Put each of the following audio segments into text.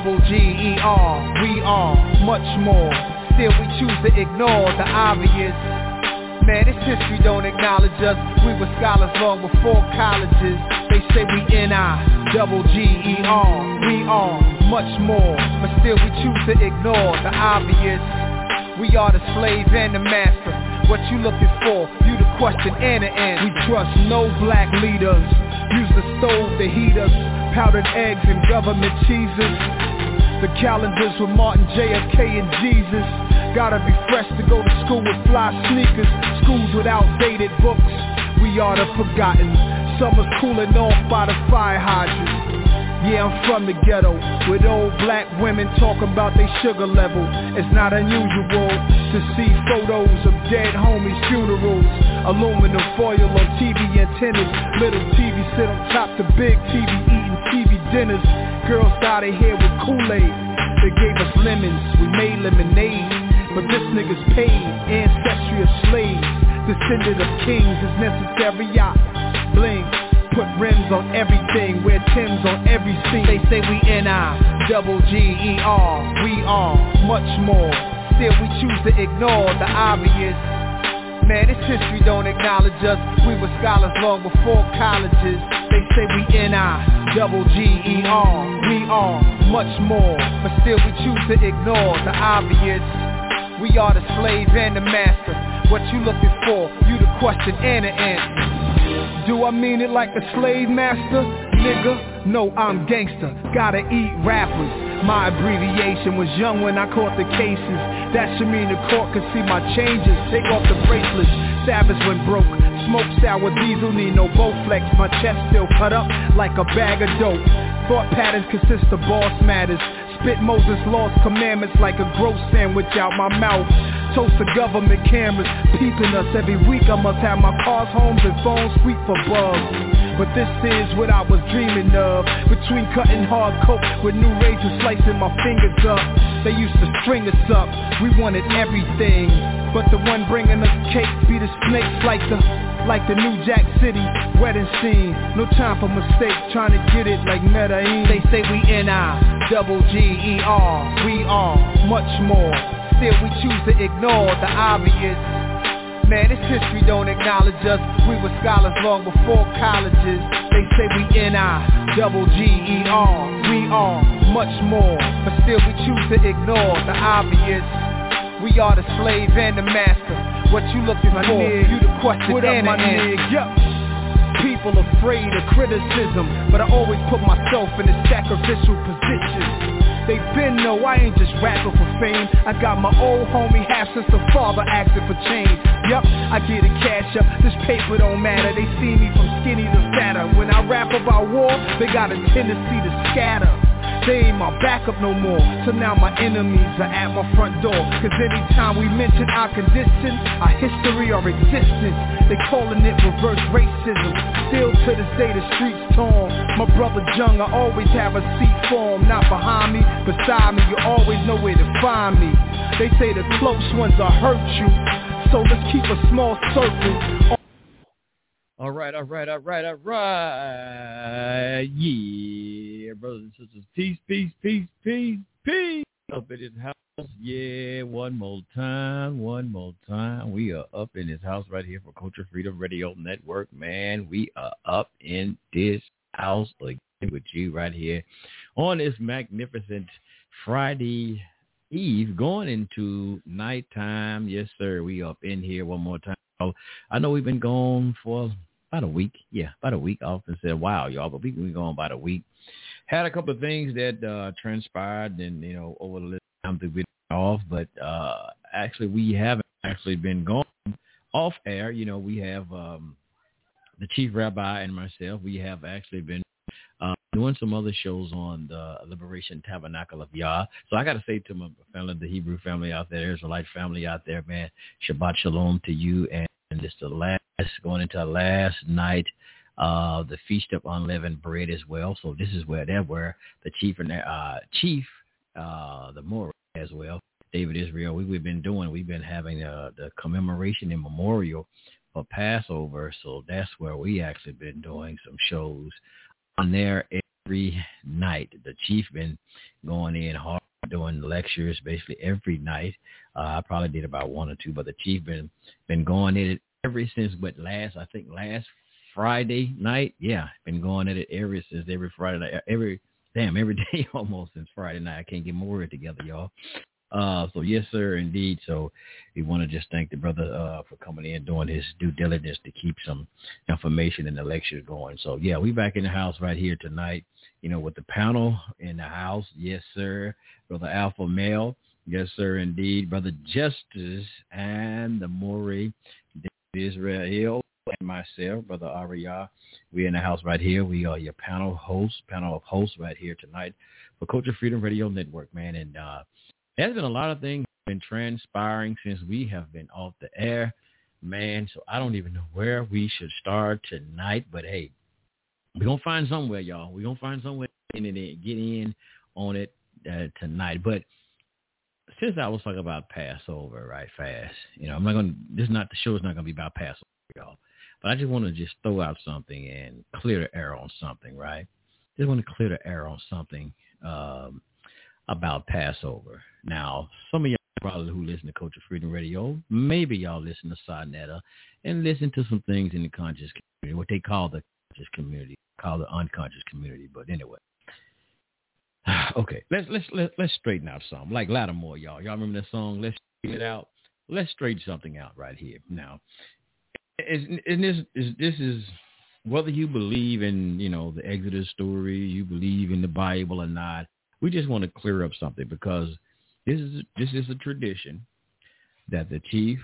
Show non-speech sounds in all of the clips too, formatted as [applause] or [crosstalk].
Double G-E-R, we are much more. Still we choose to ignore the obvious. Man, this history don't acknowledge us. We were scholars long before colleges. They say we N-I, double G-E-R, we are much more. But still we choose to ignore the obvious. We are the slave and the master. What you looking for? You the question and the answer. We trust no black leaders. Use the stove to heat us. Powdered eggs and government cheeses. The calendars with Martin, JFK, and Jesus. Gotta be fresh to go to school with fly sneakers. Schools with outdated books. We are the forgotten. Summer's cooling off by the fire hydrant. Yeah, I'm from the ghetto With old black women talking about their sugar level. It's not unusual to see photos of dead homies' funerals. Aluminum foil on TV antennas. Little TV sit on top the big TV eating TV dinners. Girls their hair with Kool-Aid. They gave us lemons, we made lemonade. But this nigga's paid, ancestry of slaves. Descendant of kings is necessary, I bling Put rims on everything, wear Timbs on every scene They say we N-I, double G-E-R, we are much more. Still we choose to ignore the obvious. Man, this history don't acknowledge us. We were scholars long before colleges. They say we N-I, double G-E-R, we are much more. But still we choose to ignore the obvious. We are the slave and the master. What you looking for? You the question and the answer do I mean it like a slave master? Nigga, no, I'm gangster. Gotta eat rappers. My abbreviation was young when I caught the cases. That should mean the court could see my changes. Take off the bracelets. Savage went broke. Smoke sour diesel, need no Bowflex. My chest still cut up like a bag of dope. Thought patterns consist of boss matters. Spit Moses' lost commandments like a gross sandwich out my mouth. Toast the government cameras peeping us. Every week. I must have my cars, homes, and phones sweet for bugs. But this is what I was dreaming of. Between cutting hard coke with new razors slicing my fingers up. They used to string us up, we wanted everything. But the one bringing us cake be the snakes like the like the New Jack City wedding scene. No time for mistakes, trying to get it like Medellin. They say we N-I, double G-E-R, we are much more Still we choose to ignore the obvious. Man, this history don't acknowledge us. We were scholars long before colleges. They say we N-I, double G-E-R, we are much more But still we choose to ignore the obvious. We are the slave and the master. What you looking for, you the question what and up, the answer. People afraid of criticism But I always put myself in a sacrificial position They been know I ain't just rapping for fame. I got my old homie half sister father asking for change. Yup, I get a cash up, this paper don't matter. They see me from skinny to fatter. When I rap about war, they got a tendency to scatter. They ain't my backup no more. So now my enemies are at my front door. Cause anytime we mention our condition Our history, our existence They calling it reverse racism. Still to this day the streets torn. My brother Jung, I always have a seat for him. Not behind me, beside me You always know where to find me They say the close ones will hurt you So let's keep a small circle all right, all right, all right, all right. Yeah, brothers and sisters. Peace, peace, peace, peace, peace. Up in his house. Yeah, one more time, one more time. We are up in his house right here for Culture Freedom Radio Network. Man, we are up in this house again with you right here on this magnificent Friday Eve going into nighttime. Yes, sir. We up in here one more time. I know we've been gone for about a week. Yeah, about a week. I often said, wow, y'all, but we we going about a week. Had a couple of things that uh, transpired and, you know, over the time that we off, but uh, actually we haven't actually been going off air. You know, we have um, the chief rabbi and myself. We have actually been uh, doing some other shows on the Liberation Tabernacle of Yah. So I got to say to my family, the Hebrew family out there, Israelite family out there, man, Shabbat Shalom to you. And it's the last, going into the last night the Feast of Unleavened Bread as well. So this is where that where the chief and uh, chief, uh, the more as well, David Israel. We, we've been doing, we've been having uh, the commemoration and memorial for Passover. So that's where we actually been doing some shows on there every night. The chief been going in hard doing lectures basically every night. Uh, I probably did about one or two, but the chief been been going in it ever since But last I think last Friday night. Yeah, been going at it ever since every Friday night, every damn every [laughs] day almost since Friday night. I can't get my word together, y'all. Uh, so yes, sir, indeed. So we want to just thank the brother uh, for coming in, doing his due diligence to keep some information in the lecture going. So yeah, we back in the house right here tonight. You know, with the panel in the house. Yes, sir, brother Alpha Male. Yes, sir, indeed, brother Justice and the Moreh Israel and myself, Brother Arya. We're in the house right here. We are your panel hosts, panel of hosts right here tonight for Culture Freedom Radio Network, man. And uh, there's been a lot of things been transpiring since we have been off the air, man. So I don't even know where we should start tonight. But hey, we're gonna find somewhere, y'all. We're gonna find somewhere it, get in on it uh, tonight. But since I was talking about Passover, right, fast, you know, I'm not gonna. This is not the show is not gonna be about Passover, y'all. But I just want to just throw out something and clear the air on something, right? Just want to clear the air on something um, about Passover. Now, some of y'all probably who listen to Culture Freedom Radio, maybe y'all listen to Sa Neter and listen to some things in the conscious community, what they call the conscious community, call the unconscious community. But anyway, [sighs] okay, let's let's let's, let's straighten out something. Like Latimore, y'all. Y'all remember that song? Let's straighten it out. Let's straighten something out right here. Now, and this is this is whether you believe in you know the Exodus story, you believe in the Bible or not. We just want to clear up something because this is this is a tradition that the chief,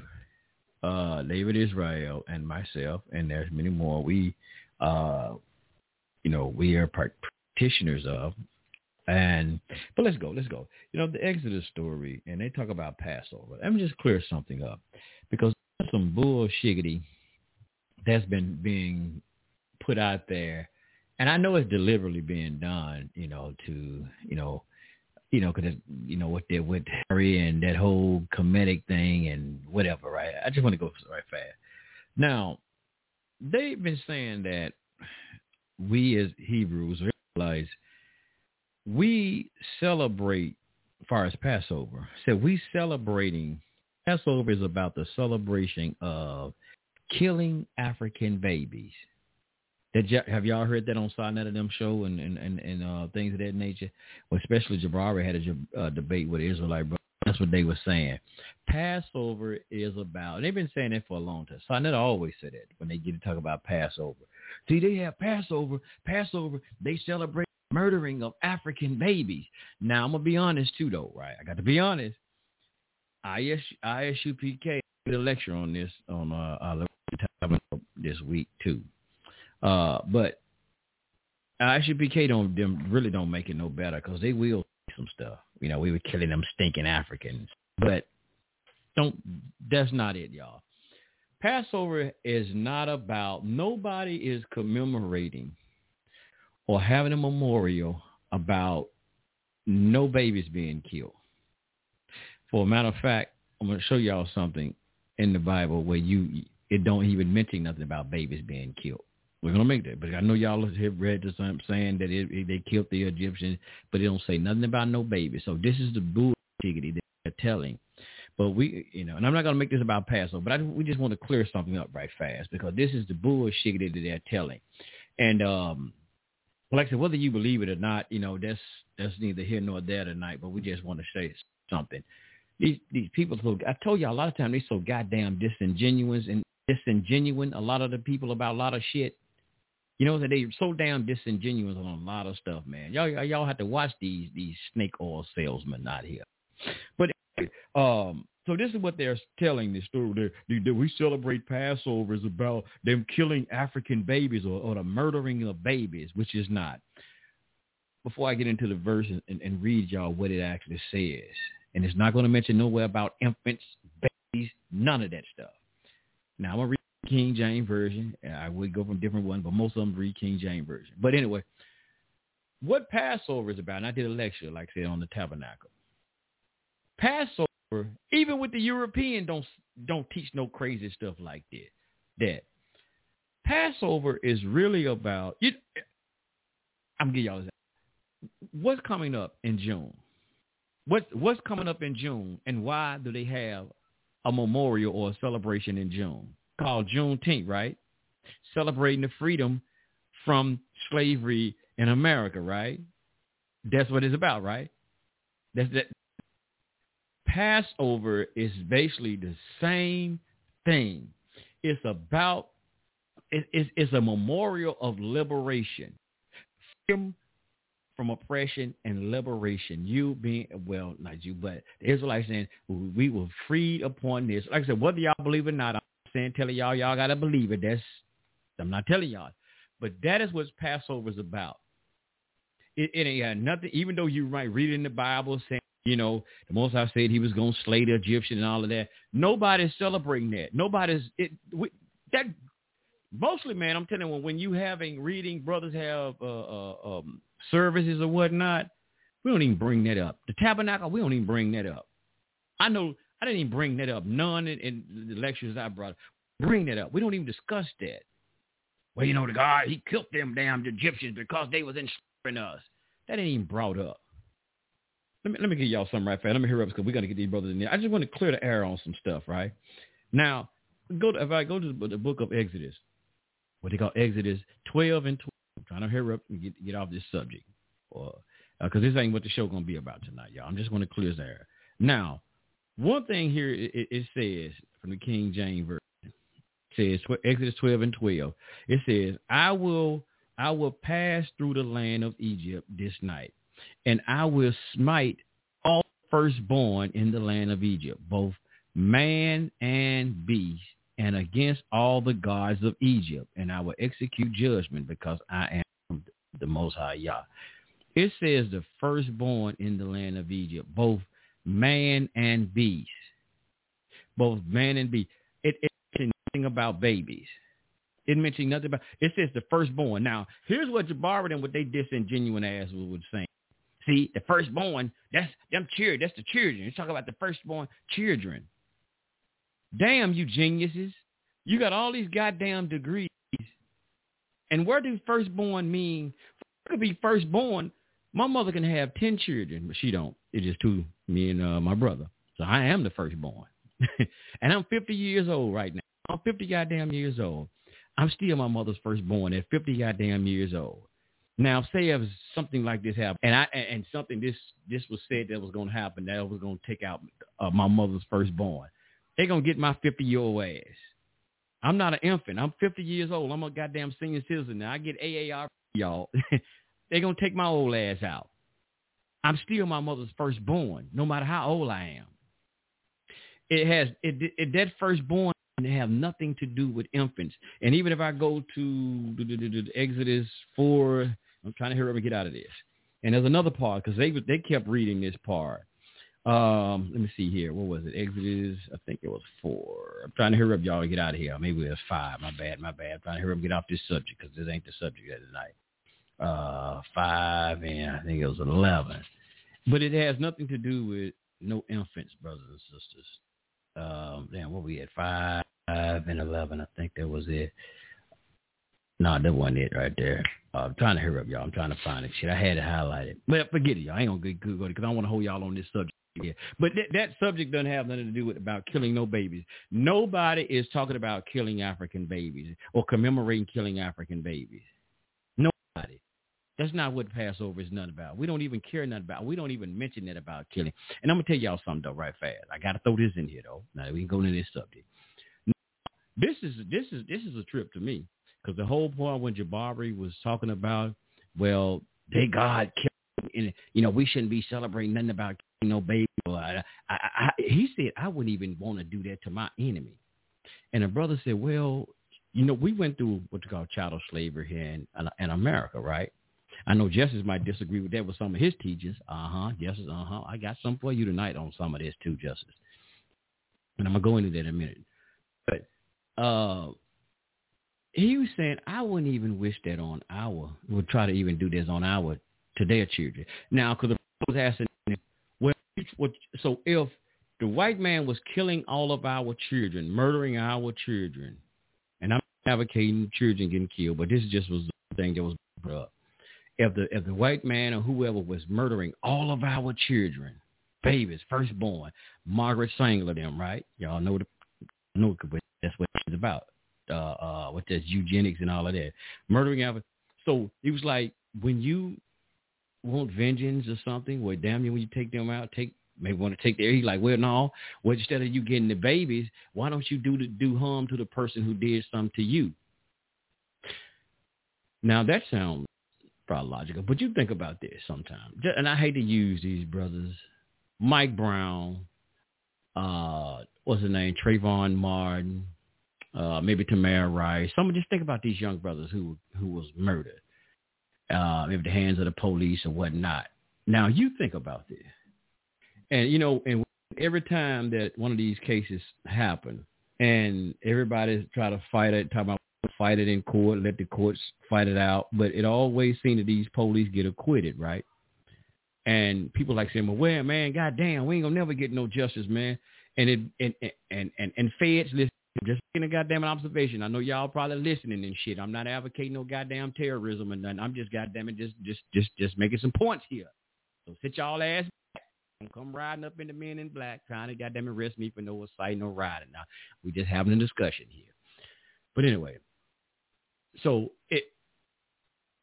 uh, David Israel, and myself, and there's many more. We, uh, you know, we are practitioners of. And but let's go, let's go. You know the Exodus story, and they talk about Passover. Let me just clear something up because some bullshiggity that's been being put out there, and I know it's deliberately being done, you know, to you know, you know, because you know what they with Harry and that whole Kemetic thing and whatever, right? I just want to go right fast. Now, they've been saying that we as Hebrew Israelites we celebrate, as far as Passover, so we celebrating. Passover is about the celebration of killing African babies. Have y'all heard that on Sa Neter of them show and and and, and uh, things of that nature? Well, especially Jabari had a uh, debate with Israelite brothers. That's what they were saying. Passover is about. They've been saying that for a long time. Sa Neter always said it when they get to talk about Passover. See, they have Passover. Passover. They celebrate murdering of African babies. Now I'm gonna be honest too, though, right? I got to be honest. IS, ISUPK did a lecture on this on uh, uh this week too. Uh, but ISUPK don't them really don't make it no better because they will some stuff. You know, we were killing them stinking Africans, but don't. That's not it, y'all. Passover is not about. Nobody is commemorating or having a memorial about no babies being killed. For a matter of fact, I'm going to show y'all something in the Bible where you it don't even mention nothing about babies being killed. We're gonna make that, but I know y'all have read this I'm saying that it, it, they killed the Egyptians, but it don't say nothing about no babies. So this is the bullshit that they're telling. But we, you know, and I'm not gonna make this about Passover, but I, we just want to clear something up right fast because this is the bullshit that they're telling. And um, like I said, whether you believe it or not, you know, that's that's neither here nor there tonight. But we just want to say something. These these people, so I told you a lot of times they so goddamn disingenuous and disingenuous, a lot of the people about a lot of shit. You know, they're so damn disingenuous on a lot of stuff, man. Y'all, y'all have to watch these these snake oil salesmen out here. But um, so this is what they're telling the story. They, we celebrate Passover is about them killing African babies or, or the murdering of babies, which is not. Before I get into the verse and, and read y'all what it actually says, and it's not going to mention nowhere about infants, babies, none of that stuff. Now I'm gonna read King James version. I would go from different ones, but most of them read King James version. But anyway, what Passover is about, and I did a lecture, like I said, on the tabernacle. Passover, even with the European, don't don't teach no crazy stuff like that. That Passover is really about. You, I'm gonna y'all this. What's coming up in June? What what's coming up in June, and why do they have a memorial or a celebration in June called Juneteenth, right? Celebrating the freedom from slavery in America, right? That's what it's about, right? That's that. Passover is basically the same thing. It's about it, it's, a memorial of liberation, freedom from oppression and liberation. You being, well, not you, but the Israelites saying, we were freed upon this. Like I said, whether y'all believe it or not, saying, telling y'all, y'all got to believe it. That's, I'm not telling y'all. But that is what Passover is about. It, it ain't got nothing, even though you might read in the Bible saying, you know, the Most High said he was going to slay the Egyptian and all of that. Nobody's celebrating that. Nobody's, it, we, that mostly, man, I'm telling you, when you having reading, brothers have uh, uh, um, services or whatnot, we don't even bring that up. The tabernacle, we don't even bring that up. I know I didn't even bring that up. None in, in the lectures I brought. Bring that up. We don't even discuss that. Well, you know, the guy, he killed them damn Egyptians because they was enslaving us. That ain't even brought up. Let me, let me give y'all something right fast. Let me hear up because we got to get these brothers in there. I just want to clear the air on some stuff, right? Now, go to, if I go to the book of Exodus, what they call Exodus 12 and 12. I'm trying to hurry up and get, get off this subject. Because uh, this ain't what the show going to be about tonight, y'all. I'm just going to clear this air. Now, one thing here, it, it says from the King James Version, it says Exodus 12 and 12. It says, I will, I will pass through the land of Egypt this night, and I will smite all firstborn in the land of Egypt, both man and beast, and against all the gods of Egypt, and I will execute judgment because I am the Most High Yah. It says the firstborn in the land of Egypt, both man and beast. Both man and beast. It, it mentions nothing about babies. It mentions nothing about, it says the firstborn. Now, here's what Jabari and what they disingenuous ass would say. See, the firstborn, that's them children, that's the children. You talk about the firstborn children. Damn, you geniuses. You got all these goddamn degrees. And where do firstborn mean? To be firstborn, my mother can have 10 children, but she don't. It's just two, me and uh, my brother. So I am the firstborn. [laughs] and I'm 50 years old right now. I'm 50 goddamn years old. I'm still my mother's firstborn at 50 goddamn years old. Now, say if something like this happened, and I and something this this was said that was going to happen, that was going to take out uh, my mother's firstborn. They're going to get my 50-year-old ass. I'm not an infant. I'm 50 years old. I'm a goddamn senior citizen now. I get AAR, y'all. [laughs] They're going to take my old ass out. I'm still my mother's firstborn, no matter how old I am. It has it, it that firstborn have nothing to do with infants. And even if I go to Exodus 4, I'm trying to hurry up and get out of this. And there's another part because they they kept reading this part. Um, let me see here. What was it? Exodus, I think it was four. I'm trying to hurry up, y'all, get out of here. Maybe it was five. My bad, my bad. I'm trying to hurry up get off this subject because this ain't the subject of tonight. Uh, five and I think it was 11. But it has nothing to do with no infants, brothers and sisters. Um, damn, what we had? Five and 11. I think that was it. No, that wasn't it right there. Uh, I'm trying to hurry up, y'all. I'm trying to find it. Shit, I had to highlight it. But forget it, y'all. I ain't gonna get good because I want to hold y'all on this subject yeah. But th- that subject doesn't have nothing to do with about killing no babies. Nobody is talking about killing African babies or commemorating killing African babies. Nobody. That's not what Passover is none about. We don't even care nothing about. We don't even mention that about killing. And I'm gonna tell y'all something though, right fast. I gotta throw this in here though. Now we can go into this subject. this is this is this is a trip to me because the whole point when Jabari was talking about, well, they God killed, and you know we shouldn't be celebrating nothing about you know baby. I, I, I, he said I wouldn't even want to do that to my enemy, and a brother said, well, you know we went through what you call chattel slavery here in, in America, right? I know Justice might disagree with that with some of his teachings. Uh huh. Justice. Uh huh. I got some for you tonight on some of this too, Justice. And I'm gonna go into that in a minute. But uh, he was saying I wouldn't even wish that on our would try to even do this on our to their children. Now, because I was asking, well, so if the white man was killing all of our children, murdering our children, and I'm advocating children getting killed, but this just was the thing that was brought up. If the if the white man or whoever was murdering all of our children, babies, firstborn, Margaret Sanger, them, right? Y'all know the know that's what it's about. Uh, uh, what that's eugenics and all of that, murdering our. So it was like when you want vengeance or something, well, damn you, when you take them out, take maybe want to take their. He's like, well, no. Well, instead of you getting the babies, why don't you do the, do harm to the person who did something to you? Now that sounds probably logical, but you think about this sometimes. And I hate to use these brothers, Mike Brown, uh, what's his name, Trayvon Martin, uh, maybe Tamir Rice. Someone just think about these young brothers who who was murdered, uh, maybe the hands of the police or whatnot. Now you think about this, and you know, and every time that one of these cases happen, and everybody try to fight it, talk about fight it in court, let the courts fight it out, but it always seems that these police get acquitted, right? And people like saying, well, well, man, goddamn, we ain't gonna never get no justice, man. And it and and and and feds listen. Just making a goddamn observation. I know y'all probably listening and shit. I'm not advocating no goddamn terrorism and nothing. I'm just goddamn it, just just just just making some points here. So sit y'all ass. Don't come riding up in the men in black trying to goddamn arrest me for no assault, no riding. Now we just having a discussion here. But anyway, so it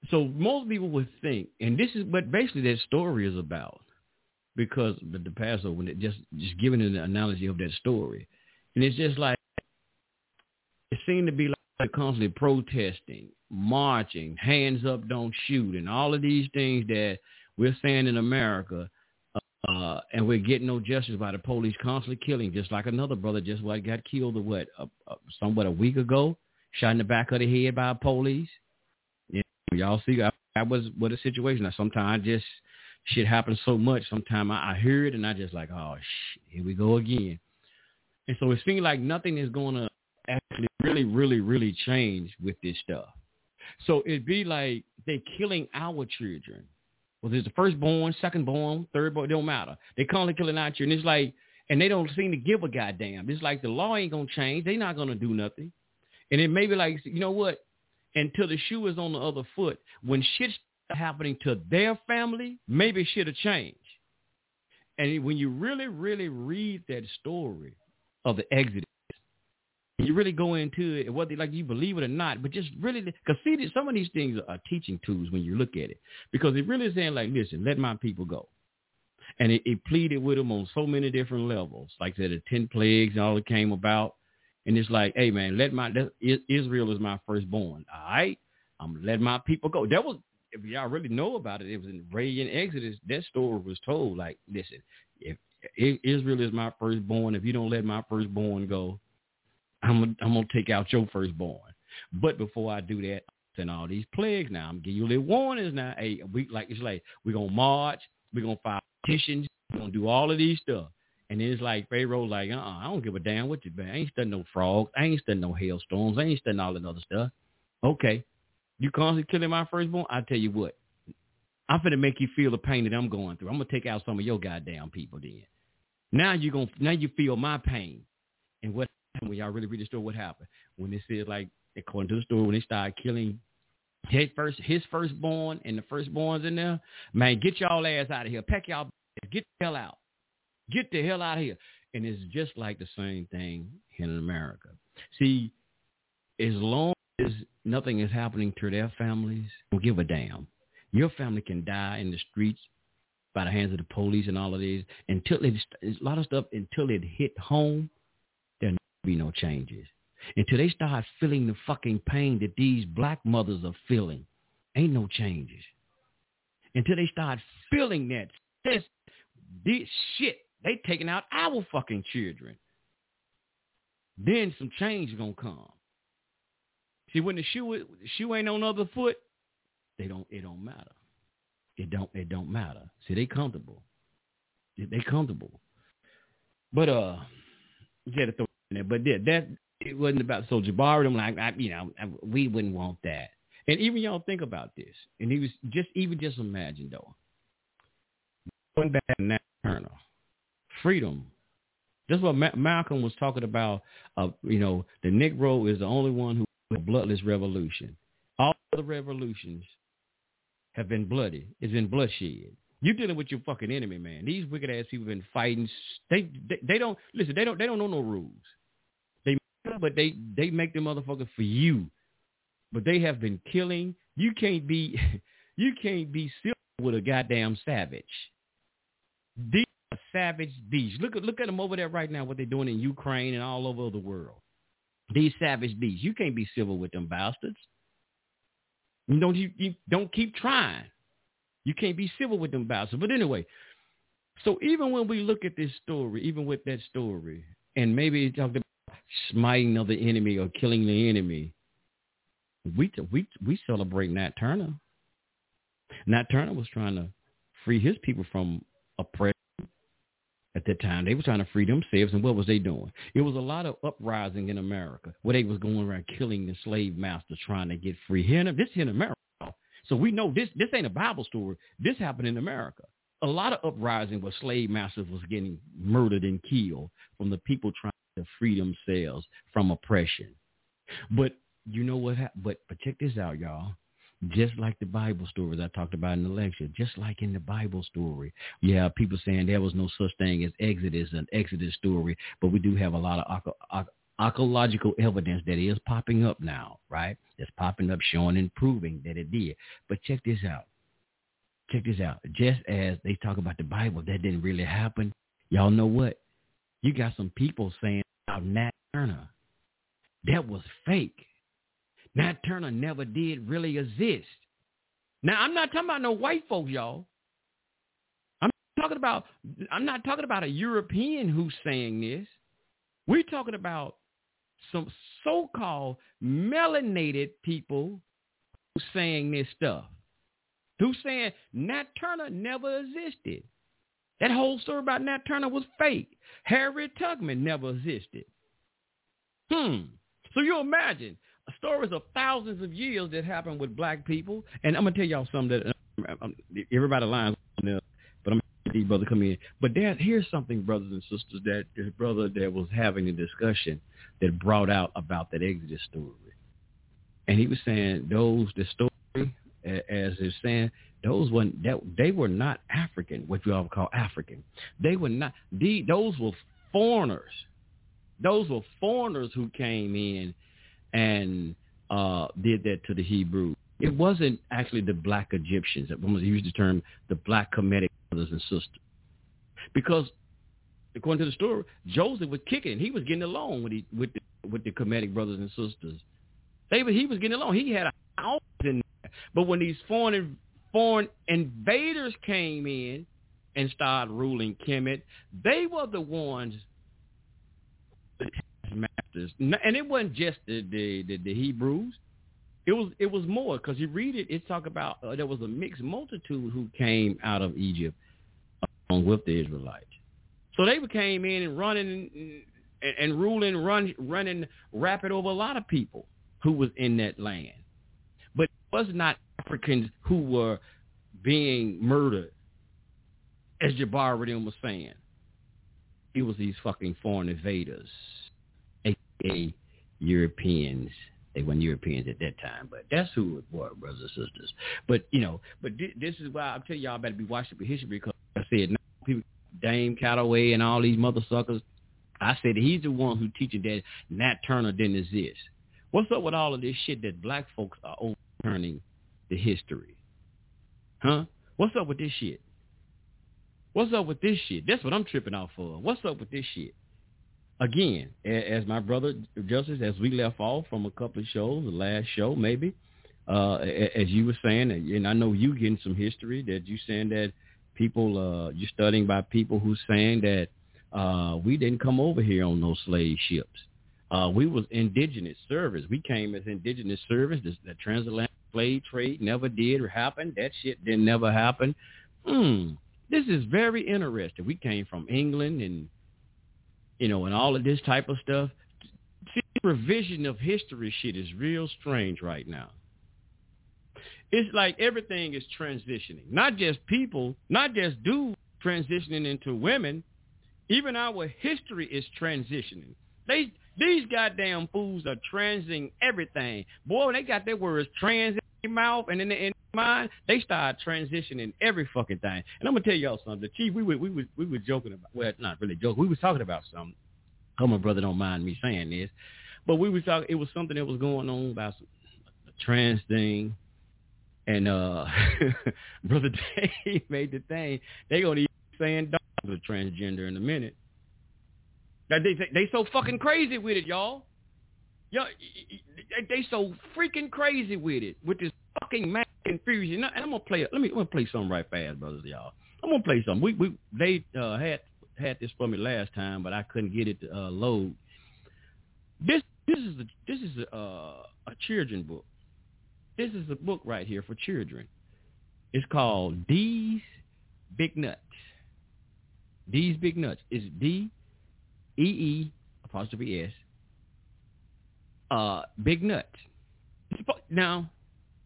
so most people would think, and this is what basically that story is about, because the, the Passover, when it just just giving an analogy of that story, and it's just like it seemed to be like constantly protesting, marching, hands up, don't shoot, and all of these things that we're saying in America, uh, and we're getting no justice by the police constantly killing, just like another brother just what got killed, what, uh, uh, somewhat a week ago, shot in the back of the head by police. Y'all see, I, that was what a situation. Now, sometimes I just shit happens so much. Sometimes I, I hear it and I just like, oh, shit, here we go again. And so it seems like nothing is going to actually really, really, really change with this stuff. So it'd be like they're killing our children. Well, there's the firstborn, secondborn, thirdborn, it don't matter. They're constantly killing our children. It's like, and they don't seem to give a goddamn. It's like the law ain't going to change. They're not going to do nothing. And it may be like, you know what? until the shoe is on the other foot. When shit's happening to their family, maybe shit'll change. And when you really, really read that story of the Exodus, you really go into it, whether like you believe it or not, but just really, because see, some of these things are teaching tools when you look at it, because it really is saying like, listen, let my people go. And it, it pleaded with them on so many different levels, like I said, the ten plagues and all that came about. And it's like, hey man, let my Israel is my firstborn. All right, I'm gonna let my people go. That was if y'all really know about it, it was in Ray and Exodus. That story was told. Like, listen, if, if Israel is my firstborn, if you don't let my firstborn go, I'm I'm gonna take out your firstborn. But before I do that, send all these plagues. Now I'm giving you a little warnings. Now, hey, we like it's like we're gonna march, we're gonna file petitions, we're gonna do all of these stuff. And it's like Pharaoh, like, uh, uh I don't give a damn what you been. I ain't studying no frogs. I ain't studying no hailstorms. I ain't studying all that other stuff. Okay, you constantly killing my firstborn. I tell you what, I'm gonna make you feel the pain that I'm going through. I'm gonna take out some of your goddamn people. Then now you're gonna now you feel my pain. And what happened when y'all really read the story? What happened when they said like according to the story when they started killing his first his firstborn and the firstborns in there, man, get y'all ass out of here. Pack y'all get the hell out. Get the hell out of here. And it's just like the same thing here in America. See, as long as nothing is happening to their families, don't give a damn. Your family can die in the streets by the hands of the police and all of these until it, a lot of stuff until it hit home, there'll be no changes. until they start feeling the fucking pain that these black mothers are feeling. Ain't no changes. Until they start feeling that this, this shit, they taking out our fucking children. Then some change is gonna come. See, when the shoe shoe ain't on the other foot, they don't. It don't matter. It don't. It don't matter. See, they comfortable. They comfortable. But uh, throw in there. But yeah, that it wasn't about so Jabari. I'm like, I, you know, I, we wouldn't want that. And even y'all think about this. And he was just even just imagine though, going back to Nat Turner, freedom. That's what Ma- Malcolm was talking about. Uh, you know, the Negro is the only one who a bloodless revolution. All the revolutions have been bloody. It's been bloodshed. You're dealing with your fucking enemy, man. These wicked ass people have been fighting. They, they they don't listen. They don't they don't know no rules. They but they they make the motherfuckers for you. But they have been killing. You can't be [laughs] you can't be civil with a goddamn savage. These savage beasts. Look at look at them over there right now. What they're doing in Ukraine and all over the world. These savage beasts. You can't be civil with them bastards. You don't you, you don't keep trying. You can't be civil with them bastards. But anyway, so even when we look at this story, even with that story, and maybe talked about smiting of the enemy or killing the enemy, we we we celebrate Nat Turner. Nat Turner was trying to free his people from oppression at that time. They were trying to free themselves, and what was they doing? It was a lot of uprising in America where they was going around killing the slave masters trying to get free. Here, in, this here in America. So we know this. This ain't a Bible story. This happened in America. A lot of uprising where slave masters was getting murdered and killed from the people trying to free themselves from oppression. But you know what? But but check this out, y'all. Just like the Bible stories I talked about in the lecture, just like in the Bible story, Yeah, people saying there was no such thing as Exodus, an Exodus story, but we do have a lot of archaeological evidence that is popping up now, right? That's popping up, showing and proving that it did. But check this out. Check this out. Just as they talk about the Bible, that didn't really happen. Y'all know what? You got some people saying about Nat Turner. That was fake. Nat Turner never did really exist. Now I'm not talking about no white folks, y'all. I'm talking about I'm not talking about a European who's saying this. We're talking about some so-called melanated people who's saying this stuff. Who's saying Nat Turner never existed. That whole story about Nat Turner was fake. Harriet Tubman never existed. Hmm. So you imagine stories of thousands of years that happened with black people. And I'm gonna tell y'all something that um, um everybody lines on but I'm these brother come in. But dad, here's something, brothers and sisters, that this brother that was having a discussion that brought out about that Exodus story, and he was saying those the story as they're saying those were that they were not African, what you all call African. They were not. The, those were foreigners. Those were foreigners who came in and uh, did that to the Hebrew. It wasn't actually the black Egyptians. I'm going to use the term the black Kemetic brothers and sisters. Because according to the story, Joseph was kicking. He was getting along with the, with the, with the Kemetic brothers and sisters. They he was getting along. He had a house in there. But when these foreign foreign invaders came in and started ruling Kemet, they were the ones and it wasn't just the the, the, the Hebrews. It was it was more because you read it. It talk about uh, there was a mixed multitude who came out of Egypt along with the Israelites. So they came in and running and, and ruling, run, running rapid over a lot of people who was in that land. But it was not Africans who were being murdered, as Jabari was saying. It was these fucking foreign invaders aka Europeans. They weren't Europeans at that time, but that's who it was, brothers and sisters. But you know, but this is why I'm telling y'all better be watching for history because I said now people, Dame Calloway and all these mother suckers. I said he's the one who teaching that Nat Turner didn't exist. What's up with all of this shit that black folks are overturning the history? Huh? What's up with this shit? What's up with this shit? That's what I'm tripping off for. What's up with this shit? Again, as my brother Justice, as we left off from a couple of shows, the last show maybe, uh, as you were saying, and I know you getting some history that you saying that people, uh, you're studying by people who saying that uh, we didn't come over here on no slave ships. Uh, we was indigenous service. We came as indigenous service. The, the transatlantic slave trade never did happen. That shit didn't never happen. Hmm. This is very interesting. We came from England and you know, and all of this type of stuff. See, revision of history shit is real strange right now. It's like everything is transitioning. Not just people, not just dudes transitioning into women. Even our history is transitioning. They these goddamn fools are transing everything. Boy, they got their words trans in their mouth and in the, in mind. They start transitioning every fucking thing. And I'm gonna tell y'all something. The chief, we were we were we were joking about well, not really joking. We was talking about something. Oh, my brother don't mind me saying this, but we was talking. It was something that was going on about some, the trans thing, and uh [laughs] brother Dave [laughs] made the thing. They gonna be saying dogs are transgender in a minute. That they they so fucking crazy with it, y'all. Y'all, they so freaking crazy with it with this fucking mad confusion. And I'm gonna play. Let me I'm gonna play something right fast, brothers, y'all. I'm gonna play something. We we they uh, had had this for me last time, but I couldn't get it to uh, load. This this is a, this is a, uh, a children book. This is a book right here for children. It's called D's Big Nuts. D's Big Nuts. It's D E E apostrophe S. Uh, Big Nuts. Now,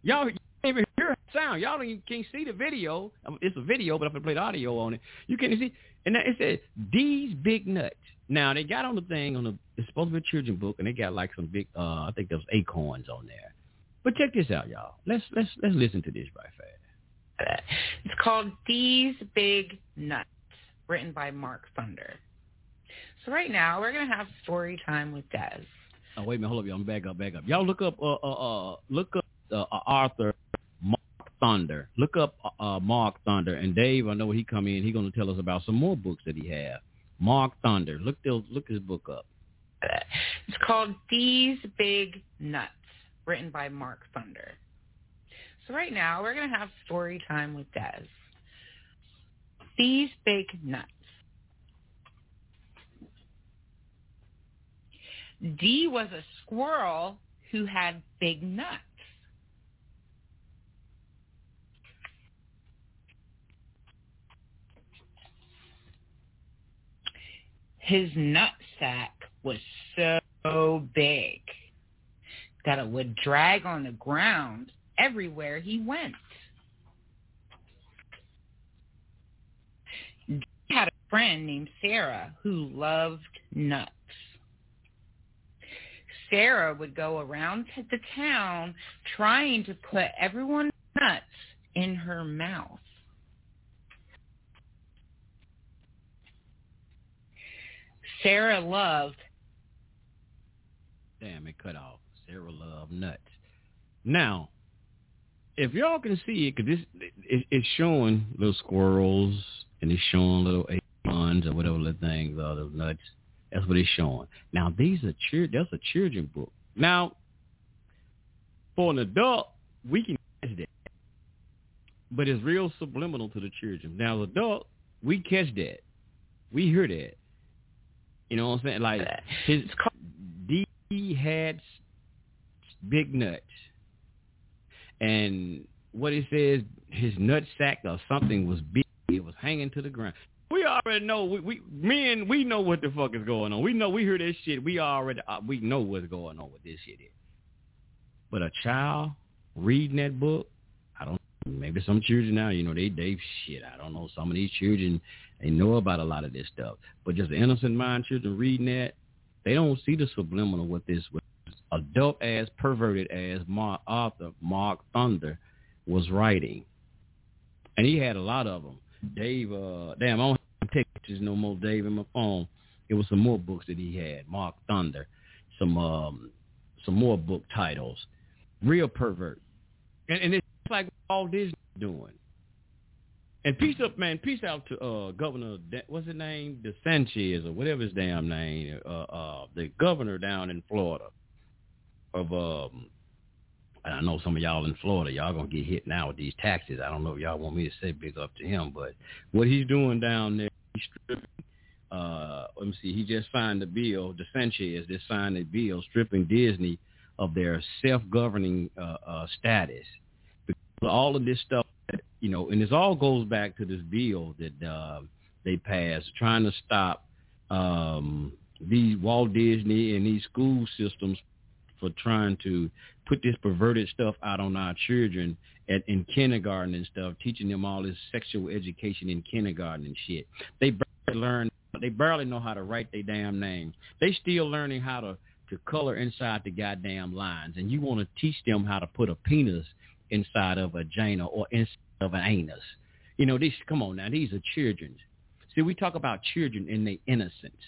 y'all can't even hear the sound. Y'all don't even, can't see the video. It's a video, but if I play the audio on it, you can't see. And it says these Big Nuts. Now they got on the thing on the it's supposed to be a children book, and they got like some big uh I think there was acorns on there. But check this out, y'all. Let's let's let's listen to this right fast. It's called These Big Nuts, written by Mark Thunder. So right now we're gonna have story time with Des. Oh wait a minute, hold up, y'all. I'm back up, back up. Y'all look up uh uh, uh look up uh, uh, Arthur Mark Thunder. Look up uh, uh, Mark Thunder and Dave. I know when he come in, he gonna tell us about some more books that he have. Mark Thunder. Look look his book up. It's called These Big Nuts, written by Mark Thunder. So right now we're gonna have story time with Des. These Big Nuts. D was a squirrel who had big nuts. His nut sack was so big that it would drag on the ground everywhere he went. D had a friend named Sarah who loved nuts. Sarah would go around the town trying to put everyone's nuts in her mouth. Sarah loved. Damn, it cut off. Sarah loved nuts. Now, if y'all can see it, because this it, it's showing little squirrels and it's showing little acorns or whatever the things are, those nuts. That's what it's showing. Now these are children. That's a children book. Now, for an adult, we can catch that, but it's real subliminal to the children. Now, as adult, we catch that. We hear that. You know what I'm saying? Like his D had big nuts, and what it says, his nut sack or something was big. It was hanging to the ground. We already know. We, we men, we know what the fuck is going on. We know. We hear this shit. We already uh, we know what's going on with this shit. Is. But a child reading that book, I don't. Maybe some children now, you know, they they shit. I don't know. Some of these children they know about a lot of this stuff. But just innocent mind children reading that, they don't see the subliminal with this with adult ass perverted ass Mark Arthur Mark Thunder was writing, and he had a lot of them. Dave, uh, damn, I don't have pictures no more. Dave in my phone. It was some more books that he had. Mark Thunder, some um, some more book titles. Real pervert, and, and it's like all Disney doing. And peace up, man. Peace out to uh, Governor, what's his name, DeSanchez or whatever his damn name, uh, uh, the governor down in Florida of um, I know some of y'all in Florida, y'all gonna get hit now with these taxes. I don't know if y'all want me to say big up to him, but what he's doing down there, he's stripping. Uh, let me see. He just signed a bill. DeSanchez just signed a bill stripping Disney of their self-governing uh, uh, status. All of this stuff, you know, and this all goes back to this bill that uh, they passed, trying to stop um, these Walt Disney and these school systems for trying to put this perverted stuff out on our children at, in kindergarten and stuff, teaching them all this sexual education in kindergarten and shit. They barely learn. They barely know how to write their damn names. They still learning how to to color inside the goddamn lines, and you want to teach them how to put a penis inside of a vagina or inside of an anus. You know, these come on now, these are children. See, we talk about children in their innocence.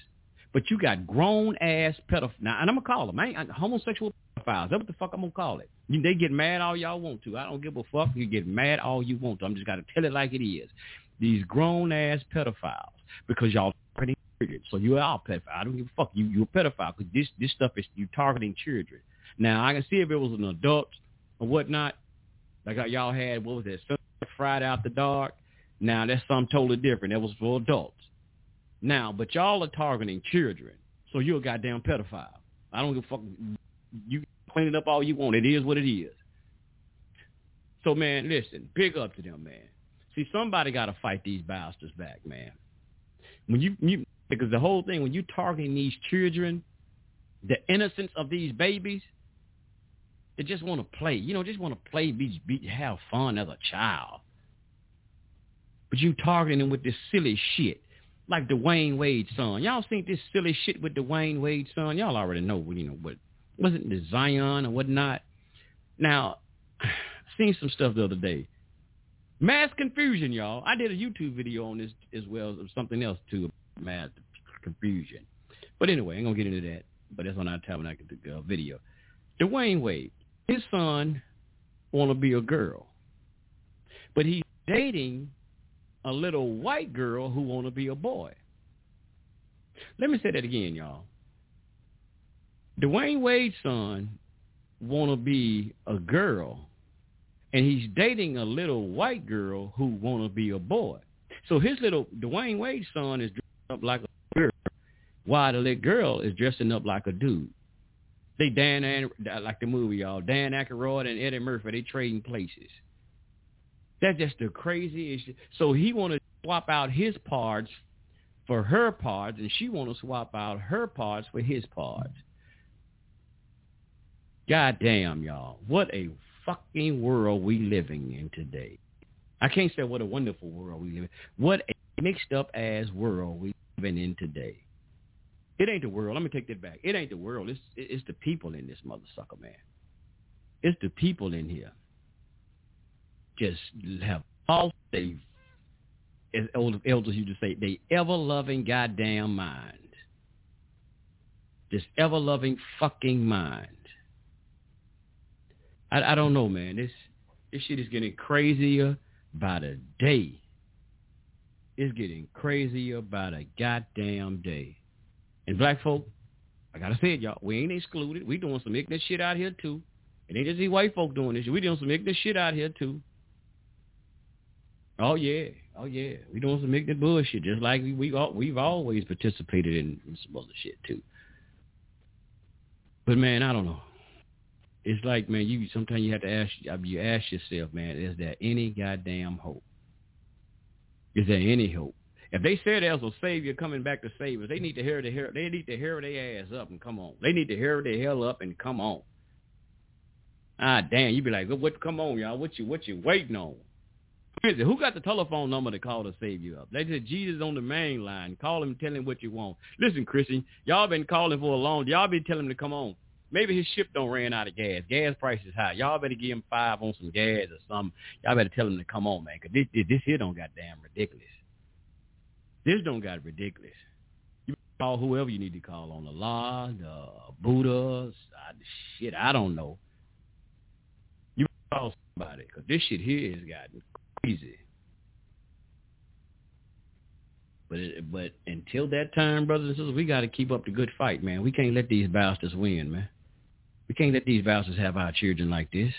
But you got grown ass pedophiles. Now, and I'm gonna call them. I ain't homosexual pedophiles. That's what the fuck I'm gonna call it. They get mad all y'all want to. I don't give a fuck. You get mad all you want to. I'm just gotta tell it like it is. These grown ass pedophiles because y'all pretty children. So you are a pedophile. I don't give a fuck. You you're a pedophile because this this stuff is you targeting children. Now I can see if it was an adult or whatnot, like y'all had what was that Friday after dark. Now that's something totally different. That was for adults. Now, but y'all are targeting children, so you're a goddamn pedophile. I don't give a fuck. You clean it up all you want. It is what it is. So, man, listen, big up to them, man. See, somebody got to fight these bastards back, man. When you, you because the whole thing, when you targeting these children, the innocence of these babies, they just want to play. You know, just want to play, be, be, have fun as a child. But you targeting them with this silly shit like Dwyane Wade's son. Y'all seen this silly shit with Dwyane Wade's son? Y'all already know, you know, what wasn't the Zion or whatnot. Now, [sighs] seen some stuff the other day. Mass confusion, y'all. I did a YouTube video on this as well as something else too, mass confusion. But anyway, I'm gonna get into that. But that's on our tabernacle uh, video. Dwyane Wade, his son want to be a girl, but he's dating a little white girl who want to be a boy. Let me say that again, y'all. Dwyane Wade's son want to be a girl, and he's dating a little white girl who want to be a boy. So his little Dwyane Wade's son is dressed up like a girl, while the little girl is dressing up like a dude. They Dan and uh, like the movie, y'all. Dan Aykroyd and Eddie Murphy, they trading places. That's just the craziest. So he want to swap out his parts for her parts, and she want to swap out her parts for his parts. God damn, y'all. What a fucking world we living in today. I can't say what a wonderful world we live in. What a mixed up ass world we living in today. It ain't the world. Let me take that back. It ain't the world. It's it's the people in this mother sucker, man. It's the people in here just have all they, as old elders used to say, they ever-loving goddamn mind. This ever-loving fucking mind. I, I don't know, man. This this shit is getting crazier by the day. It's getting crazier by the goddamn day. And black folk, I gotta say it, y'all. We ain't excluded. We doing some ignorant shit out here too. It ain't just these white folk doing this. We doing some ignorant shit out here too. Oh yeah, oh yeah. We doing some ignorant bullshit, just like we we we've always participated in, in some other shit too. But man, I don't know. It's like man, you sometimes you have to ask you ask yourself, man, is there any goddamn hope? Is there any hope? If they said there's a savior coming back to save us, they need to hear the hear they need to hear their ass up and come on. They need to hear their hell up and come on. Ah damn, you be like, what come on, y'all? What you what you waiting on? Who got the telephone number to call to save you up? They said Jesus on the main line. Call him, tell him what you want. Listen, Christian, y'all been calling for a long. Y'all been telling him to come on. Maybe his ship don't ran out of gas. Gas price is high. Y'all better give him five on some gas or something. Y'all better tell him to come on, man, because this, this, this here don't got damn ridiculous. This don't got ridiculous. You call whoever you need to call on the law, the Buddha, uh, shit, I don't know. You call somebody, because this shit here has gotten crazy. But it, but until that time, brothers and sisters, we got to keep up the good fight, man. We can't let these bastards win, man. We can't let these bastards have our children like this.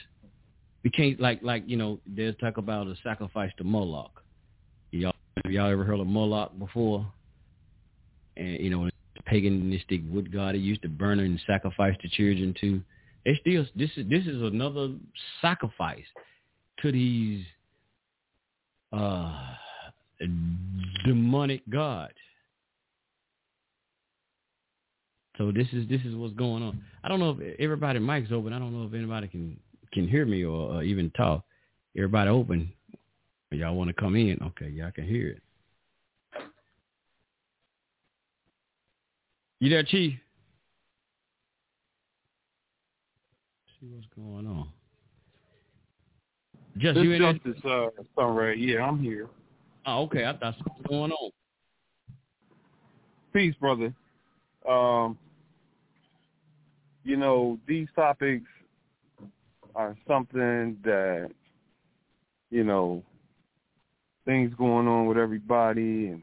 We can't like like you know. There's talk about a sacrifice to Moloch. Y'all y'all ever heard of Moloch before? And you know, paganistic wood god he used to burn and sacrifice the children to. They still this is this is another sacrifice to these uh demonic gods. So this is this is what's going on. I don't know if everybody mic's open. I don't know if anybody can can hear me or, or even talk. Everybody open. Y'all want to come in? Okay, y'all can hear it. You there, Chief? see what's going on. Just this you in Justice, uh, Sunray. Yeah, I'm here. Oh, okay. I thought something was going on. Peace, brother. Um, you know, these topics are something that, you know, things going on with everybody and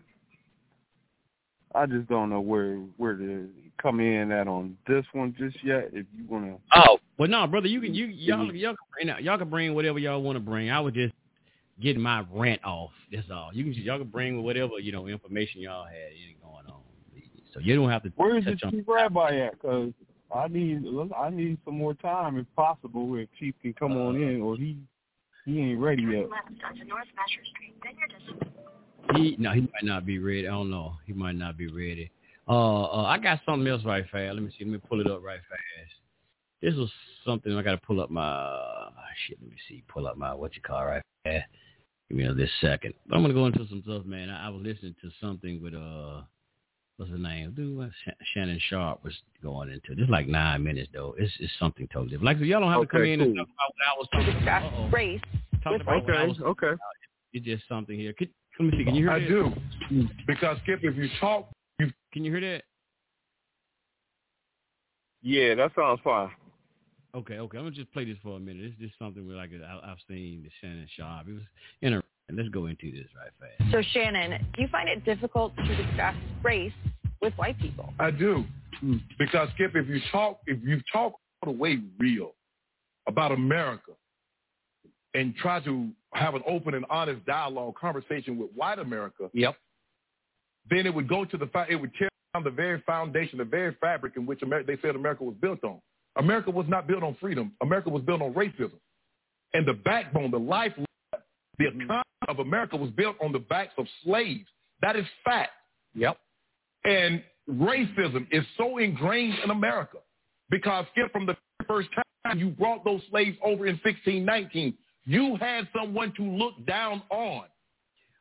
I just don't know where where to come in at on this one just yet. If you want to. Oh, well, no, brother, you can you y'all y'all can bring y'all can bring whatever y'all want to bring. I was just getting my rant off. That's all. You can y'all can bring whatever you know information y'all had going on. So you don't have to. Where is the touch on- chief rabbi at? Because I need I need some more time if possible. If Chief can come on uh, in, or he he ain't ready yet. He no, he might not be ready. I don't know. He might not be ready. Uh, uh, I got something else right fast. Let me see. Let me pull it up right fast. This was something I got to pull up my uh, shit. Let me see. Pull up my what you call right fast. Give me this second. I'm gonna go into some stuff, man. I, I was listening to something with uh, what's the name? Dude, what Sh- Shannon Sharpe was going into. This like nine minutes though. It's it's something totally different. Like so y'all don't have to come Okay, in and cool. talk about what I was talking about. Uh-oh. race. Talking about what I was. okay. It's just something here. Could, let me see. Can you hear I that? do. Because Skip, if you talk, you Can you hear that? Yeah, that sounds fine. Okay, okay. I'm gonna just play this for a minute. It's just something we like I, I've seen the Shannon Sharpe. It was interesting. And let's go into this right fast. So Shannon, do you find it difficult to discuss race with white people? I do. Because Skip, if you talk, if you talk all the way real about America and try to have an open and honest dialogue, conversation with white America, Yep. then it would go to the fa- it would tear down the very foundation, the very fabric in which Amer- they said America was built on. America was not built on freedom. America was built on racism, and the backbone, the life, the mm-hmm. economy of America was built on the backs of slaves. That is fact. Yep. And racism is so ingrained in America because Skip, from the first time you brought those slaves over in 1619, you had someone to look down on.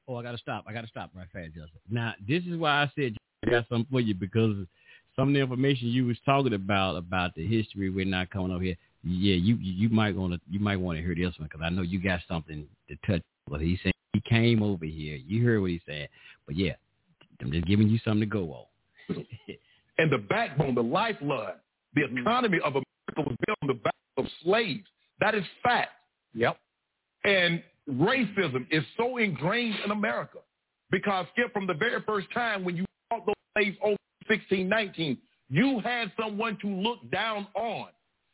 Oh, I gotta stop. I gotta stop right fast, Justin. Now, this is why I said I got something for you because some of the information you was talking about about the history we're not coming over here. Yeah, you you might want to you might want to hear this one because I know you got something to touch. But he said he came over here. You heard what he said. But yeah, I'm just giving you something to go on. [laughs] And the backbone, the lifeblood, the economy of America was built on the back of slaves. That is fact. Yep. And racism is so ingrained in America because Skip, from the very first time when you brought those slaves over in 1619, you had someone to look down on.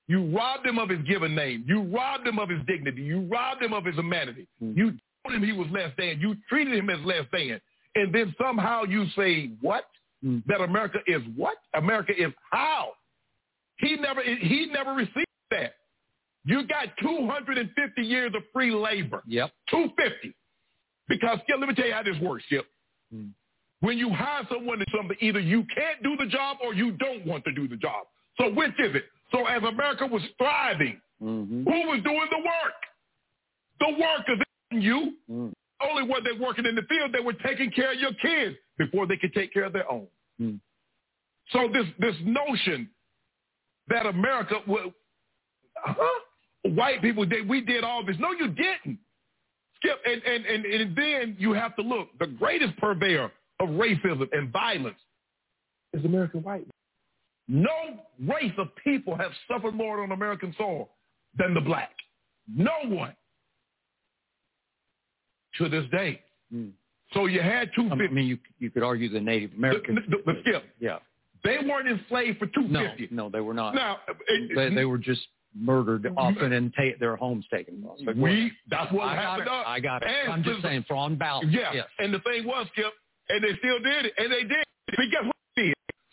You robbed him of his given name. You robbed him of his dignity. You robbed him of his humanity. Hmm. You told him he was less than. You treated him as less than. And then somehow you say, what? Hmm. That America is what? America is how? He never, he never received that. You got 250 years of free labor. Yep. 250. Because, Skip, let me tell you how this works, Skip. Hmm. When you hire someone to something, either you can't do the job or you don't want to do the job. So which is it? So as America was thriving, Mm-hmm. who was doing the work? The workers, and you. Mm. Only when they're working in the field, they were taking care of your kids before they could take care of their own. Mm. So this this notion that America will, huh? white people did we did all this. No, you didn't. Skip and, and, and, and then you have to look. The greatest purveyor of racism and violence is American white. No race of people have suffered more on American soil than the black. No one. To this day. Mm. So you had two I mean, you you could argue the Native Americans. The- the- the skip. Yeah. They weren't enslaved for two fifty. No, no, they were not. Now it, they, they were just murdered often and ta- their homes taken. we that's what I got happened. it. I got it. And I'm just saying, for on balance. Yeah. Yes. And the thing was, Skip, and they still did it, and they did. But guess what they did?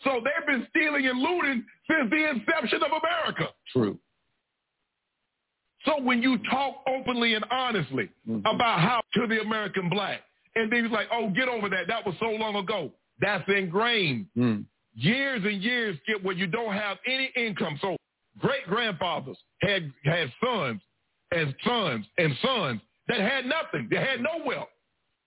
So they've been stealing and looting since the inception of America. True. So when you talk openly and honestly Mm-hmm. about how to the American black, and then he's like, oh, get over that. That was so long ago. That's ingrained. Mm. Years and years, Skip, where you don't have any income. So great grandfathers had had sons and sons and sons that had nothing. They had no wealth.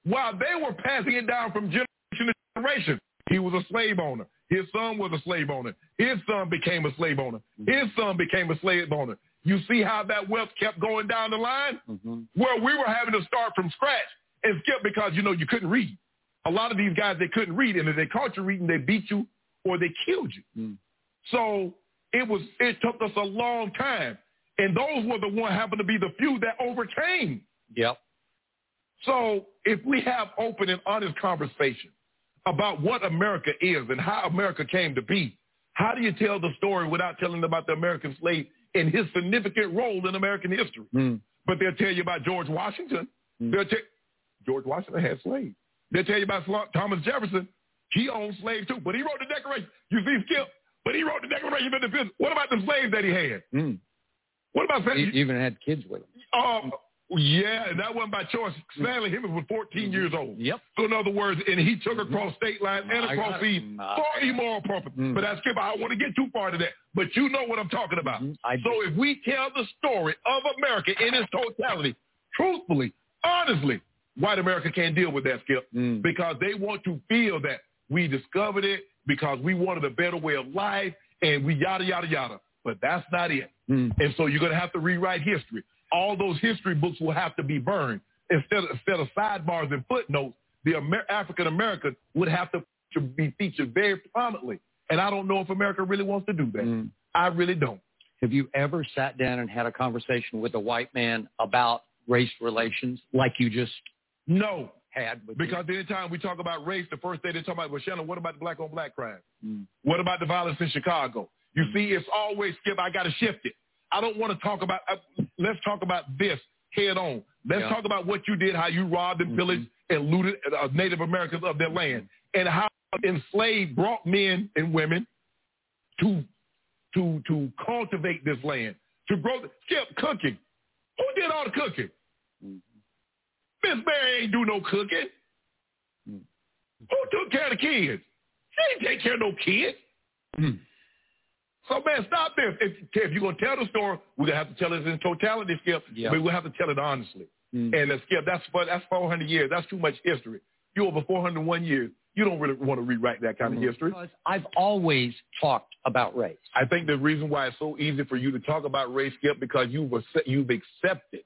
While they were passing it down from generation to generation, he was a slave owner. His son was a slave owner. His son became a slave owner. His son became a slave owner. You see how that wealth kept going down the line? Mm-hmm. Where we were having to start from scratch and skip because, you know, you couldn't read. A lot of these guys, they couldn't read. And if they caught you reading, they beat you or they killed you. Mm. So it was, it took us a long time. And those were the one happened to be the few that overcame. Yep. So if we have open and honest conversation about what America is and how America came to be, how do you tell the story without telling about the American slave and his significant role in American history? Mm. But they'll tell you about George Washington. They'll tell George Washington had slaves. They'll tell you about Thomas Jefferson. He owned slaves too, but he wrote the Declaration. You see, Skip, but he wrote the Declaration of Independence. What about the slaves that he had? Mm. What about He even had kids with him. um, yeah, and that wasn't by choice. Stanley Hemings was 14 years old. Yep. So in other words, and he took across state lines and across seas it. For immoral purpose. Mm. But that's Skip. I don't want to get too far to that. But you know what I'm talking about. Mhm. I So if we tell the story of America in its totality, truthfully, honestly, white America can't deal with that, Skip, Mm. because they want to feel that we discovered it because we wanted a better way of life and we yada, yada, yada. But that's not it. Mm. And so you're going to have to rewrite history. All those history books will have to be burned. Instead of, instead of sidebars and footnotes, the Amer- African American would have to, be featured very prominently. And I don't know if America really wants to do that. Mm. I really don't. Have you ever sat down and had a conversation with a white man about race relations like you just No. had with Because anytime we talk about race, the first thing they talk about, well, Shannon, what about the black on black crime? Mm. What about the violence in Chicago? You see, it's always skip. I got to shift it. I don't want to talk about. Uh, let's talk about this head on. Let's Yeah. talk about what you did, how you robbed and pillaged and looted uh, Native Americans of their land, and how enslaved brought men and women to to to cultivate this land, to grow. The, Skip cooking. Who did all the cooking? Miss Mary ain't do no cooking. Who took care of the kids? She ain't take care of no kids. So man, stop this. If, if you're gonna tell the story, we're gonna have to tell it in totality, Skip. Yeah. But we'll have to tell it honestly. Mm. And uh, Skip, that's for, that's 400 years. That's too much history. You over 401 years. You don't really want to rewrite that kind of history. Because I've always talked about race. I think the reason why it's so easy for you to talk about race, Skip, because you've you've accepted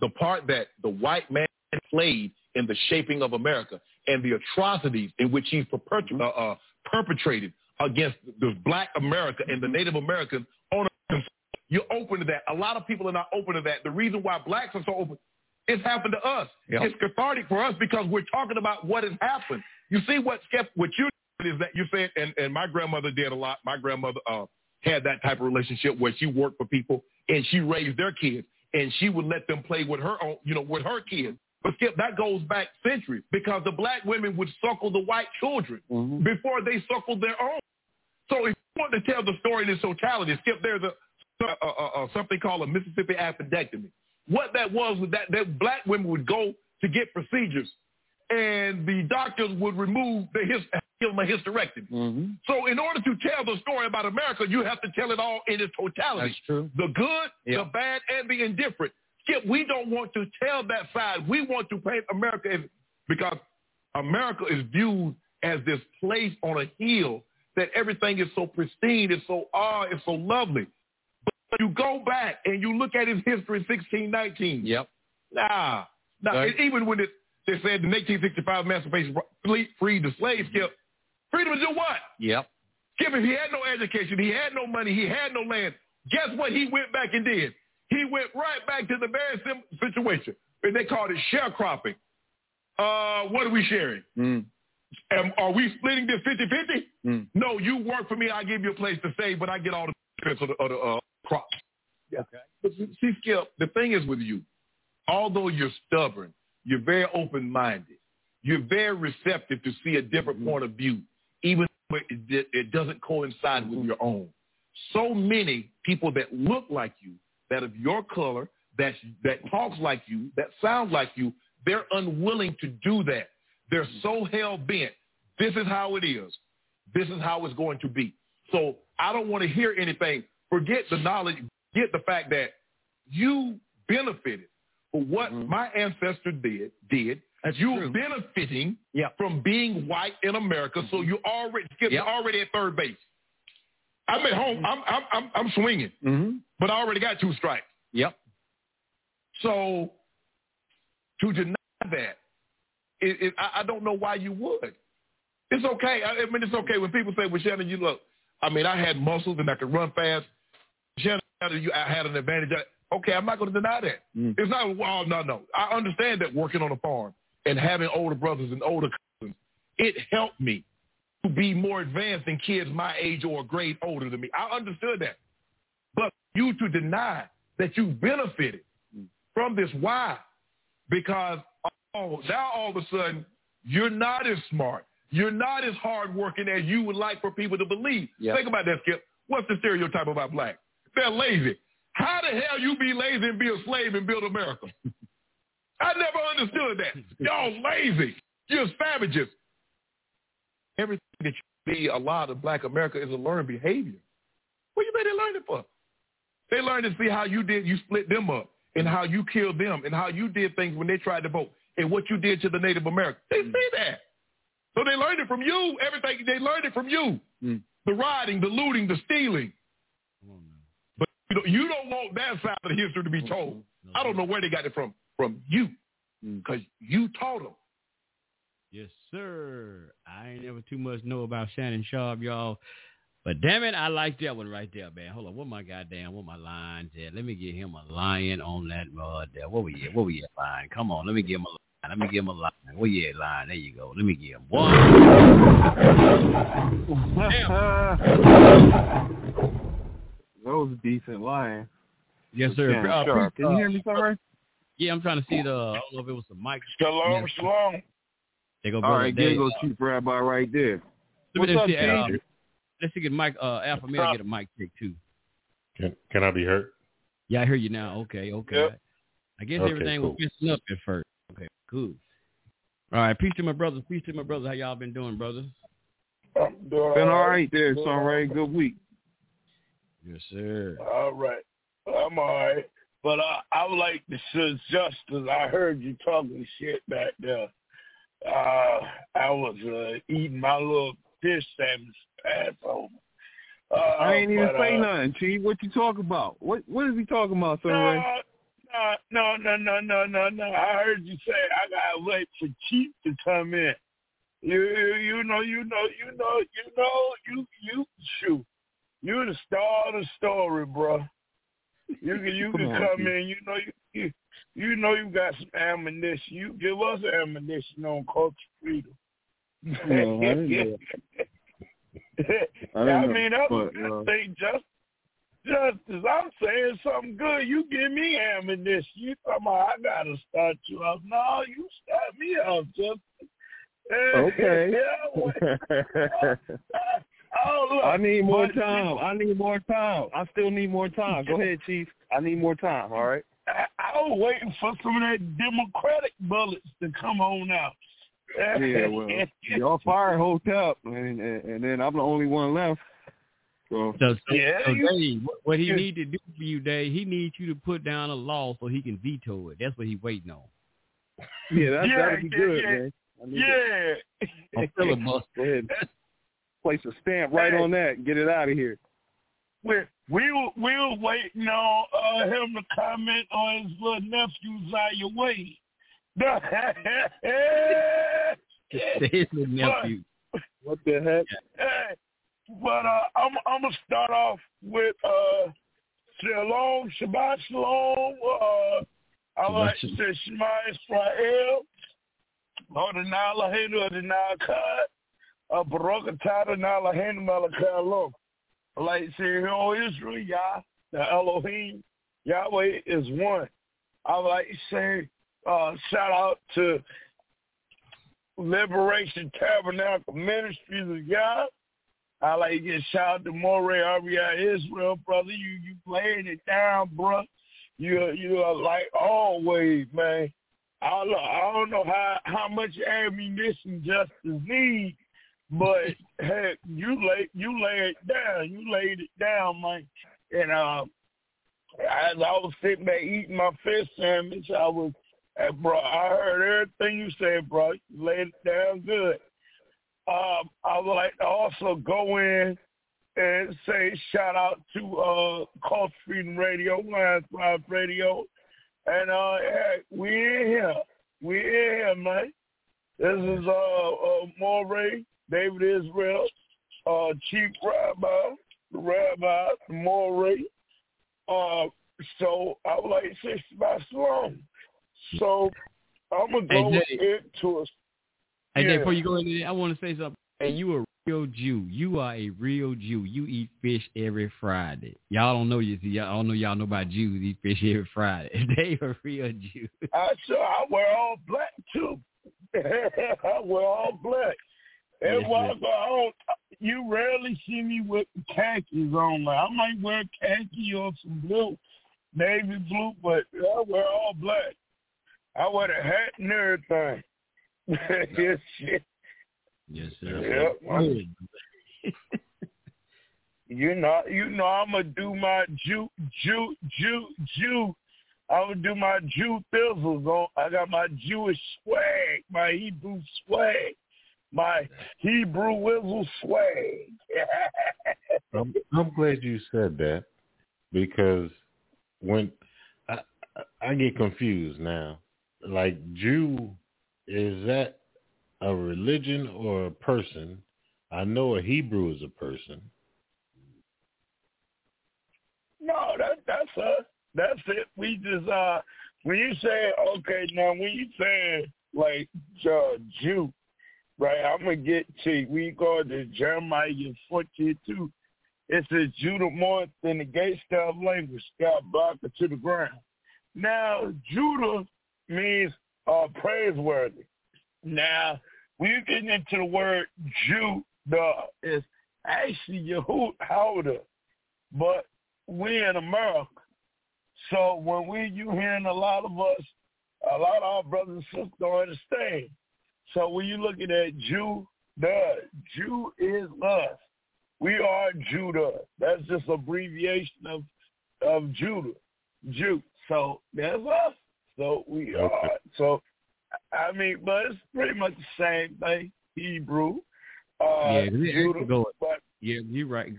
the part that the white man played in the shaping of America and the atrocities in which he's perpetu- uh, uh, perpetrated against the black America and the Native Americans on a you're open to that. A lot of people are not open to that. The reason why blacks are so open, it's happened to us. Yeah. It's cathartic for us because we're talking about what has happened. You see what Skip, what you is that you said, and, and my grandmother did a lot. My grandmother uh, had that type of relationship where she worked for people and she raised their kids and she would let them play with her own, you know, with her kids. But Skip, that goes back centuries because the black women would suckle the white children Mhm. before they suckled their own. So if you want to tell the story in its totality, Skip, there's a, a, a, a something called a Mississippi appendectomy. What that was was that, that black women would go to get procedures, and the doctors would remove the his, give them a hysterectomy. Mm-hmm. So in order to tell the story about America, you have to tell it all in its totality. That's true. The good, Yeah. the bad, and the indifferent. Skip, we don't want to tell that side. We want to paint America as because America is viewed as this place on a hill that everything is so pristine, it's so awe, it's so lovely. But you go back and you look at his history 1619. Yep. Nah, nah. Right. even when it, they said in 1865 emancipation freed the slaves, Skip, freedom to do what? Yep. Skip, if he had no education, he had no money, he had no land, guess what he went back and did? He went right back to the very same situation. And they called it sharecropping. Uh, what are we sharing? Mm. Am, are we splitting this 50-50? Mm. No, you work for me, I give you a place to stay, but I get all the benefits of the, of the uh, crops. Yeah. But see, Skip, the thing is with you, although you're stubborn, you're very open-minded. You're very receptive to see a different point of view, even if it, it doesn't coincide with your own. So many people that look like you, that of your color, that that talks like you, that sounds like you, they're unwilling to do that. They're so hell bent. This is how it is. This is how it's going to be. So I don't want to hear anything. Forget the knowledge. Get the fact that you benefited for what my ancestor did. Did That's you true. benefiting Yeah. from being white in America? So you already Yep. you're already at third base. I'm at home. I'm I'm I'm, I'm swinging, Mm-hmm. but I already got two strikes. Yep. So to deny that, it, it, I, I don't know why you would. It's okay. I, I mean, it's okay when people say, "Well, Shannon, you look." I mean, I had muscles and I could run fast. Shannon, you, I had an advantage. I- Okay, I'm not going to deny that. Mm. It's not. Well, no, no. I understand that working on a farm and having older brothers and older cousins, it helped me to be more advanced than kids my age or a grade older than me. I understood that. But you to deny that you benefited from this, why? Because oh, now all of a sudden you're not as smart. You're not as hardworking as you would like for people to believe. Yep. Think about that, Skip. What's the stereotype about black? They're lazy. How the hell you be lazy and be a slave and build America? [laughs] I never understood that. Y'all lazy. You're savages. Everything that you see a lot of black America is a learned behavior. What you they learn it for? They learned to see how you did, you split them up, and how you killed them, and how you did things when they tried to vote, and what you did to the Native Americans. They see that. So they learned it from you. Everything they learned it from you. Mm. The rioting, the looting, the stealing. But you don't, you don't want that side of the history to be told. I don't know where they got it from. From you, Mm. because you taught them. Yes, sir. I ain't never too much know about Shannon Sharpe, y'all. But damn it, I like that one right there, man. Hold on, what my goddamn, what my lines at? Let me get him a lion on that mud there. What we at? What we at, line? Come on, let me give him a. Let me give him a line. Where yeah, line? There you go. Let me give him one. That was a decent line. Yes, sir. Shannon Uh, Sharpe. please, Can you hear me, somewhere? Yeah, I'm trying to see the. I don't know if it was the mic. Shalom, Yes. shalom. They go, All brother right, Dave. there goes Chief Rabbi right there. Let me What's up, see, uh, Chief? let's see, get Mike uh, Alpha Male get a mic check too. Can can I be heard? Yeah, I hear you now. Okay, okay. Yep. I guess Okay, everything cool. was messing up at first. Okay, cool. All right, peace to my brothers. Peace to my brothers. How y'all been doing, brothers? I'm doing Been all right there, Sunray. Good week. Yes, sir. All right. I'm all right. But uh, I would like to suggest, because I heard you talking shit back there. Uh, I was uh, eating my little fish sandwich asshole. Uh, I ain't even but, say uh, nothing, Chief. What you talking about? What What is he talking about, Sunray? No, no, no, no, no, no, no. I heard you say I gotta wait for Chief to come in. You, you, you know, you know, you know, you know, you, you, shoot, you the star of the story, bro. You can, you [laughs] Come can on, come in. You know, you, you, you know, you got some ammunition. You give us ammunition on culture freedom. I I I, didn't know, [laughs] mean, that's but, what uh, I think. Just, Justice, I'm saying something good. You give me ammunition. You talking about I gotta start you up? No, you start me up, Justice. Okay. [laughs] [laughs] oh, look, I need more time. I need more time. I still need more time. Go ahead, Chief. I need more time. All right. I, I was waiting for some of that Democratic bullets to come on out. Yeah, well, y'all fired [laughs] Hotel, and, and and then I'm the only one left. So So, so, Yeah, so Dave, what- what he you- need to do for you, Dave, he needs you to put down a law so he can veto it. That's what he's waiting on. yeah, that Yeah, that'd be yeah, good, yeah. man. I need to- Yeah. [laughs] A filibuster. Go ahead. Place a stamp right Hey. on that. and Get it out of here. we we were we were waiting on uh, him to comment on his little nephew Zaya Wade. [laughs] [laughs] His little nephew. What the heck? Hey, but uh, I'm I'm gonna start off with uh, Shalom, Shabbat Shalom. Uh, I like to say Shema Israel. Ordinala Henu Ordinala Kad, uh, Barakatata Nala Henu Malakalo. Like say, here, oh Israel, Yah, the Elohim, Yahweh is one. I like to say, uh, shout out to Liberation Tabernacle Ministries of God. I like to get shout out to Moreh RBI Israel, brother. You you laying it down, bro. You you are like always, man. I don't know, I don't know how how much ammunition justice needs, but [laughs] heck, you lay you lay it down. You laid it down, man. And uh, as I was sitting there eating my fish sandwich, I was, uh, bro. I heard everything you said, bro. You laid it down good. Um, I would like to also go in and say shout out to uh Culture Freedom Radio, Lions Live Radio, and uh, hey, we in here, we in here, man. This is uh, uh Moreh, David Israel, uh, Chief Rabbi, Rabbi Moreh. Uh, so I would like to say Shabbat Shalom. So I'm gonna go Hey, into a Jay, Yeah. before you go into that, I want to say something. Hey, you a real Jew. You are a real Jew. You eat fish every Friday. Y'all don't know you. See, y'all don't know y'all know about Jews eat fish every Friday. [laughs] they a real Jew. I sure I wear all black too. [laughs] I wear all black. And Yes. I you rarely see me with khakis on. Like, I might wear khaki or some blue, navy blue, but I wear all black. I wear the hat and everything. [laughs] yes, shit. Yes, sir. Yep. [laughs] You know, you know, I'm gonna do my Jew, Jew, Jew, Jew. I'm gonna do my Jew thizzles on. I got my Jewish swag, my Hebrew swag, my Hebrew whizzle swag. [laughs] I'm, I'm glad you said that because when I, I- I get confused now, like Jew, is that a religion or a person? I know a Hebrew is a person. No, that that's us. That's it. We just uh when you say okay now when you say like uh, Jew, right? I'm gonna get to we go to Jeremiah fourteen two. It says Judah more than the gate style language, got blocked to the ground. Now Judah means uh praiseworthy. Now when you get into the word the it's actually Yehud Howder, but we in America. So when we you hearing a lot of us, a lot of our brothers and sisters don't understand. So when you looking at Jew, the Jew is us. We are Judah. That's just abbreviation of of Judah. Jew. So that's us. So we Okay. are. So I mean, but it's pretty much the same thing. Hebrew. Uh, yeah, 'cause Judah, go- but yeah, you're right.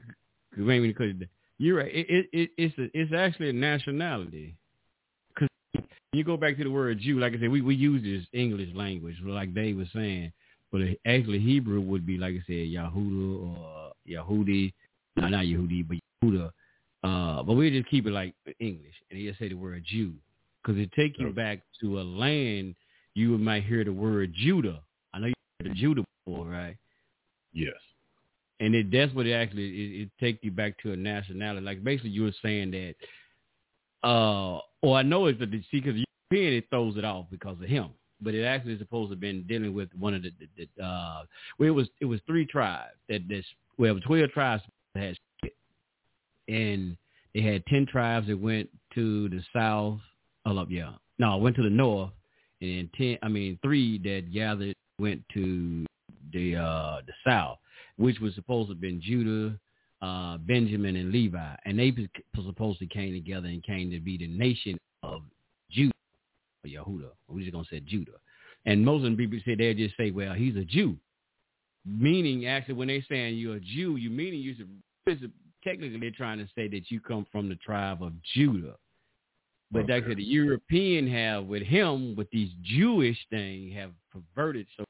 we ain't even cut it down. You're right. It, it, it, it's a, it's actually a nationality. Because you go back to the word Jew, like I said, we, we use this English language, like Dave was saying, but actually Hebrew would be like I said, Yahuda or Yahudi, no, not Yehudi, but Yehuda. Uh, but we just keep it like English, and he just say the word Jew, because it take you back to a land you might hear the word Judah. I know you heard the Judah before, right? Yes. and it that's what it actually it, it take you back to a nationality. Like basically, you were saying that, uh, or I know it's the see because European it throws it off because of him, but it actually is supposed to have been dealing with one of the, the, the uh, well, it was it was three tribes that this well twelve tribes that had and they had ten tribes that went to the south. Oh, up, yeah, no, I went to the north, and ten. I mean, three that gathered went to the uh the south which was supposed to have been Judah, uh, Benjamin, and Levi, and they supposed to came together and came to be the nation of Judah, or Yehuda. We're just gonna say Judah. And most of the people say they just say, well, he's a Jew, meaning actually when they're saying you're a Jew, you meaning you should technically they're trying to say that you come from the tribe of Judah. But like I said, the European have with him with these Jewish thing have perverted so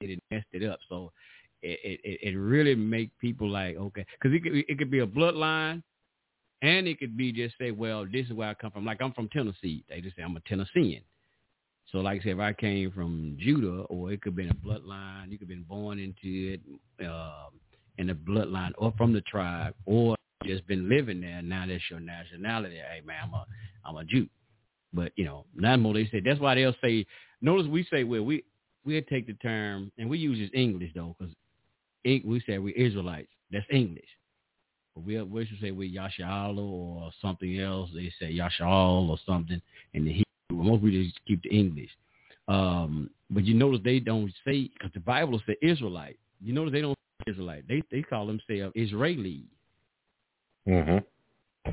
shit and messed it up. So it it, it really make people like okay, because it could it could be a bloodline, and it could be just say, well, this is where I come from. Like I'm from Tennessee. They just say I'm a Tennessean. So like I said, if I came from Judah, or it could be a bloodline, you could have been born into it um, in the bloodline, or from the tribe, or just been living there. Now that's your nationality. Hey man, I'm a I'm a Jew. But you know, not more they say. That's why they'll say. Notice we say well we we'll take the term and we use this English though because we say we're Israelites. That's English. But we we should say we Yasha'ala or something else. They say Yasha'al or something, and the Hebrew. Most we just keep the English. Um, but you notice they don't say because the Bible says Israelite. You notice they don't Israelite. They they call themselves Israeli. Mm-hmm.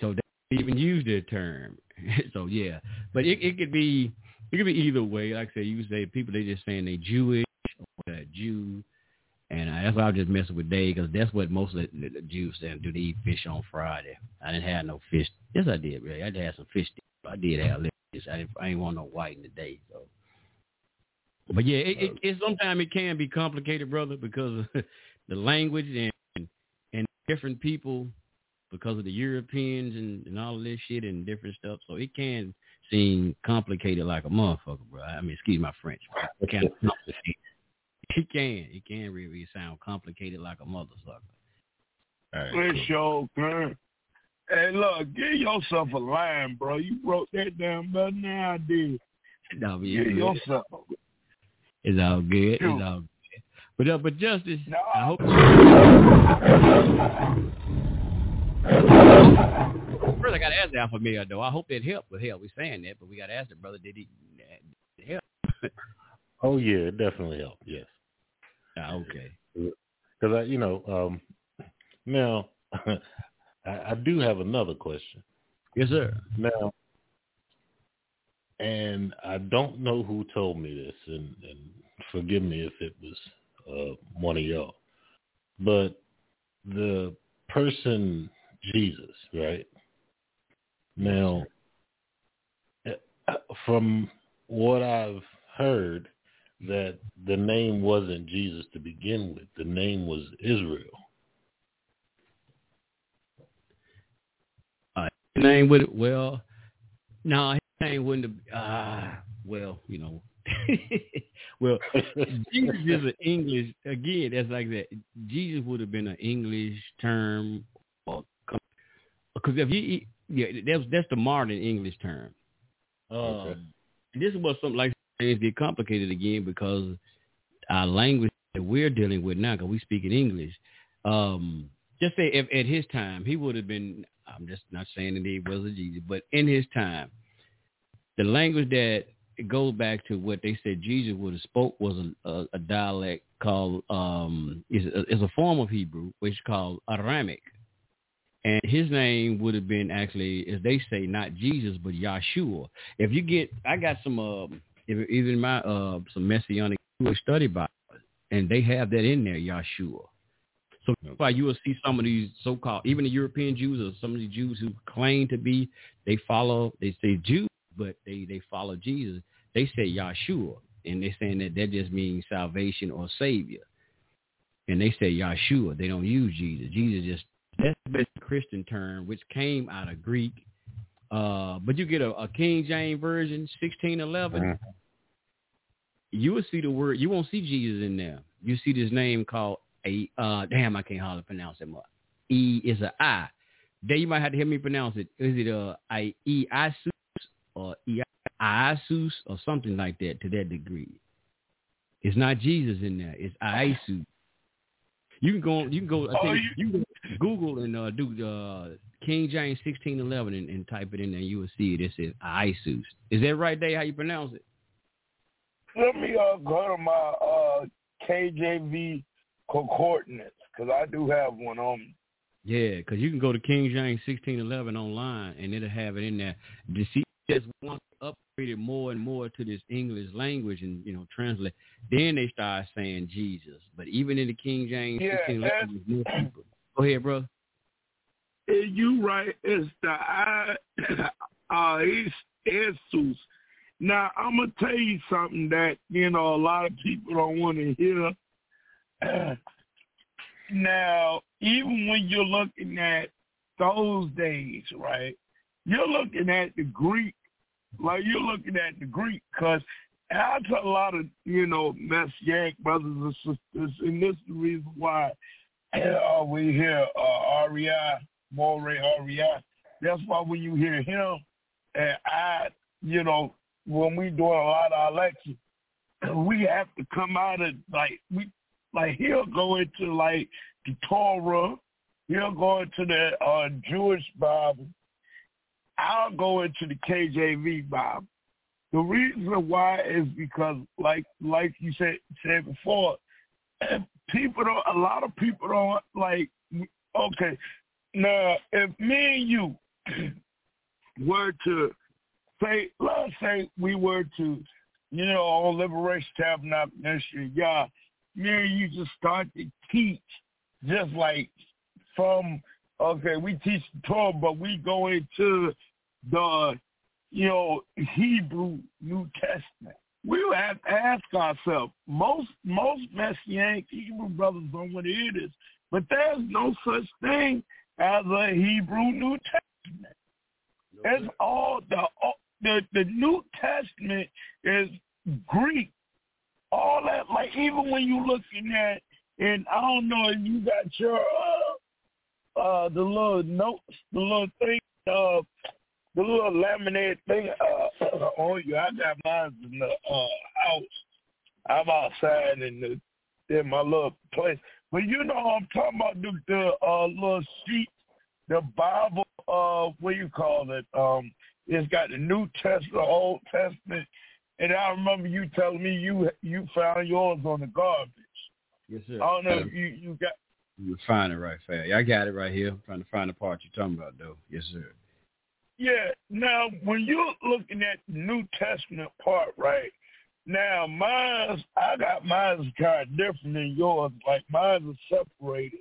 So they even use that term. [laughs] so yeah, but it, it could be it could be either way. Like I said, you say people they just saying they Jewish or a Jew, and I, that's why I was just messing with Dave because that's what most of the, the Jews say. Do they eat fish on Friday? I didn't have no fish. Yes, I did. Really, I did have some fish. I did have fish. I didn't. I ain't want no white in the day. So, but yeah, it, it, it sometimes it can be complicated, brother, because of [laughs] the language and different people because of the Europeans and, and all of this shit and different stuff. So it can seem complicated like a motherfucker, bro. I mean, excuse my French. It can It can. It can really sound complicated like a motherfucker. All right, cool. sure can. Hey, look, give yourself a line, bro. You wrote that down better than I did. No, but give yourself. It's all good. It's all good. But uh, but Justice, no. I hope. First, I got to ask Alpha Male though. I hope that helped. But hell, we're saying that, but we got to ask the brother, did he did it help? [laughs] oh yeah, it definitely helped. Yes. Ah, okay. Because I, you know, um, now [laughs] I, I do have another question. Yes, sir. Now, and I don't know who told me this, and, and forgive me if it was uh, one of y'all, but the person Jesus, right? Now, uh, from what I've heard, that the name wasn't Jesus to begin with. The name was Israel. Uh, name would well, no, his name wouldn't have. Uh, well, you know, [laughs] well, [laughs] Jesus is an English again. That's like that. Jesus would have been an English term, because if you, yeah, that's that's the modern English term. Um, okay. This is what something like things get complicated again because our language that we're dealing with now, because we speak in English. Um, just say if at his time he would have been. I'm just not saying that he was a Jesus, but in his time, the language that goes back to what they said Jesus would have spoke was a, a, a dialect called um, is a, is a form of Hebrew which is called Aramic, and his name would have been actually, as they say, not Jesus but Yahshua. If you get, I got some. Uh, even my uh, some messianic Jewish study Bible, and they have that in there, Yahshua. So that's why you will see some of these so-called, even the European Jews or some of the Jews who claim to be, they follow, they say Jews, but they they follow Jesus. They say Yahshua, and they're saying that that just means salvation or savior. And they say Yahshua. They don't use Jesus. Jesus just that's the best Christian term, which came out of Greek uh, but you get a, a King James version, sixteen eleven. Mm-hmm. You will see the word. You won't see Jesus in there. You see this name called a. Uh, damn, I can't hardly pronounce it. More. E is a I. Then you might have to hear me pronounce it. Is it a I E Isus or Isus or something like that to that degree? It's not Jesus in there. It's Isus. You can go. You can go. I think you can Google and uh, do uh, King James sixteen eleven and, and type it in there. You will see it. It says Isus. Is that right, Dave? How you pronounce it? Let me uh, go to my uh, KJV concordance because I do have one on me. Yeah, because you can go to King James sixteen eleven online and it'll have it in there. To see just once upgraded more and more to this English language and you know translate, then they start saying Jesus. But even in the King James yeah, more people. Go ahead, bro. You right. It's the I, [coughs] uh, it's Jesus. Now I'm gonna tell you something that you know a lot of people don't want to hear. [coughs] now, even when you're looking at those days, right? You're looking at the Greek Like you're looking at the Greek, because tell a lot of you know Messianic brothers and sisters, and this is the reason why uh, we hear uh, REI, Moreh REI. That's why when you hear him, and I, you know, when we do a lot of our lectures, [clears throat] we have to come out of like we like he'll go into like the Torah, he'll go into the uh, Jewish Bible. I'll go into the KJV Bible. The reason why is because, like like you said said before, people don't. A lot of people don't like. Okay, now if me and you [clears throat] were to say, let's say we were to, you know, on Liberation Tabernacle Ministry, yeah, me and you just start to teach, just like from okay, we teach the Torah, but we go into the you know, Hebrew New Testament. We have to ask ourselves, most most Messianic Hebrew brothers don't know what it is, but there's no such thing as a Hebrew New Testament. It's all the the the New Testament is Greek. All that, like even when you looking at, and I don't know if you got your uh, uh the little notes, the little thing, uh, the little laminated thing uh, [coughs] on you. I got mine in the uh, house. I'm outside in the in my little place. But you know I'm talking about the, the uh, little sheet, the Bible. Uh, what you call it? Um, it's got the New Testament, the Old Testament, and I remember you telling me you you found yours on the garbage. Yes, sir. I don't know if you you got. You find it right fast. I got it right here. I'm trying to find the part you're talking about, though. Yes, sir. Yeah. Now, when you're looking at the New Testament part, right? Now, mine's I got mine kind of different than yours. Like mine's is separated.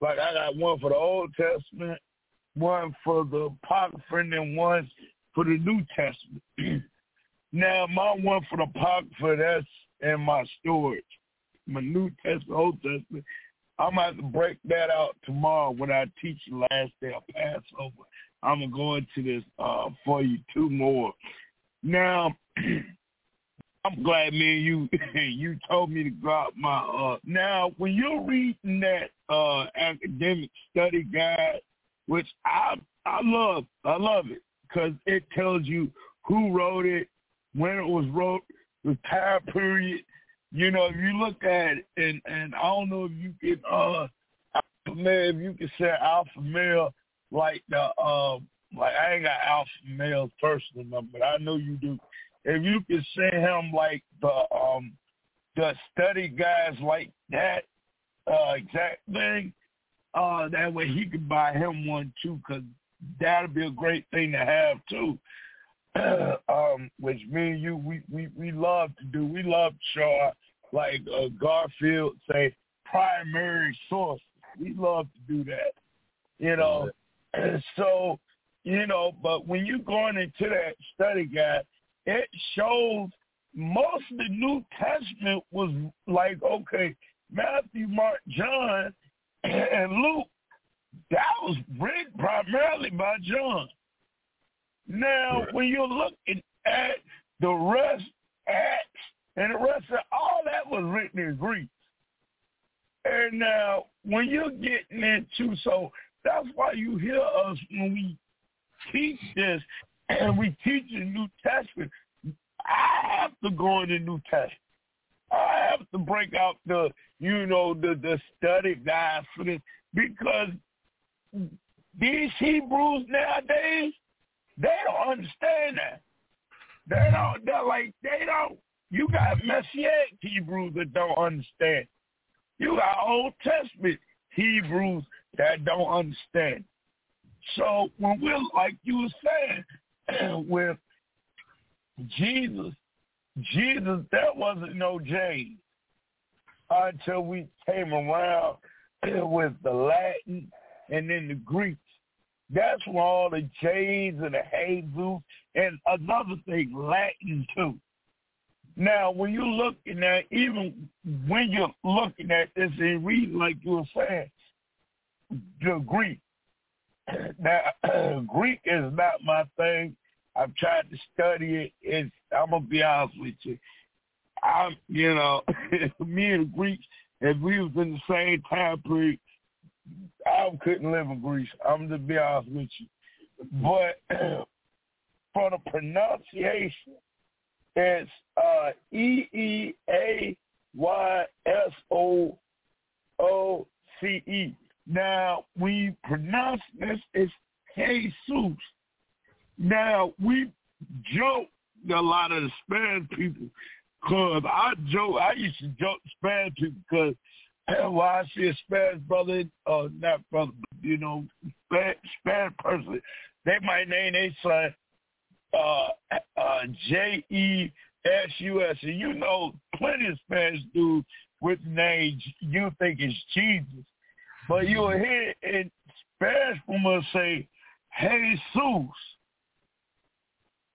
Like I got one for the Old Testament, one for the Apocrypha, and then one for the New Testament. [clears throat] now, my one for the Apocrypha, that's in my storage. My New Testament, Old Testament. I'm going to break that out tomorrow when I teach the last day of Passover. I'm gonna go into this uh, for you two more. Now, [clears throat] I'm glad man, you [laughs] you told me to drop my. Uh, now, when you're reading that uh, academic study guide, which I I love, I love it because it tells you who wrote it, when it was wrote, the time period. You know, if you look at it, and and I don't know if you can uh, alpha male, if you can say alpha male like the um like I ain't got alpha males personally, but I know you do. If you can send him like the um the study guys like that uh exact thing, uh that way he could buy him one too, cause that'd be a great thing to have too. [clears throat] um, which me and you we, we we love to do. We love to show like uh, Garfield say primary source. We love to do that. You know, [clears throat] so, you know, but when you're going into that study guide, it shows most of the New Testament was like, okay, Matthew, Mark, John, [clears throat] and Luke, that was written primarily by John. Now, when you're looking at the rest, Acts, and the rest of all that was written in Greek. And now, when you're getting into, so that's why you hear us when we teach this and we teach the New Testament. I have to go in the New Testament. I have to break out the, you know, the the study guides for this because these Hebrews nowadays, they don't understand that. They don't. They're like they don't. You got Messianic Hebrews that don't understand. You got Old Testament Hebrews that don't understand. So when we're like you were saying [clears throat] with Jesus, Jesus, there wasn't no James until we came around [clears throat] with the Latin and then the Greeks. That's where all the James and the Jesus and another thing, Latin too. Now, when you're looking at, even when you're looking at this and reading like you were saying, the Greek. [clears throat] Now, [clears throat] Greek is not my thing. I've tried to study it. It's I'm gonna be honest with you. I'm you know, [laughs] me and the Greeks, if we was in the same time period, I couldn't live in Greece. I'm to be honest with you. But [clears throat] for the pronunciation, it's uh, E E A Y S O O C E. Now we pronounce this as Jesus. Now we joke a lot of the Spanish people because I joke. I used to joke Spanish people because well, I see a Spanish brother, uh, not brother, you know, Spanish, Spanish person, they might name their son uh, uh, J E S U S, and you know, plenty of Spanish dudes with names you think is Jesus, but you'll hear in Spanish woman say Jesus.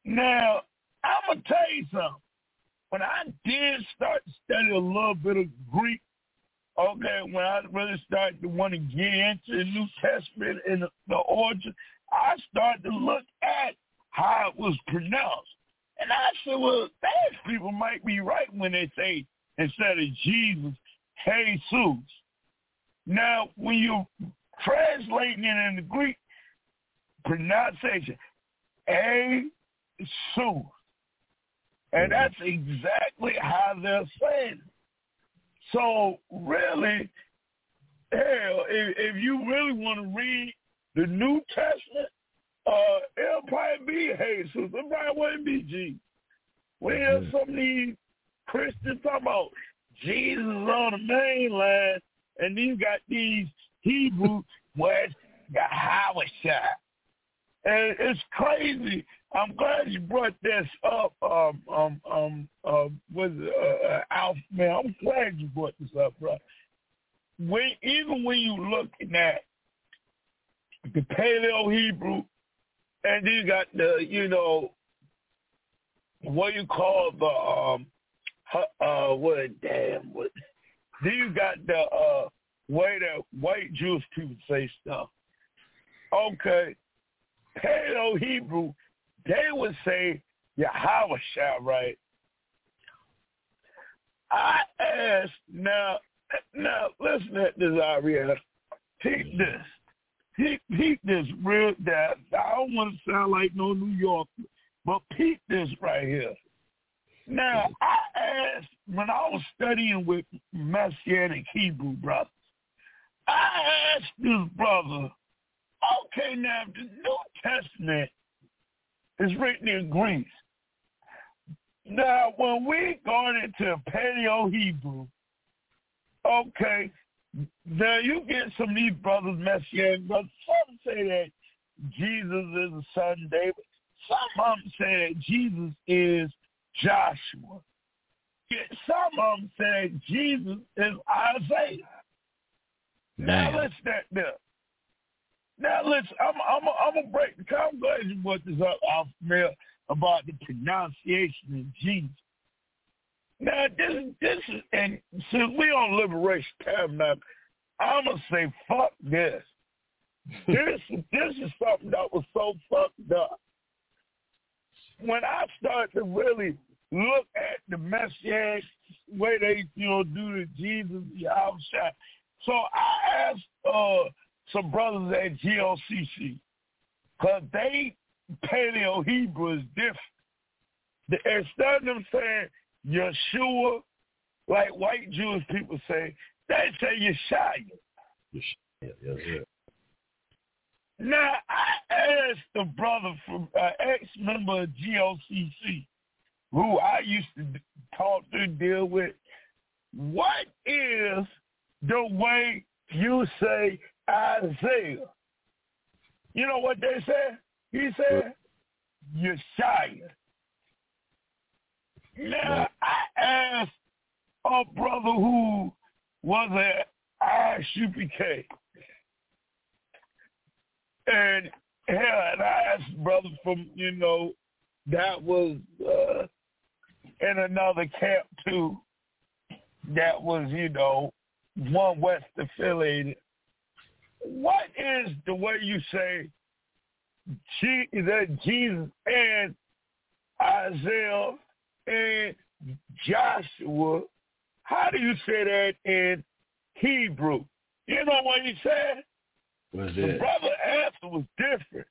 Now, I'm gonna tell you something. When I did start to study a little bit of Greek, okay, when I really started to want to get into the New Testament and the, the origin, I started to look at how it was pronounced. And I said, well, Spanish people might be right when they say instead of Jesus, Jesus. Now, when you're translating it in the Greek pronunciation, A Jesus. And mm-hmm. that's exactly how they're saying it. So really, hell, if, if you really want to read the New Testament, uh, it'll probably be Jesus. It probably wouldn't be Jesus. We have some of these Christians talking about Jesus on the mainland, and then you got these Hebrew where it's got Howard shot. And it's crazy. I'm glad you brought this up. Um, um, um, uh, was uh, uh, Alf? Man, I'm glad you brought this up, bro. When even when you looking at the Paleo Hebrew, and you got the you know what you call the um uh what damn what then you got the uh way that white Jewish people say stuff. Okay. Paleo Hebrew, they would say Yahweh shall right. I asked now now listen at this Ariana. Take this. Peep, peep this real that I don't want to sound like no New Yorker, but peep this right here. Now I asked when I was studying with Messianic Hebrew brothers, I asked this brother, okay, now the New Testament is written in Greek. Now, when we going into Paleo Hebrew, okay, now you get some of these brothers, Messianic brothers. Some say that Jesus is the son of David. Some of them say that Jesus is Joshua. Some of them say Jesus is Isaiah. Now Man. let's that there. Now let's. I'm. I'm. I'm gonna break. I'm glad you brought this up, Male, about the pronunciation of Jesus. Now this. This is. And since we on Liberation Tabernacle, I'm gonna say fuck this. this. This is something that was so fucked up. When I started to really look at the messianic way they, you know, do the Jesus, Yahweh. So I asked uh, some brothers at GLCC, because they Paleo Hebrew is different. Instead of them saying Yeshua, like white Jewish people say, they say Yeshaya. Now, I asked the brother from uh, ex-member of GLCC, who I used to talk to and deal with, what is the way you say Isaiah? You know what they said? He said, Yeshaya. Now, I asked a brother who was at ISUPK, and hell, and I asked brother from, you know, that was uh, in another camp too, that was, you know, one West affiliated. What is the way you say G, that Jesus and Isaiah and Joshua. How do you say that in Hebrew? You know what he said? What's The that? brother answer was different.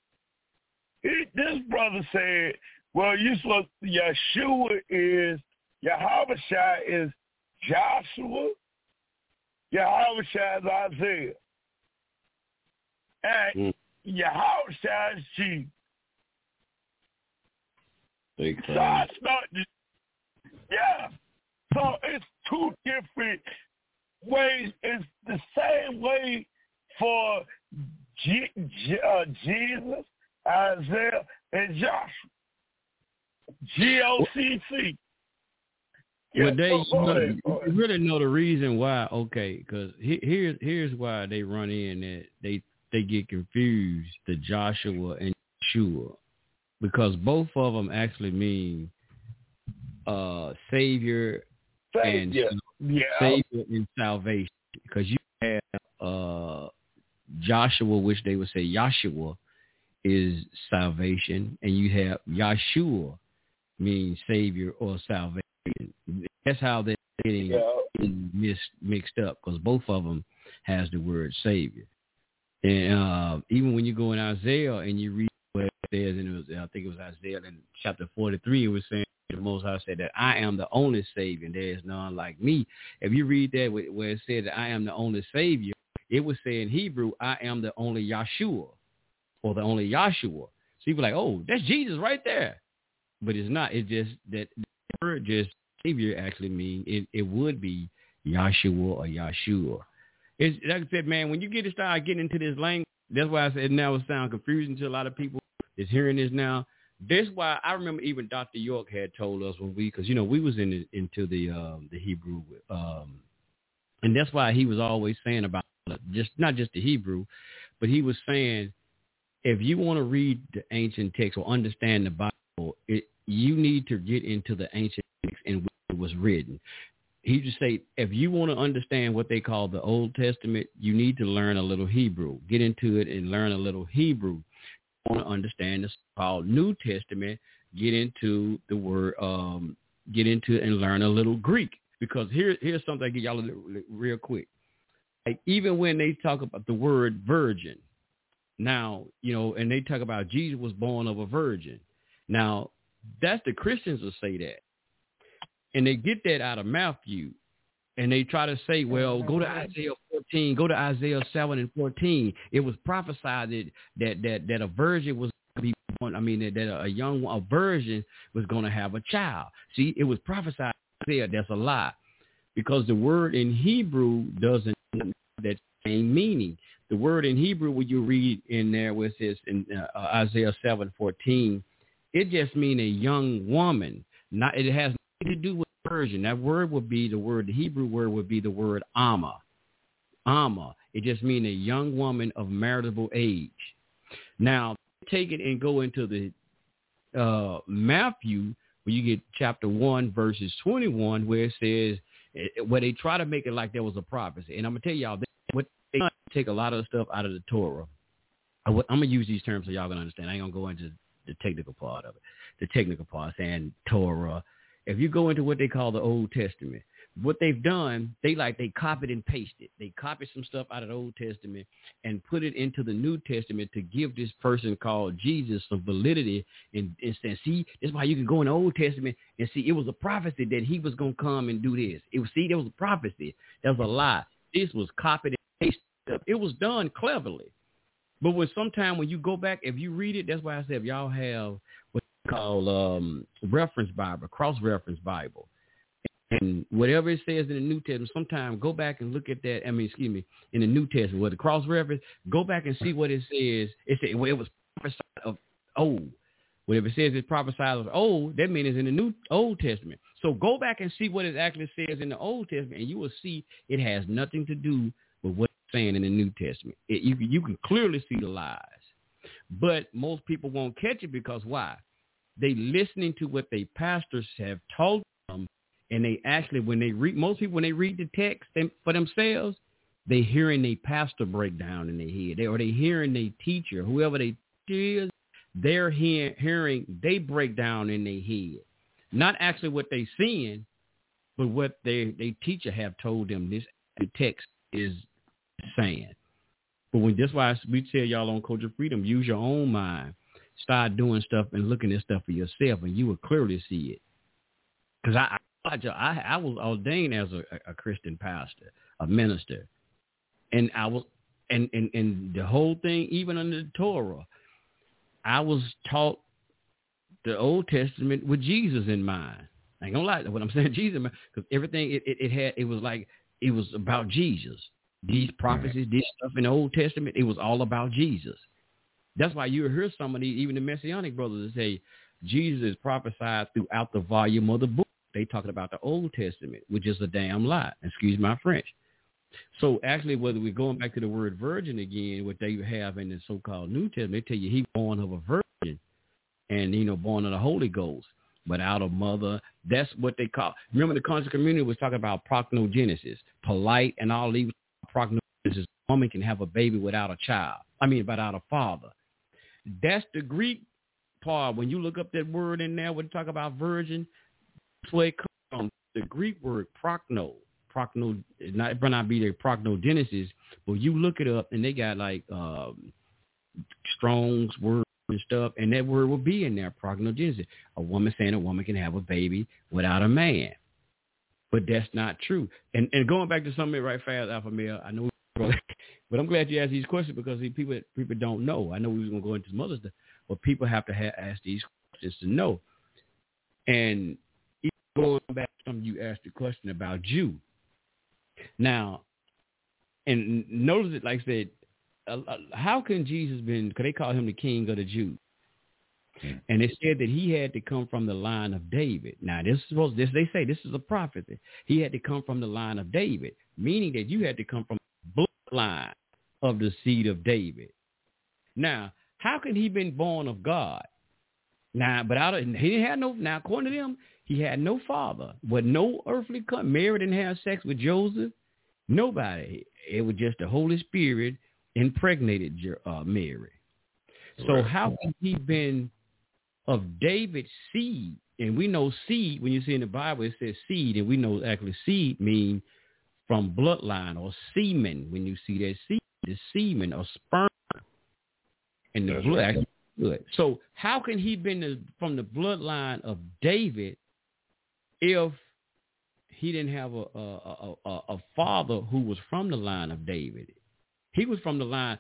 He, this brother said, well, you supposed Yeshua is, Yahweh is Joshua, Yahweh is Isaiah. And Mm. Yahweh is Jesus. They So it's not yeah. So it's two different ways. It's the same way for G, G, uh, Jesus, Isaiah, and Joshua. G O C C. Yeah, well, they you, know, ahead, go you really know the reason why. Okay, because he, here's here's why they run in that they they get confused. The Joshua and Yeshua, because both of them actually mean uh savior and Savior. Yeah. savior and salvation. Because you have uh Joshua, which they would say Yahshua is salvation, and you have Yahshua means savior or salvation. That's how they're getting Yeah. mis- mixed up because both of them has the word savior. And uh, even when you go in Isaiah and you read what it says, and it was I think it was Isaiah in chapter forty three, it was saying the Most High said that I am the only savior, there is none like me. If you read that where it said that I am the only savior, it would say in Hebrew, I am the only Yahshua or the only Yahshua. So you like, oh, that's Jesus right there. But it's not. It's just that the word just savior actually means it, it would be Yahshua or Yahshua. It's like I said, man, when you get to start getting into this language, that's why I said now it sounds confusing to a lot of people is hearing this now. That's why I remember even Dr. York had told us when we, because you know we was in the, into the um, the Hebrew, um, and that's why he was always saying about just not just the Hebrew, but he was saying if you want to read the ancient text or understand the Bible, it, you need to get into the ancient text in which it was written. He just say, if you want to understand what they call the Old Testament, you need to learn a little Hebrew. Get into it and learn a little Hebrew. You want to understand the called New Testament, get into the word, um, get into it and learn a little Greek. Because here, here's something I get y'all little- real quick. Like even when they talk about the word virgin, now, you know, and they talk about Jesus was born of a virgin. Now, that's the Christians will say that. And they get that out of Matthew. And they try to say, well, go to Isaiah 14, go to Isaiah 7 and 14. It was prophesied that that that, that a virgin was going to be born. I mean, that, that a young a virgin was going to have a child. See, it was prophesied there. That's a lie. Because the word in Hebrew doesn't have that same meaning. The word in Hebrew, when you read in there where it says in uh, Isaiah 7, 14, it just means a young woman. Not It has to do with Persian. That word would be the word, the Hebrew word would be the word Amma. Amma. It just means a young woman of marriageable age. Now, take it and go into the uh, Matthew, where you get chapter 1, verses 21, where it says, eh, where they try to make it like there was a prophecy. And I'm going to tell y'all, they, what they take a lot of stuff out of the Torah. I, am going to use these terms so y'all can understand. I ain't going to go into the technical part of it. The technical part, saying Torah. If you go into what they call the Old Testament, what they've done, they like they copied and pasted. They copied some stuff out of the Old Testament and put it into the New Testament to give this person called Jesus some validity and, and say, see, this is why you can go in the Old Testament and see it was a prophecy that he was gonna come and do this. It was see, there was a prophecy. That was a lie. This was copied and pasted. It was done cleverly. But when sometime when you go back, if you read it, that's why I said if y'all have what they call um, reference Bible, cross reference Bible, and whatever it says in the New Testament, sometimes go back and look at that. I mean, excuse me, in the New Testament, where the cross reference, go back and see what it says. It said well, it was prophesied of old. If it says it's prophesied of old, that means it's in the New Old Testament. So go back and see what it actually says in the Old Testament, and you will see it has nothing to do with what it's saying in the New Testament. It, you you can clearly see the lies, but most people won't catch it because why? They listening to what they pastors have told them, and they actually when they read most people when they read the text they, for themselves, they hearing their pastor break down in their head, they, or they hearing their teacher, whoever they is, they're hear, hearing, they break down in their head. Not actually what they seeing, but what their they teacher have told them this the text is saying. But when that's why we tell y'all on Culture Freedom, use your own mind. Start doing stuff and looking at stuff for yourself, and you will clearly see it. Because I, I, I was ordained as a, a Christian pastor, a minister, and I was, and, and and the whole thing, even under the Torah, I was taught the Old Testament with Jesus in mind. I ain't gonna lie, to what I'm [laughs] saying, Jesus, because everything it, it, it had, it was like it was about Jesus. These prophecies, this stuff in the Old Testament, it was all about Jesus. That's why you hear some of these, even the Messianic brothers, say Jesus is prophesied throughout the volume of the book. They talking about the Old Testament, which is a damn lie. Excuse my French. So actually, whether we're going back to the word virgin again, what they have in the so-called New Testament, they tell you he born of a virgin, and you know born of the Holy Ghost, but out of mother. That's what they call. Remember, the conscious community was talking about procnogenesis, polite, and all these prognosis. A woman can have a baby without a child. I mean, without a father. That's the Greek part. When you look up that word in there, when you talk about virgin, it comes from. The Greek word progno. Progno, not, it might not be their prognogenesis, but you look it up and they got like um, Strong's word and stuff, and that word will be in there, prognogenesis. A woman saying a woman can have a baby without a man. But that's not true. And and going back to something right fast, Alpha Male, I know, but I'm glad you asked these questions because people people don't know. I know we was gonna go into some other stuff, but people have to ha- ask these questions to know. And going back to something you asked the question about Jew. Now, and notice it, like I said, uh, how can Jesus been? Because they call him the King of the Jews. And it said that he had to come from the line of David. Now, this is supposed this they say this is a prophecy. He had to come from the line of David, meaning that you had to come from bloodline of the seed of David. Now, how can he been born of God? Now, but out of, he didn't have no. Now, according to them, he had no father, but no earthly cut. Mary didn't have sex with Joseph. Nobody. It was just the Holy Spirit impregnated uh, Mary. So right. how can he been of David's seed, and we know seed, when you see in the Bible, it says seed, and we know actually seed mean from bloodline or semen. When you see that seed, the semen or sperm, and the That's blood right. good. So how can he been the, from the bloodline of David if he didn't have a a, a a father who was from the line of David? He was from the line.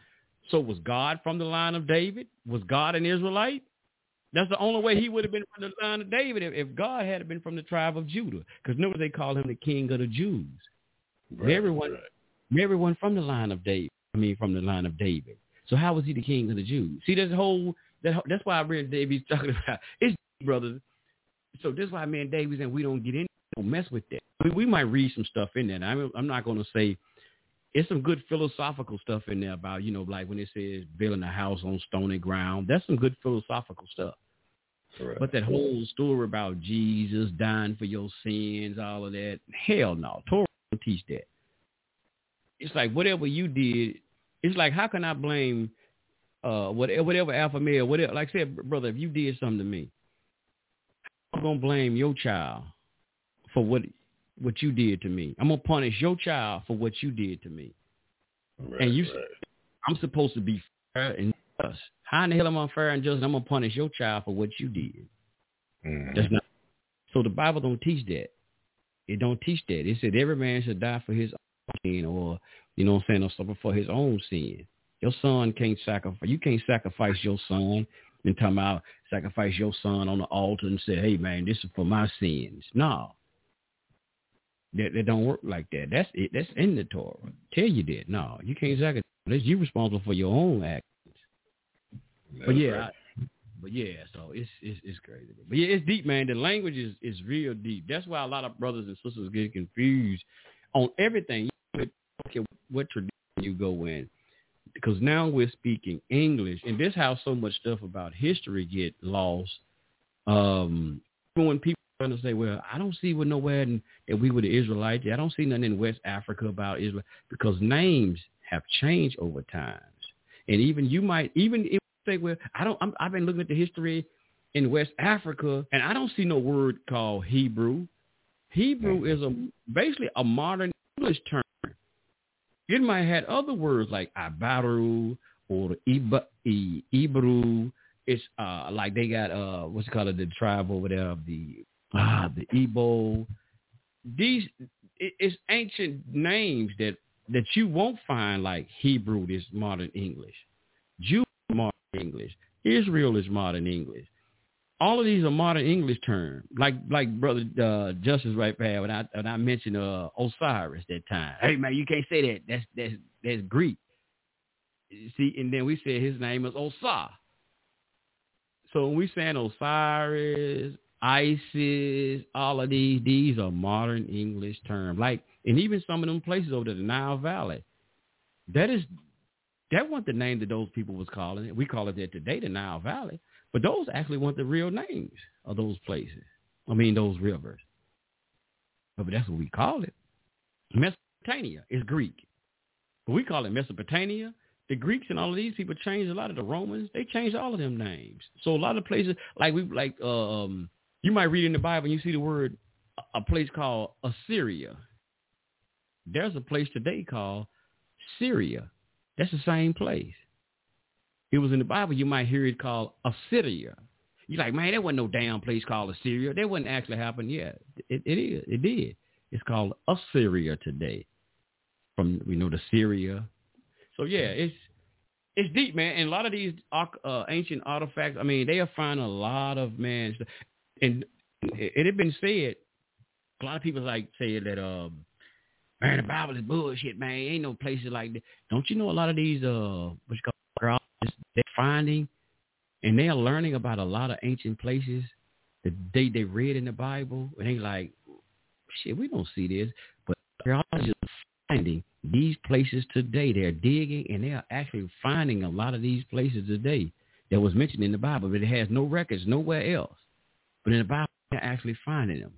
So was God from the line of David? Was God an Israelite? That's the only way he would have been from the line of David if, if God had been from the tribe of Judah. Because notice they call him the king of the Jews. Right, everyone, right. everyone from the line of David. I mean, from the line of David. So how was he the king of the Jews? See, this whole that, that's why I read David's talking [laughs] about it's brothers. So this is why me and Davies and we don't get in, don't mess with that. We, we might read some stuff in there. I'm, I'm not going to say it's some good philosophical stuff in there about you know like when it says building a house on stony ground. That's some good philosophical stuff. Correct. But that whole story about Jesus dying for your sins, all of that, hell no. Torah don't teach that. It's like whatever you did, it's like how can I blame uh whatever whatever alpha male, whatever like I said, brother, if you did something to me, I'm gonna blame your child for what what you did to me. I'm gonna punish your child for what you did to me. Right, and you right. I'm supposed to be fair and just. How in the hell am I fair and just? I'm gonna punish your child for what you did. Mm-hmm. That's not. So the Bible don't teach that. It don't teach that. It said every man should die for his own sin, or you know what I'm saying, or suffer for his own sin. Your son can't sacrifice. You can't sacrifice your son and talking about sacrifice your son on the altar and say, "Hey man, this is for my sins." No, that, that don't work like that. That's it. That's in the Torah. Tell you that. No, you can't sacrifice. You responsible for your own act but yeah, right. I, but yeah, so it's, it's it's crazy. But yeah, it's deep, man. The language is is real deep. That's why a lot of brothers and sisters get confused on everything. Okay, what tradition you go in? Because now we're speaking English, and this how so much stuff about history get lost. Um, when people trying to say, "Well, I don't see what nowhere in, that we were the Israelites. I don't see nothing in West Africa about Israel," because names have changed over time, and even you might even if think, well, I don't. I'm, I've been looking at the history in West Africa, and I don't see no word called Hebrew. Hebrew is a basically a modern English term. It might have had other words like Ibaru or Iba, Ibru. It's uh like they got uh what's it called the tribe over there of the ah the Igbo. These it's ancient names that that you won't find like Hebrew is modern English, Jew is modern English, Israel is modern English. All of these are modern English terms. Like like brother uh, Justice right there when I when I mentioned uh, Osiris that time. Hey man, you can't say that. That's that's that's Greek. See, and then we said his name is Osar. So when we saying Osiris, ISIS, all of these, these are modern English terms. Like, and even some of them places over the Nile Valley, that is, that wasn't the name that those people was calling it. We call it that today, the Nile Valley. But those actually weren't the real names of those places. I mean, those rivers. But that's what we call it. Mesopotamia is Greek. But we call it Mesopotamia. The Greeks and all of these people changed a lot of the Romans. They changed all of them names. So a lot of places, like we like, um, you might read in the Bible and you see the word a place called Assyria. There's a place today called Syria. That's the same place. It was in the Bible. You might hear it called Assyria. You're like, man, there wasn't no damn place called Assyria. That wouldn't actually happen yet. It, it is. It did. It's called Assyria today. From we know the Syria. So yeah, it's it's deep, man. And a lot of these uh, ancient artifacts. I mean, they are finding a lot of man and it had been said, a lot of people like say that, um, man, the Bible is bullshit, man. Ain't no places like that. Don't you know a lot of these, uh, what you call they're finding and they are learning about a lot of ancient places that they, they read in the Bible. And they like, shit, we don't see this. But are just finding these places today. They're digging and they are actually finding a lot of these places today that was mentioned in the Bible, but it has no records nowhere else. But in the Bible, they're actually finding them.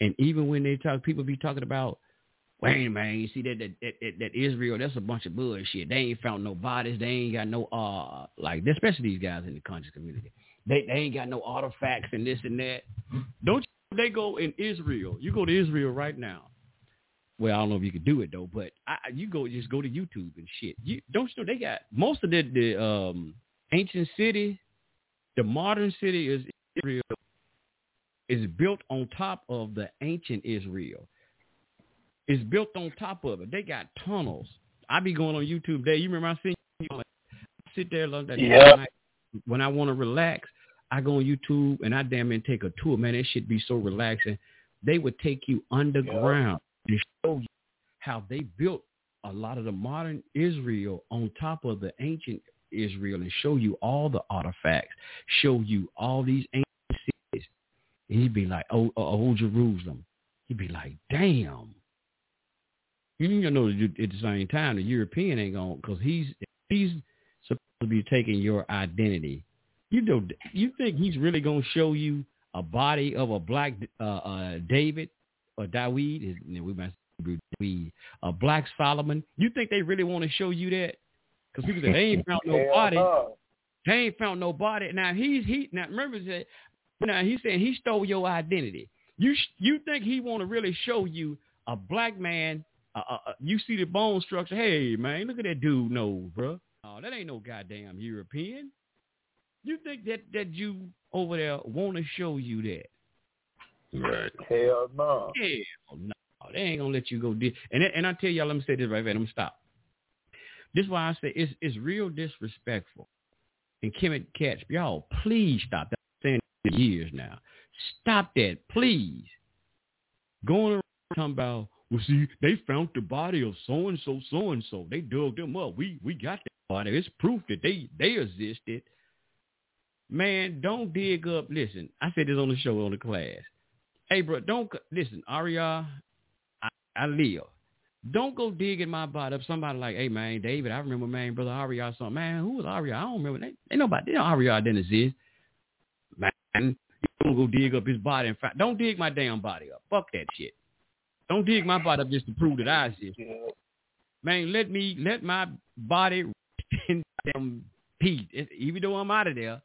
And even when they talk, people be talking about, wait, man, you see that that, that that Israel, that's a bunch of bullshit. They ain't found no bodies. They ain't got no uh like, especially these guys in the conscious community. They they ain't got no artifacts and this and that. Don't you? They go in Israel. You go to Israel right now. Well, I don't know if you could do it though, but I, you go just go to YouTube and shit. You don't you know they got most of the the um ancient city, the modern city is Israel is built on top of the ancient Israel. It's built on top of it. They got tunnels. I be going on YouTube there. You remember I seen you I sit there like that yeah. when I want to relax. I go on YouTube and I damn near take a tour. Man, that should be so relaxing. They would take you underground yeah. and show you how they built a lot of the modern Israel on top of the ancient Israel and show you all the artifacts, show you all these ancient cities. And he'd be like, oh, uh, old Jerusalem. He'd be like, damn. You know, at the same time, the European ain't going to, because he's, he's supposed to be taking your identity. You know, you think he's really going to show you a body of a black uh, uh, David or Dawid? We might David, a black Solomon. You think they really want to show you that? Because people say they ain't found no body. They ain't found no body. Now he's he now remember that now he's saying he stole your identity. You you think he want to really show you a black man? Uh, uh, uh, you see the bone structure. Hey man, look at that dude. No, bro. Oh, that ain't no goddamn European. You think that that you over there want to show you that? Right. Hell no. Hell no. They ain't gonna let you go. Di- and and I tell y'all, let me say this right there. Let me stop. This is why I say it's it's real disrespectful. And Kemet Catch, y'all, please stop that. I'm saying years now. Stop that, please. Going around talking about, well, see, they found the body of so and so, so and so. They dug them up. We we got that body. It's proof that they they existed. Man, don't dig up. Listen, I said this on the show on the class. Hey, bro, don't listen, Aria. I, I live. Don't go digging my body up. Somebody like, hey man, David, I remember man, brother Aria something. Man, who was Aria? I don't remember. They, ain't nobody. They know Aria didn't exist. Man, you don't go dig up his body. In fact, don't dig my damn body up. Fuck that shit. Don't dig my body up just to prove that I exist. Man, let me let my body in them Pete, even though I'm out of there.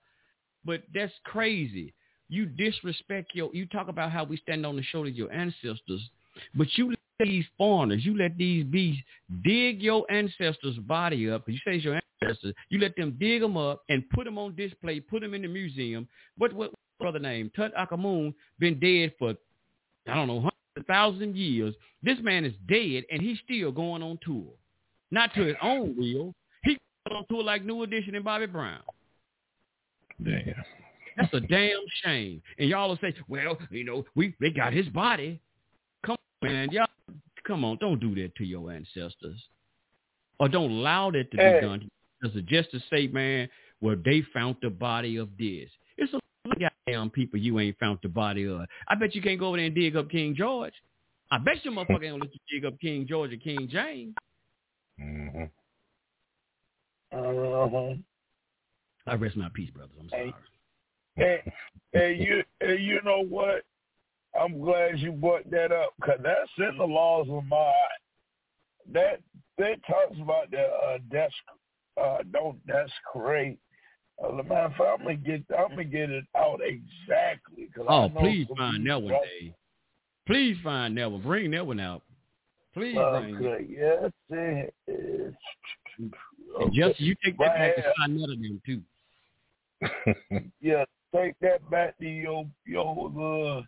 But that's crazy. You disrespect your. You talk about how we stand on the shoulders of your ancestors, but you let these foreigners, you let these beasts dig your ancestors' body up. You say it's your ancestors. You let them dig them up and put them on display, put them in the museum. What what brother name? Tutankhamun been dead for I don't know hundred thousand years. This man is dead and he's still going on tour, not to his own will. He going on tour like New Edition and Bobby Brown. Damn. That's a damn shame. And y'all will say, well, you know, we they got his body. Come on, man. Y'all, come on. Don't do that to your ancestors. Or don't allow that to Hey. be done. Because just to say, man, well, they found the body of this. It's a lot of goddamn people you ain't found the body of. I bet you can't go over there and dig up King George. I bet you motherfucker ain't gonna let you dig up King George or King James. hmm Uh-huh. I rest my peace, brothers. I'm sorry. Hey, hey, you, hey, you know what? I'm glad you brought that up because that's in the laws of Maat that that talks about the uh, desk. Uh, don't desecrate. Uh, man, if I'm gonna get, I'm gonna get it out exactly. 'cause I Oh, please find that one, don't- Dave. Please find that one. Bring that one out. Please bring it. Yes, it is. And just you take that back to Right. sign of them too. [laughs] yeah, take that back to your your uh,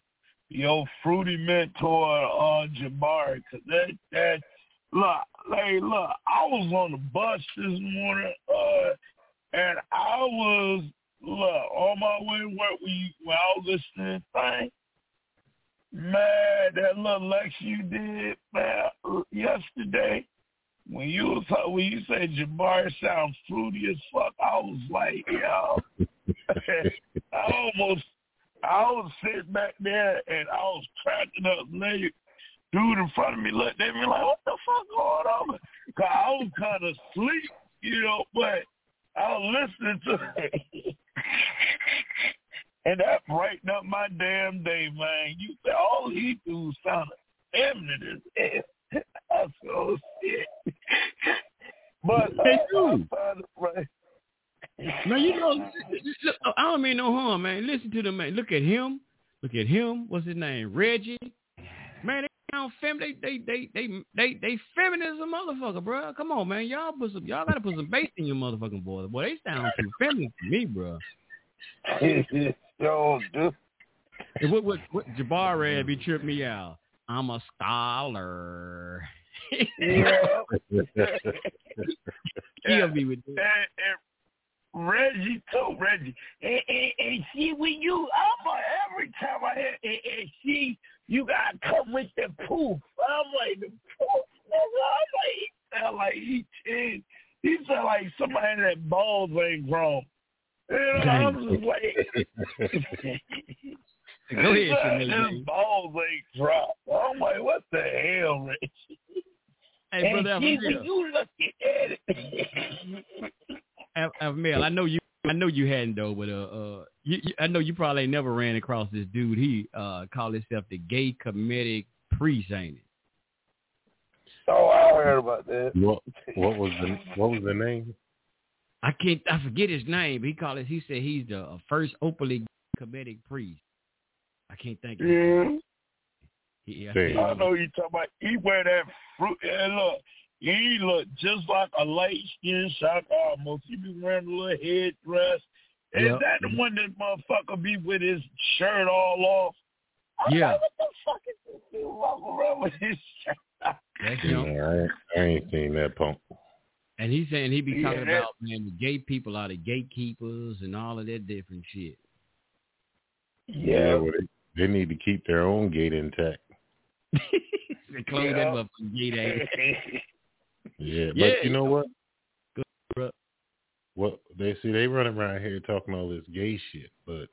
your fruity mentor uh Jabari, cause that that look, hey look, I was on the bus this morning, uh, and I was look on my way work you, when I listening thing. Man, that little lecture you did, man, uh, yesterday when you was uh, when you said Jabari sounds fruity as fuck, I was like, yo. [laughs] I almost, I was sitting back there and I was cracking up. Lady, dude in front of me looked at me like, what the fuck going on? Cause I was kind of asleep, you know, but I was listening to it. [laughs] and that brightened up my damn day, man. You said all he do sounded eminent as hell. [laughs] I said, oh shit. [laughs] But They I, do. I found it right. Man, you know, I don't mean no harm, man. Listen to the man. Look at him. Look at him. What's his name? Reggie. Man, sound fem. They they they they they they a motherfucker, bro. Come on, man. Y'all put some. Y'all gotta put some bass in your motherfucking voice. Boy, they sound too feminine to me, bro. [laughs] Yo, dude. What what Jabari be tripping me out. I'm a scholar. Yeah. [laughs] Kill me with and, Reggie too, Reggie. And, and, and see when you I'm like every time I hear and, and see you gotta come with the poof. I'm like the poof nigga. I'm like he sound like he changed. He sound like somebody that balls ain't grown. You know, I'm just like [laughs] Go ahead, sound like his balls ain't dropped. I'm like, what the hell, Reggie? Hey, brother and see, when Alvin, you looking at it. [laughs] Av- Avmel, I know you. I know you hadn't though, but uh, uh, you, you, I know you probably ain't never ran across this dude. He uh called himself the gay Kemetic priest, ain't it? Oh, I heard about that. What what was the what was the name? I can't. I forget his name. But he called it. He said he's the uh, first openly Kemetic priest. I can't think. Of it. Yeah. He, I Damn. can't- I know you talking about. He wear that fruit. And look, he look just like a light skinned shot uh, almost. He be wearing a little headdress. Is Yep. that the one that motherfucker be with his shirt all off? I'm Yeah. Like, what the fuck is this dude walking around with his shirt? That's Yeah, him. I, ain't, I ain't seen that punk. And he's saying he be Yeah, talking that- about man, the gay people are the gatekeepers and all of that different shit. Yeah. well, they, they need to keep their own gate intact. [laughs] they close that Yeah. motherfucking gate eh? [laughs] ass. Yeah, but Yeah, you know what? Good. What they see, they run around here talking all this gay shit, but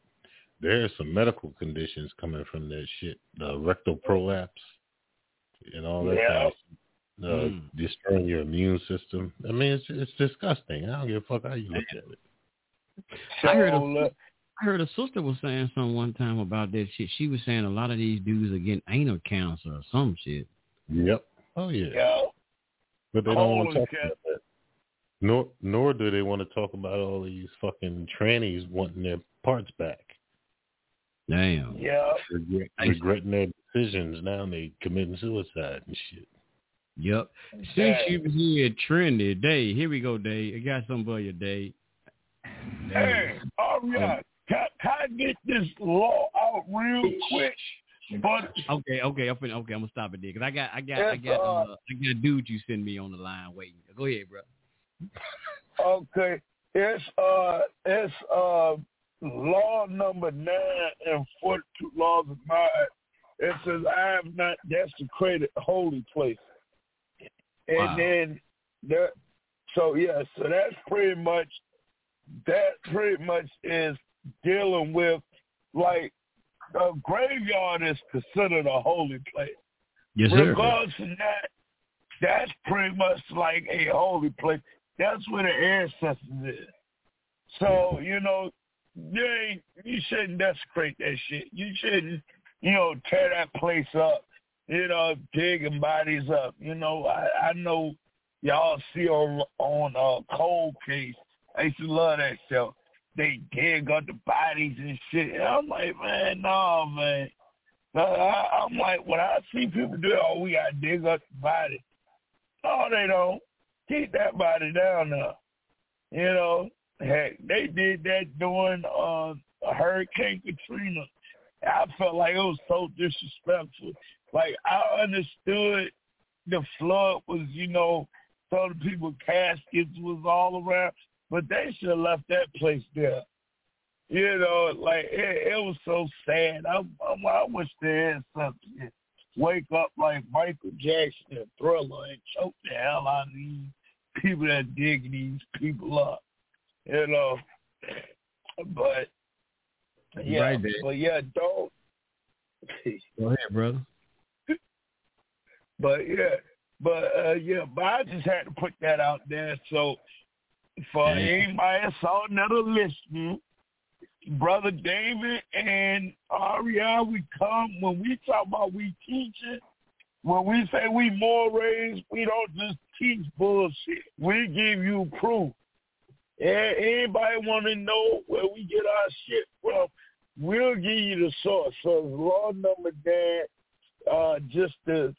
there are some medical conditions coming from that shit. The rectal prolapse and all that yeah. Uh, mm. destroying your immune system. I mean, it's it's disgusting. I don't give a fuck how you look at it. I heard a- So, I heard a sister was saying something one time about that shit. She was saying a lot of these dudes are getting anal cancer or some shit. Yep. Oh yeah. yo, But they don't want to talk cancer. about that. Nor nor do they want to talk about all these fucking trannies wanting their parts back. Damn. Yeah. Regret, regretting their decisions now they committing suicide and shit. Yep. Since you was here trendy, Dave, here we go, Dave. I got something for you, Dave. Hey, all right. Oh. Can, can I get this law out real quick? But Okay, okay, I'm finna, okay. I'm gonna stop it there because I got, I got, I got, uh, uh, I got a dude you send me on the line waiting. Go ahead, bro. Okay, it's uh, it's uh, law number nine and forty-two laws of Maat. It says, "I have not desecrated holy place," and Wow. then that. So yeah, so that's pretty much that. Pretty much is dealing with like a graveyard is considered a holy place. Yes, sir. Regardless of that, that's pretty much like a holy place. That's where the ancestors is. So, you know, you ain't you shouldn't desecrate that shit. You shouldn't, you know, tear that place up, you know, digging bodies up. You know, I, I know y'all see on on uh cold case. I used to love that show. They dig up the bodies and shit. And I'm like, man, no, man. No, I, I'm like, when I see people do it, oh, we got to dig up the body. No, they don't. Keep that body down there. You know, heck, they did that during uh, Hurricane Katrina. I felt like it was so disrespectful. Like, I understood the flood was, you know, so the people caskets was all around, but they should have left that place there. You know, like it, it was so sad. I, I, I wish they had something. Wake up like Michael Jackson and Thriller and choke the hell out of these people that dig these people up. You know, but yeah, Right but yeah, don't. [laughs] Go ahead, brother. But yeah, but uh, yeah, but I just had to put that out there. So for anybody that's on another listening, brother David and Aria, we come when we talk about we teaching. When we say we more raised, we don't just teach bullshit. We give you proof. And anybody want to know where we get our shit from? We'll give you the source. So law number that, uh, just to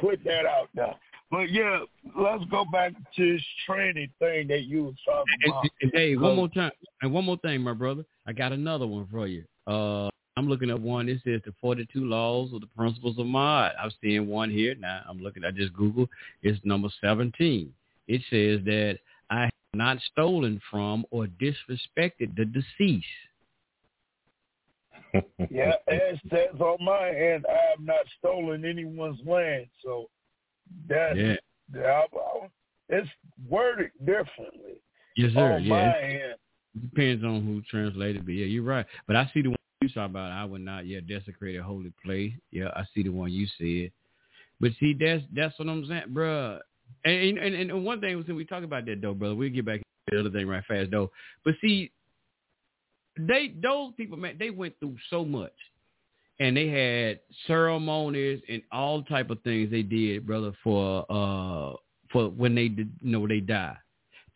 put that out there. But yeah, let's go back to this training thing that you was talking And, about. and, Dave, one more time, and one more thing, my brother. I got another one for you. Uh, I'm looking at one. It says the 42 laws of the principles of Maat. I'm seeing one here now. I'm looking. I just Google. It's number 17. It says that I have not stolen from or disrespected the deceased. Yeah, it says on my end, I have not stolen anyone's land. So that's Yeah. that, it's worded differently. Yes, sir. Yeah. It depends on who translated, but yeah, you're right. But I see the one you talk about. I would not, yeah, desecrate a holy place. Yeah, I see the one you said. But see, that's that's what I'm saying, bruh. And and and one thing was when we talk about that though, brother. We'll get back to the other thing right fast though. But see, they those people, man, they went through so much, and they had ceremonies and all type of things they did, brother, for uh for when they did, you know they die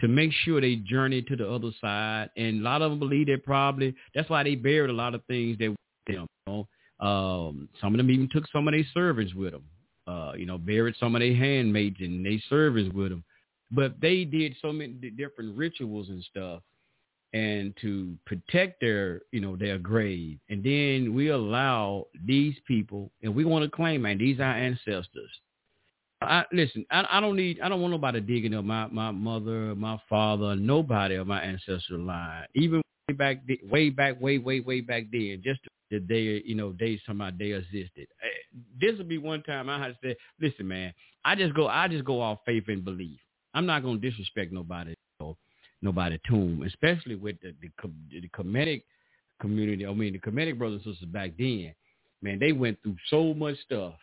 to make sure they journey to the other side. And a lot of them believe that probably that's why they buried a lot of things that them. You know? um, some of them even took some of their servants with them. Uh, you know, buried some of their handmaids and their servants with them. But they did so many different rituals and stuff, and to protect their, you know, their grave. And then we allow these people, and we want to claim, man, these are our ancestors. I listen. I, I don't need. I don't want nobody digging up my my mother, my father, nobody of my ancestral line. Even way back, way back, way way way back then. Just the day, you know, from my day existed. Eh, This would be one time I had to say, listen, man. I just go. I just go off faith and belief. I'm not gonna disrespect nobody, nobody tomb, especially with the the, the Kemetic community. I mean, the Kemetic brothers and sisters back then, man, they went through so much stuff.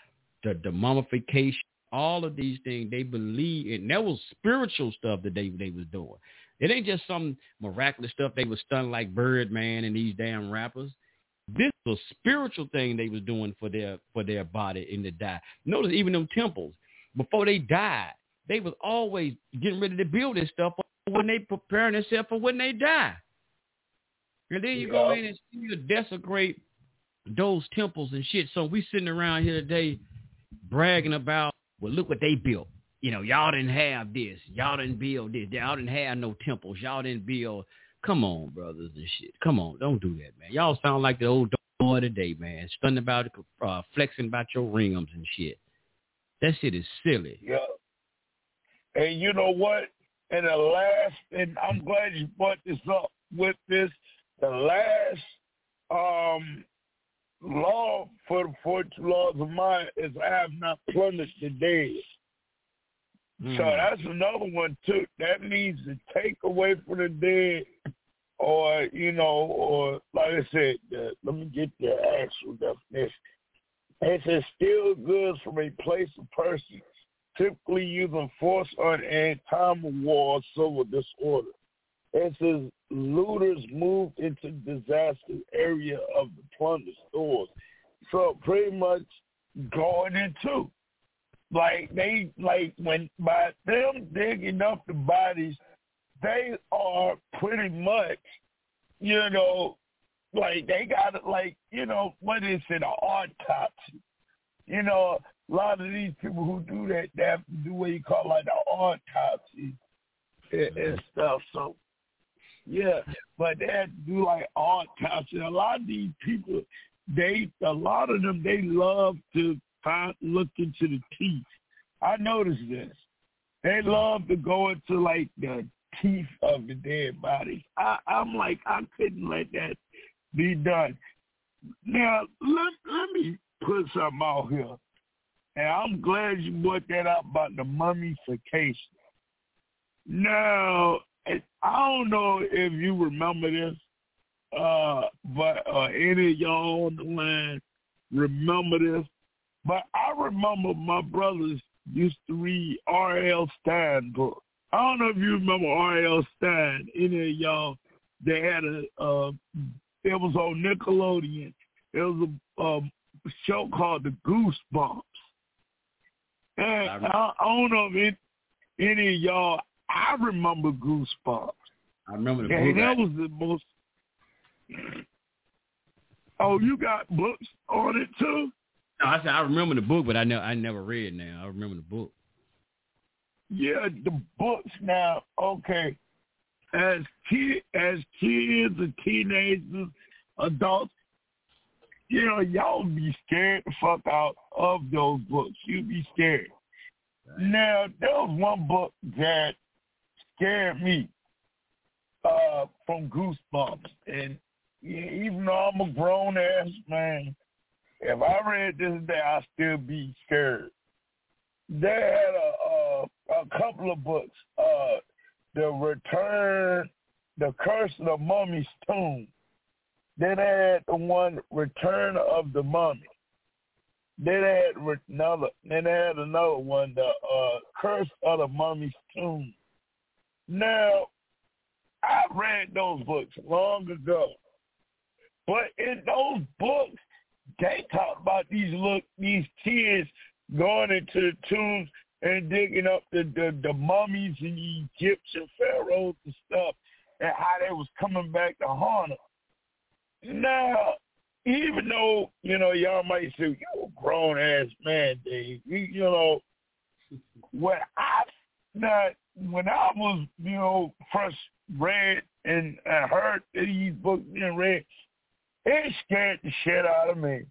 The, the mummification, all of these things they believe in. That was spiritual stuff that they they was doing. It ain't just some miraculous stuff they was stunned like Birdman and these damn rappers. This was a spiritual thing they was doing for their for their body in the die. Notice even them temples before they died, they was always getting ready to build this stuff when they preparing themselves for when they die. And then you go in and still desecrate those temples and shit. So we sitting around here today bragging about, well, look what they built. You know, y'all didn't have this. Y'all didn't build this. Y'all didn't have no temples. Y'all didn't build. Come on, brothers and shit. Come on. Don't do that, man. Y'all sound like the old boy today, man. Stunning about, uh, flexing about your rims and shit. That shit is silly. Yeah. And you know what? And the last, and I'm glad you brought this up with this. The last um, law for the 42 laws of mine is I have not plundered the dead. So Mm. that's another one too. That means to take away from the dead, or you know, or like I said, uh, let me get the actual definition. It says steal goods from a place or person, typically using force on any time of war or civil disorder. It says looters moved into disaster area of the plunder stores. So pretty much going into like they like when by them digging up the bodies, they are pretty much, you know, like they got it like you know what is it an autopsy? You know, a lot of these people who do that, they have to do what you call like an autopsy and, and mm-hmm. stuff. So yeah, but they have to do like autopsy. A lot of these people, they a lot of them they love to find look into the teeth. I noticed this. They mm-hmm. love to go into like the teeth of the dead bodies. I, I'm like I couldn't let that be done. Now let let me put something out here. And I'm glad you brought that up about the mummification. Now, I don't know if you remember this, uh, but uh, any of y'all on the line remember this. But I remember my brothers used to read R.L. Stine book. I don't know if you remember R.L. Stine. Any of y'all, they had a, uh, it was on Nickelodeon. It was a um, show called The Goosebumps. And I, I don't know if it, any of y'all, I remember Goosebumps. I remember the And book. that was the most. Oh, you got books on it too? No, I said I remember the book, but I never I never read. Now I remember the book. Yeah, the books now. Okay, as kid, as kids and teenagers, adults, you know, y'all be scared the fuck out of those books. You be scared. Now there was one book that scared me uh, from Goosebumps, and even though I'm a grown ass man, if I read this day, I'd still be scared. They had a, a, a couple of books, uh, The Return, The Curse of the Mummy's Tomb. Then they had the one, Return of the Mummy. Then they had another, then they had another one, The uh, Curse of the Mummy's Tomb. Now, I read those books long ago. But in those books, they talk about these look these kids going into the tombs and digging up the, the, the mummies and the Egyptian pharaohs and stuff and how they was coming back to haunt them. Now, even though, you know, y'all might say, you a grown ass man, Dave, you, you know, when I not when I was, you know, first read and I heard these books being read, it scared the shit out of me.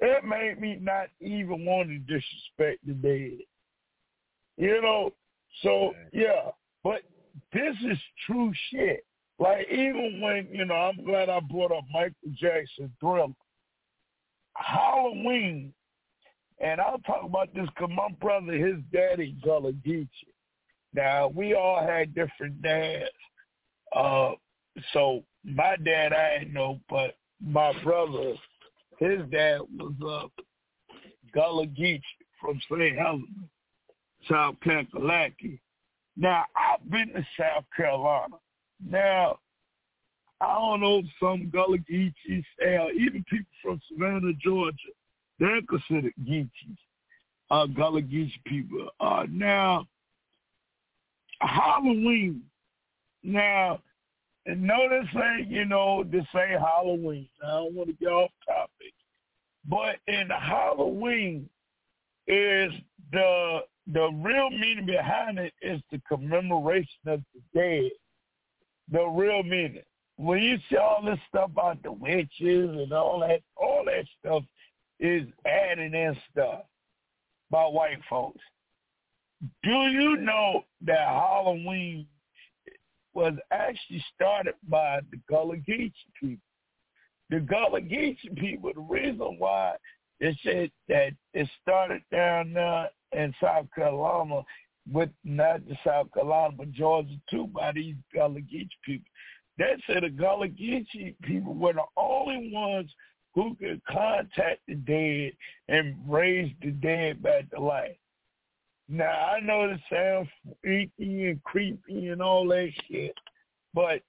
It made me not even want to disrespect the dead. You know, so yeah, but this is true shit. Like even when, you know, I'm glad I brought up Michael Jackson Thriller. Halloween, and I'll talk about this because my brother, his daddy, Gullah Geechee. Now, we all had different dads. Uh, so my dad, I didn't know, but my brother, his dad was uh, Gullah Geechee from St. Helena, South Kakalaki. Now, I've been to South Carolina. Now, I don't know some Gullah Geechees, or even people from Savannah, Georgia, they're considered Geechees, uh, Gullah Geechee people. Uh, now, Halloween, Now, and notice say, you know, this ain't Halloween. I don't want to get off topic. But in Halloween is the the real meaning behind it is the commemoration of the dead. The real meaning. When you see all this stuff about the witches and all that, all that stuff is added in stuff by white folks. Do you know that Halloween was actually started by the Gullah Geechee people? The Gullah Geechee people, the reason why they said that it started down there in South Carolina with not just South Carolina but Georgia too by these Gullah Geechee people. They said the Gullah Geechee people were the only ones who could contact the dead and raise the dead back to life. Now I know it sounds freaky and creepy and all that shit, but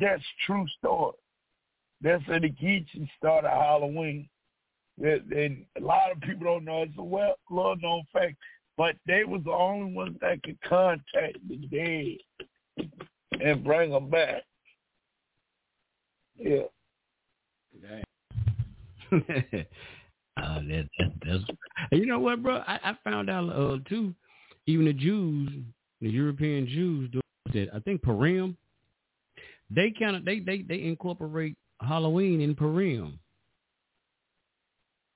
that's true story. That's how the Geechee started Halloween. And a lot of people don't know it's a well well known fact, but they was the only ones that could contact the dead and bring them back. Yeah. [laughs] uh, that, that, that's, you know what, bro? I, I found out uh, too. Even the Jews, the European Jews, that. I think Purim. They kind of they they they incorporate Halloween in Purim.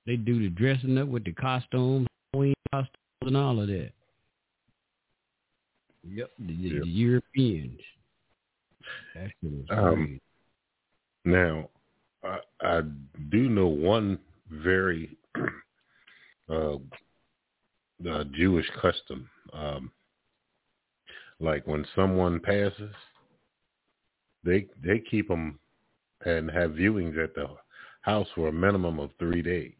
They do the dressing up with the costumes, Halloween costumes, and all of that. Yep, the, yep. the Europeans. Um, now, I, I do know one very [clears throat] uh, uh, Jewish custom. Um, like when someone passes, they they keep them and have viewings at the house for a minimum of three days.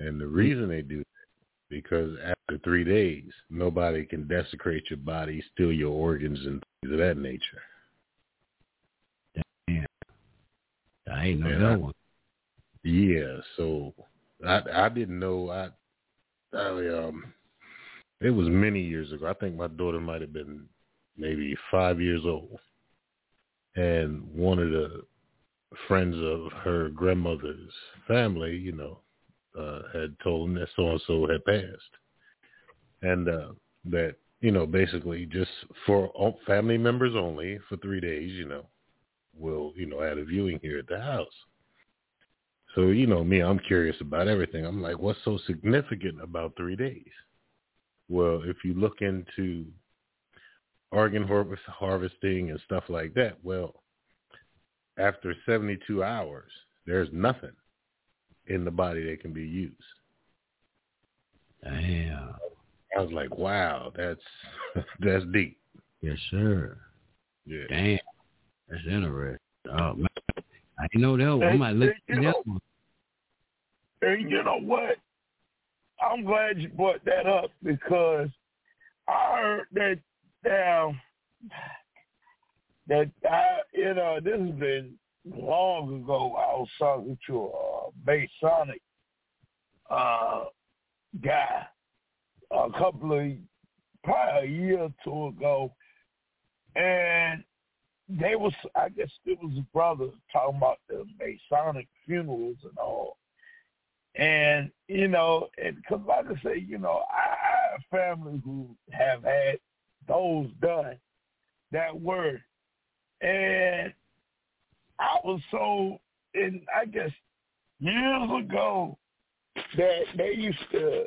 And the reason they do because after three days, nobody can desecrate your body, steal your organs, and things of that nature. I ain't know that one. Yeah, so I I didn't know I I um it was many years ago. I think my daughter might have been maybe five years old. And one of the friends of her grandmother's family, you know, uh, had told them that so and so had passed. And uh that, you know, basically just for family members only for three days, you know, will, you know, add a viewing here at the house. So, you know, me, I'm curious about everything. I'm like, what's so significant about three days? Well, if you look into organ harvest, harvesting and stuff like that, well, after 72 hours, there's nothing in the body that can be used. Damn. I was like, wow, that's [laughs] that's deep. Yes, sir. Yeah. Damn. That's interesting. Oh man, I know that one. I might look at that one. And you know what? I'm glad you brought that up because I heard that down that I, you know, this has been long ago. I was talking to a Masonic uh, guy a couple of probably a year or two ago, and they was I guess it was a brother talking about the Masonic funerals and all. And, you know, and cause like I say, you know, I have family who have had those done that were. And I was so and I guess years ago that they used to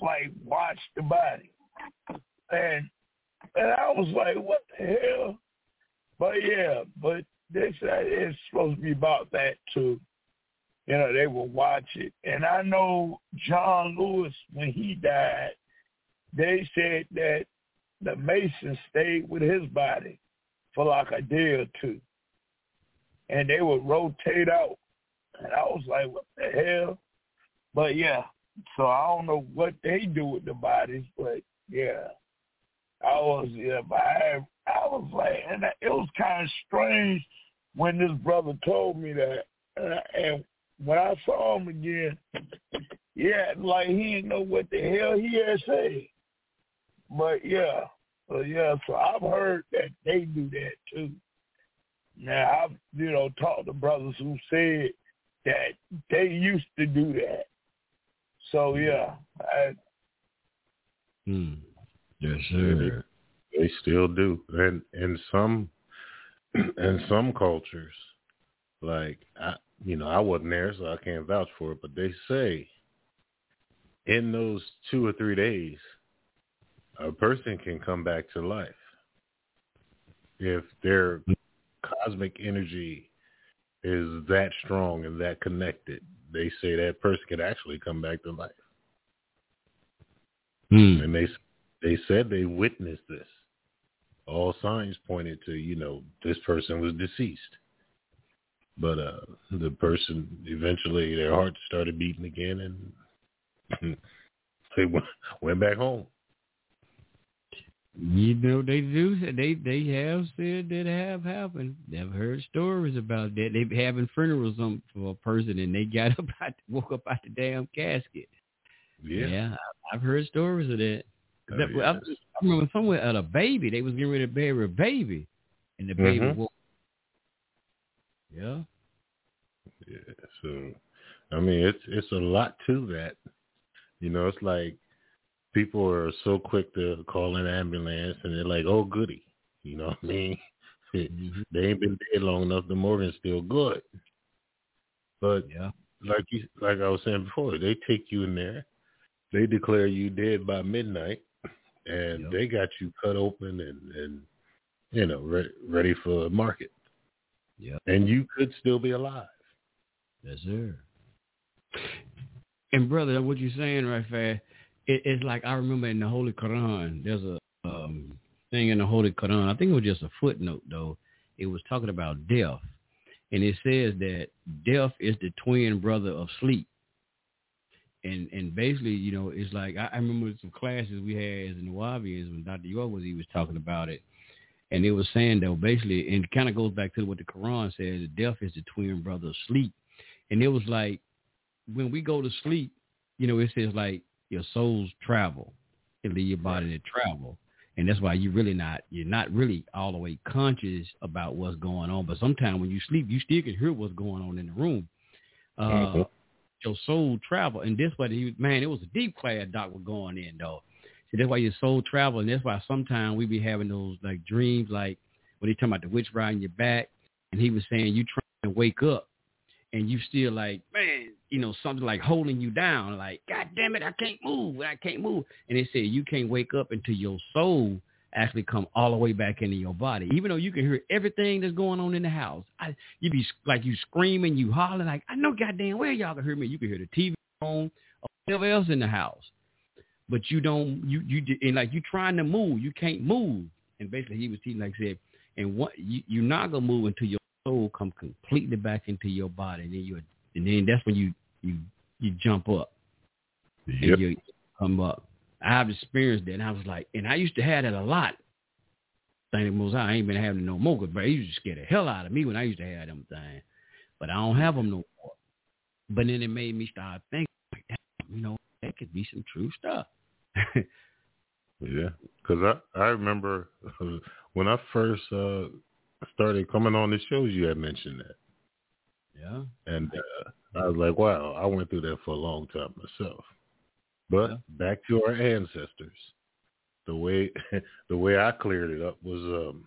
like watch the body. And and I was like, what the hell? But yeah, but they said uh, it's supposed to be about that too. You know, they will watch it. And I know John Lewis, when he died, they said that the Mason stayed with his body for like a day or two. And they would rotate out. And I was like, what the hell? But yeah, so I don't know what they do with the bodies, but yeah. I was yeah, but I I was like, and it was kind of strange when this brother told me that, uh, and when I saw him again, yeah, like he didn't know what the hell he had said. But yeah, So yeah, so I've heard that they do that too. Now I've you know talked to brothers who said that they used to do that. So yeah, I, Hmm. Yes, sir. They still do, and in some [clears throat] in some cultures, like I, you know, I wasn't there, so I can't vouch for it. But they say in those two or three days, a person can come back to life if their cosmic energy is that strong and that connected. They say that person could actually come back to life, Hmm. and they they said they witnessed this. All signs pointed to you know this person was deceased, but uh the person eventually their heart started beating again and [laughs] they went, went back home. You know they do. They they have said that have happened. I've heard stories about that. They be having funerals on for a person and they got [laughs] up out, woke up out the damn casket. Yeah. I- I've heard stories of that. Oh, That- I, yes. I remember somewhere at a baby. They was getting ready to bury a baby, and the baby Mhm. woke. Yeah. Yeah, so I mean it's it's a lot to that. You know, it's like people are so quick to call an ambulance and they're like, Oh goody. You know what I mean? Mm-hmm. [laughs] They ain't been dead long enough, the organ's still good. But yeah. like you like I was saying before, they take you in there, they declare you dead by midnight and they got you cut open and, and you know, re- ready for market. Yeah. And you could still be alive. Yes, sir. And brother, what you're saying right fast, it, it's like I remember in the Holy Quran, there's a um, thing in the Holy Quran. I think it was just a footnote though. It was talking about death, and it says that death is the twin brother of sleep. And and basically, you know, it's like I, I remember some classes we had as Nuwaubians when Dr. York was he was talking about it, and it was saying that basically, and it kind of goes back to what the Quran says: death is the twin brother of sleep. And it was like when we go to sleep, you know, it says like your souls travel and leave your body to travel. And that's why you're really not you're not really all the way conscious about what's going on. But sometimes when you sleep, you still can hear what's going on in the room. Uh, Mhm. Your soul travel, and that's why he was man, it was a deep class doc was going in though. So that's why your soul travel, and that's why sometimes we be having those like dreams, like when he talking about the witch riding your back, and he was saying you trying to wake up, and you still like, man, you know, something like holding you down, like, God damn it, I can't move, I can't move. And they said you can't wake up until your soul actually come all the way back into your body. Even though you can hear everything that's going on in the house. I, you be like you screaming, you hollering, like, I know goddamn well y'all can hear me. You can hear the TV on or whatever else in the house. But you don't you you and like you trying to move, you can't move. And basically he was teaching like I said, and what you, you're not gonna move until your soul come completely back into your body, and then you and then that's when you you you jump up Yep. and you come up. I've experienced that, and I was like, and I used to have that a lot. Thank the Most I ain't been having it no more, but it used to scare the hell out of me when I used to have them things. But I don't have them no more. But then it made me start thinking, like, damn, you know, that could be some true stuff. [laughs] Yeah, because I I remember [laughs] when I first uh, started coming on the shows, you had mentioned that, Yeah. and uh, I was like, wow, I went through that for a long time myself. But back to our ancestors, the way [laughs] the way I cleared it up was um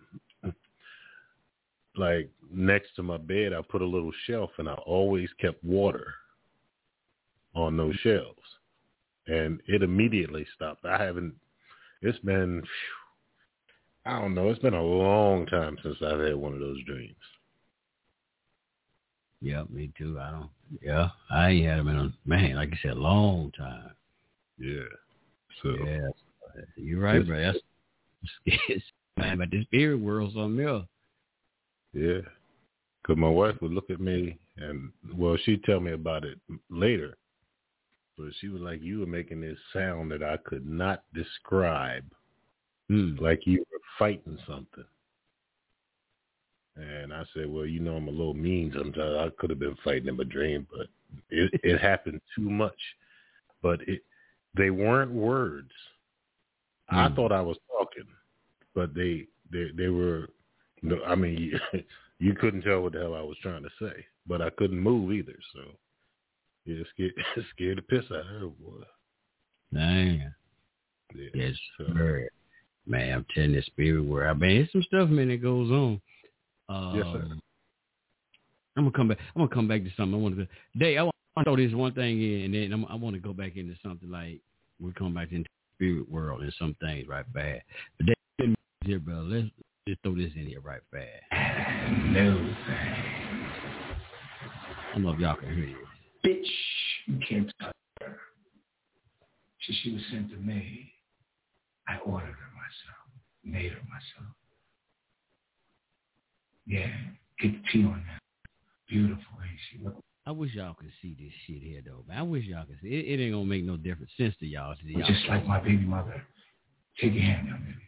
like next to my bed, I put a little shelf, and I always kept water on those shelves, and it immediately stopped. I haven't. It's been, I don't know. It's been a long time since I've had one of those dreams. Yeah, me too. I don't. Yeah, I ain't had them in a man, like you said, a long time. Yeah. So yeah, you're right, bro. That's it's, [laughs] man, but this spirit world something else. Yeah. Because my wife would look at me and, well, she'd tell me about it later. But she was like, you were making this sound that I could not describe. Hmm. Like you were fighting something. And I said, well, you know, I'm a little mean sometimes. I could have been fighting in my dream, but it, it happened too much. But it, they weren't words. I hmm. thought I was talking, but they they they were. No, I mean, [laughs] you couldn't tell what the hell I was trying to say, but I couldn't move either. So yeah, scared, [laughs] scared the piss out of her, boy. Man. Yeah. Yes, So- Man, I'm telling you, spirit world. I mean, it's some stuff, man, that goes on. Um, Yes, sir. I'm gonna come back. I'm gonna come back to something. I want to. Dave, I want to throw this one thing in, and then I'm, I want to go back into something like we come back into the spirit world and some things right fast. But Dave, here, bro. Let's just throw this in here right fast. No I don't know if y'all can hear you. Bitch, you can't touch her. She, she was sent to me. I ordered her myself, made her myself. Yeah, get the tea on that. Beautiful, ain't she? Look, I wish y'all could see this shit here, though. Man. I wish y'all could see. It, it ain't gonna make no different sense to y'all. To y'all. just like my baby mother. Take your hand down, baby.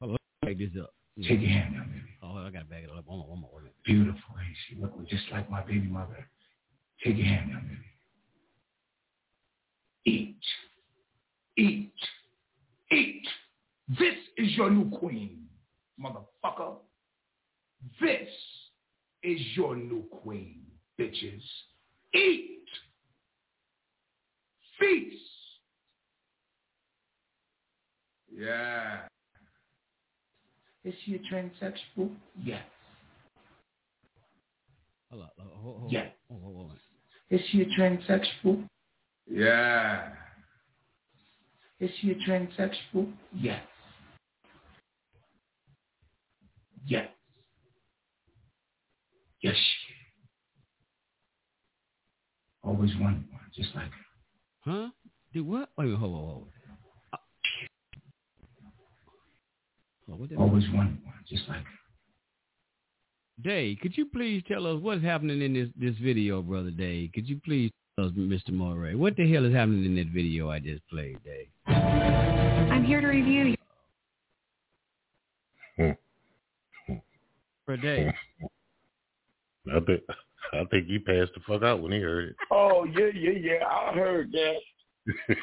Hold on, back this up. Take your hand down, baby. Oh, I gotta back it up. One more, one more. One more. Beautiful, ain't she? Look, just like my baby mother. Take your hand down, baby. Eat. Eat. Eat. This is your new queen, motherfucker. This is your new queen, bitches. Eat. Feast. Yeah. Is she a transsexual? Yes. Hold on, hold, hold, hold, Yeah. hold, hold, hold. Is she a transsexual? Yeah. Is she a transsexual? Yes. Yes. Yes. Always wanted one, just like her. Huh? Do what? Oh, wait a minute, hold on, hold on. Hold what that Always wanted one, just like her. Dave, could you please tell us what's happening in this, this video, brother Dave? Could you please tell us, Mr. Moreh, what the hell is happening in that video I just played, Dave? I'm here to review. For Dave. I think I think he passed the fuck out when he heard it. Oh yeah, yeah, yeah. I heard that.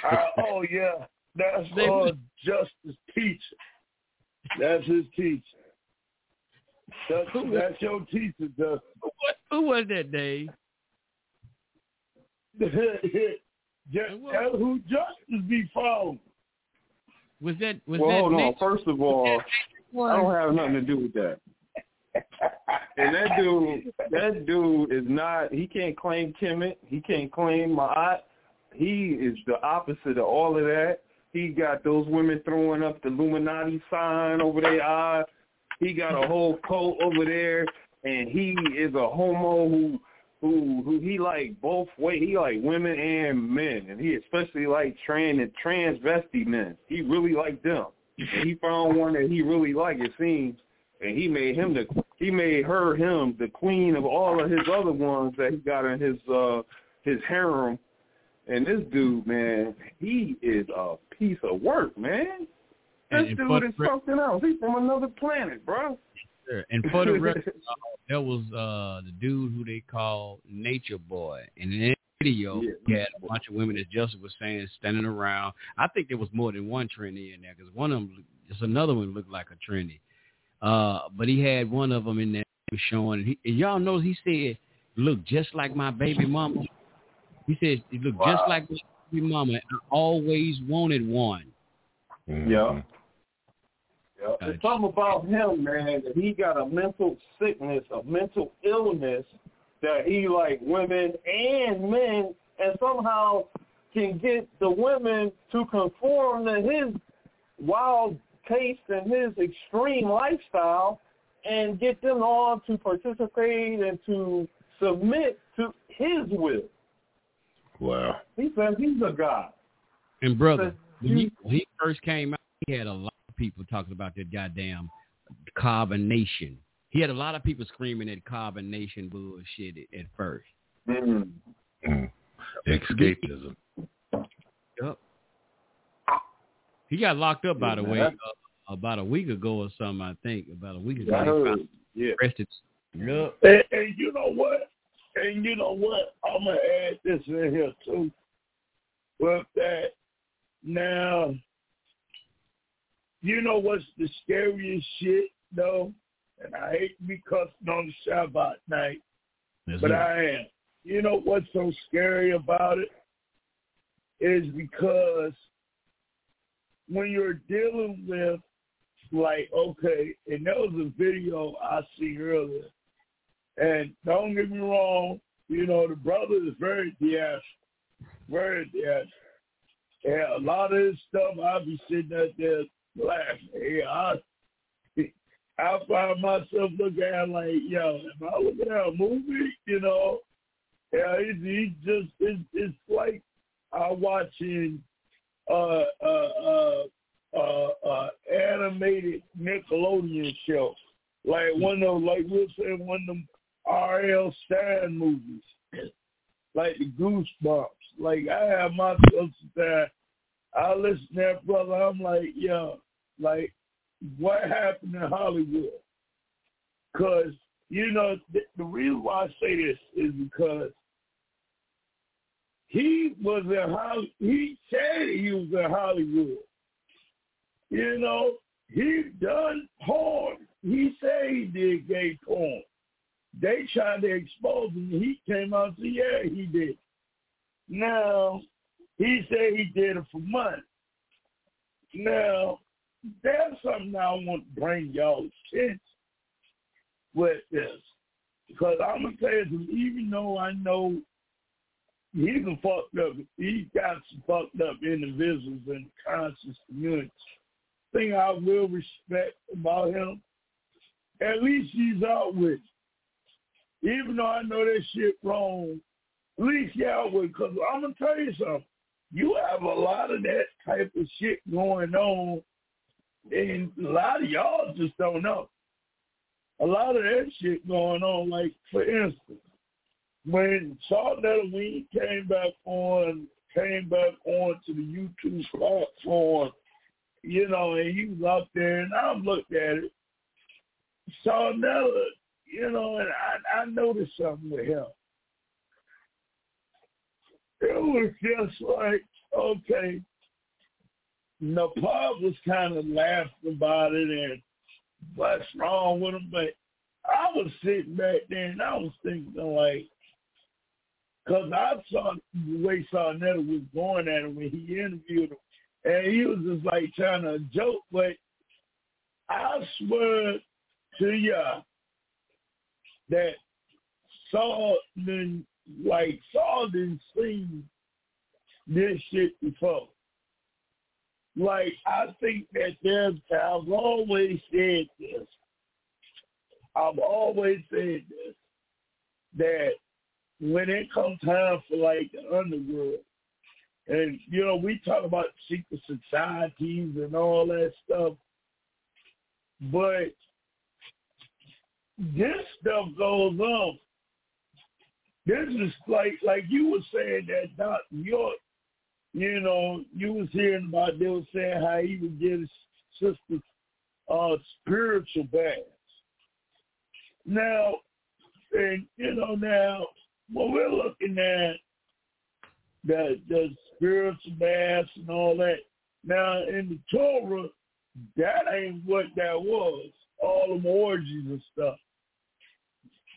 I, [laughs] oh yeah, that's They- uh, Justice teacher. That's his teacher. That's, that's your teacher, Justice. Who was that, Dave? [laughs] Just, that's who Justice be from. Was that was well, that hold on. Nick? First of all, I don't have nothing to do with that. And that dude, that dude is not. He can't claim Kemet. He can't claim Ma'at. He is the opposite of all of that. He got those women throwing up the Illuminati sign over their eye. He got a whole cult over there, and he is a homo who who who he like both way. He like women and men, and he especially like trans and transvestite men. He really like them. And he found one that he really liked. It seems, and he made him the he made her him the queen of all of his other ones that he got in his uh his harem. And this dude, man, he is a piece of work, man. This And- and dude is something else. He's from another planet, bro. Sure. And for the [laughs] record, uh, that was uh, the dude who they call Nature Boy. And in that video, Yeah. he had a bunch of women, as Justin was saying, standing around. I think there was more than one trendy in there because one of them, just another one looked like a trendy. Uh, but he had one of them in there showing. And, he, and y'all know he said, "Look just like my baby mama." He said, "He looked just like my baby mama. I always wanted one." Yeah. Yeah. It's something about him, man, that he got a mental sickness, a mental illness that he like women and men and somehow can get the women to conform to his wild taste and his extreme lifestyle and get them all to participate and to submit to his will. Wow. He says he's a god. And brother, when he, when he first came out, he had a lot of people talking about that goddamn carbonation. He had a lot of people screaming at carbonation bullshit at, at first. Mm. Escapism. Yep. He got locked up, by the man, way, uh, about a week ago or something. I think about a week ago. Yeah, I heard. Yeah. Arrested. Yep. And, and you know what? And you know what? I'm gonna add this in here too. With that, now you know what's the scariest shit though? And I hate to be cussing on the Shabbat night, Yes, but sir. I am. You know what's so scary about it? Is because when you're dealing with like, okay, and that was a video I see earlier. And don't get me wrong, you know, the brother is very theatrical. Very theatrical. And a lot of his stuff I'll be sitting out there laughing. Hey, I I find myself looking at like, yo, am I looking at a movie? You know? Yeah, it's just it's it's like I watching uh uh uh uh uh animated Nickelodeon show. Like one of like we'll say one of them R.L. Stine movies. like the Goosebumps. Like I have myself that I listen to that brother, I'm like, yo, like what happened in Hollywood? Because, you know, the, the reason why I say this is because he was in Hollywood. He said he was in Hollywood. You know, he done porn. He said he did gay porn. They tried to expose him. He came out and said, yeah, he did. Now, he said he did it for money. Now, there's something I want to bring y'all attention with this. Because I'm going to tell you, even though I know he's a fucked up, he got some fucked up individuals in conscious community. Thing I will respect about him, at least he's out with it. Even though I know that shit wrong, at least he out with. Because I'm to tell you something. You have a lot of that type of shit going on and a lot of y'all just don't know. A lot of that shit going on. Like for instance, when Saul Nettleween came back on, came back on to the YouTube platform, you know, and he was up there, and I looked at it. Sa Neter, you know, and I, I noticed something with him. It was just like, okay, Nepal was kind of laughing about it and what's wrong with him, but I was sitting back there and I was thinking like, because I saw the way Sa Neter was going at him when he interviewed him, and he was just like trying to joke, but I swear to ya that Saul didn't like Saul didn't see this shit before. Like I think that there's I've always said this. I've always said this that when it comes time for like the underworld, and you know we talk about secret societies and all that stuff, but this stuff goes on. This is like like you were saying that Dr. York, you know, you was hearing about they were saying how he would get his sister's uh spiritual baths. Now and you know now when we're looking at the the spiritual baths and all that, now in the Torah, that ain't what that was. All them orgies and stuff.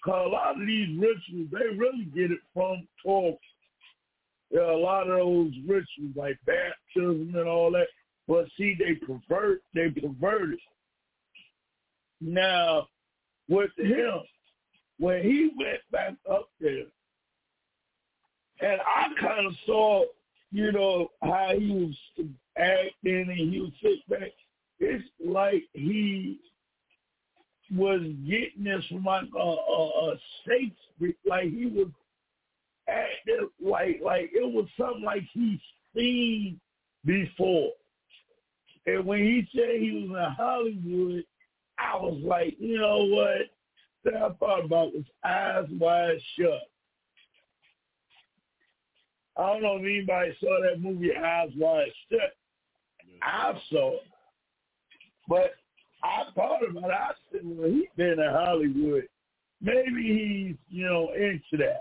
Cause a lot of these rituals, they really get it from Torah. A lot of those rituals like baptism and all that. But see, they pervert, they pervert it. Now, with him, when he went back up there, and I kind of saw, you know, how he was acting and he was sitting back. It's like he was getting this from like a, a, a like he was acting like like it was something like he's seen before. And when he said he was in Hollywood, I was like, you know what? That I thought about was eyes wide shut. I don't know if anybody saw that movie Eyes Wide Shut. I saw it. But I thought about it. I said, well, he's been in Hollywood. Maybe he's, you know, into that.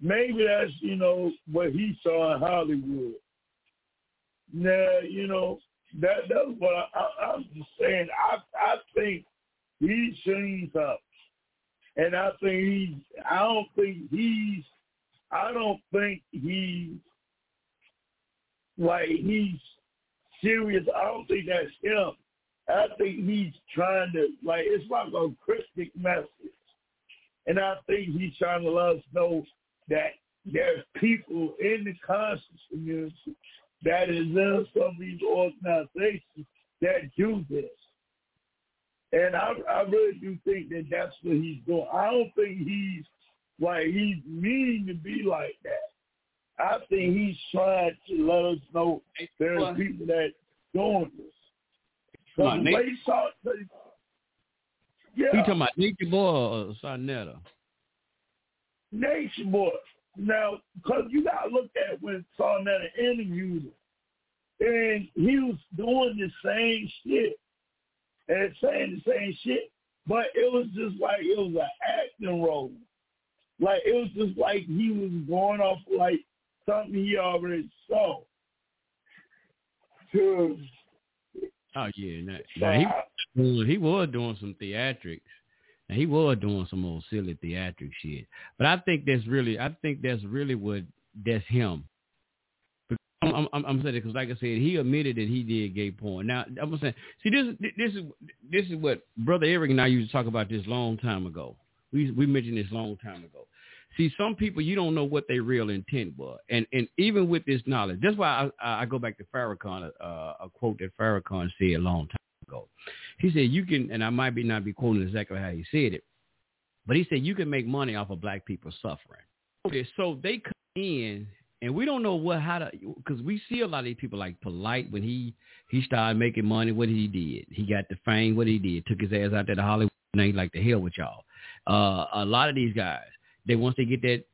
Maybe that's, you know, what he saw in Hollywood. Now, you know, that that's what I, I, I'm just saying. I I think he's seen something, and I think he's. I don't think he's. I don't think he's like he's serious. I don't think that's him. I think he's trying to like it's like a cryptic message, and I think he's trying to let us know that there's people in the conscious community that is in some of these organizations that do this. And I, I really do think that that's what he's doing. I don't think he's like he's meaning to be like that. I think he's trying to let us know there's people that doing this. So Come on, the Nate. way he saw yeah, You talking about Nature Boy or Sarnetta? Nature Boy. Now, because you got to look at when Sa Neter interviewed him, and he was doing the same shit and saying the same shit, but it was just like it was an acting role. Like it was just like he was going off like something he already saw. To Oh yeah, now, now he he was doing some theatrics. And he was doing some old silly theatric shit. But I think that's really, I think that's really what that's him. I'm, I'm, I'm saying because, like I said, he admitted that he did gay porn. Now I'm saying, see, this this is this is what brother Eric and I used to talk about this long time ago. We we mentioned this long time ago. See, some people you don't know what their real intent was, and and even with this knowledge, that's why I, I go back to Farrakhan, uh, a quote that Farrakhan said a long time ago. He said you can, and I might be not be quoting exactly how he said it, but he said you can make money off of black people suffering. Okay, so they come in, and we don't know what how to, because we see a lot of these people like polite when he he started making money. What he did, he got the fame. What he did, took his ass out there to Hollywood. And they like the hell with y'all. Uh, a lot of these guys, they once they get that,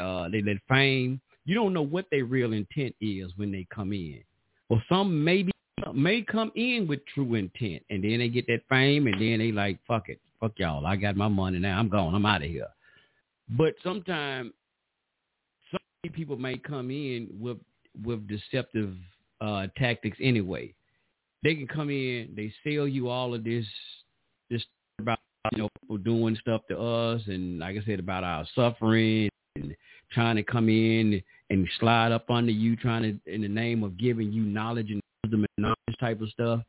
uh, they that fame. You don't know what their real intent is when they come in. Well, some maybe may come in with true intent, and then they get that fame, and then they like, fuck it, fuck y'all, I got my money now, I'm gone, I'm out of here. But sometimes some people may come in with with deceptive uh, tactics anyway. They can come in, they sell you all of this this about you know people doing stuff to us, and like I said about our suffering and trying to come in and slide up under you, trying to in the name of giving you knowledge and wisdom and all this type of stuff.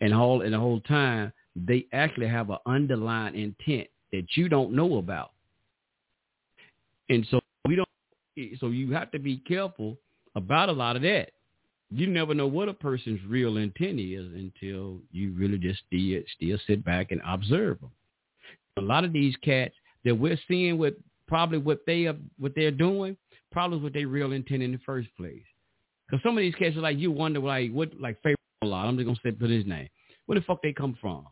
And whole and the whole time they actually have an underlying intent that you don't know about. And so we don't so you have to be careful about a lot of that. You never know what a person's real intent is until you really just still, still sit back and observe them. A lot of these cats that we're seeing with probably what they are, what they're doing, probably what they real intent in the first place. Because some of these cats are like you wonder like what like favorite a lot. I'm just gonna say put his name. Where the fuck they come from?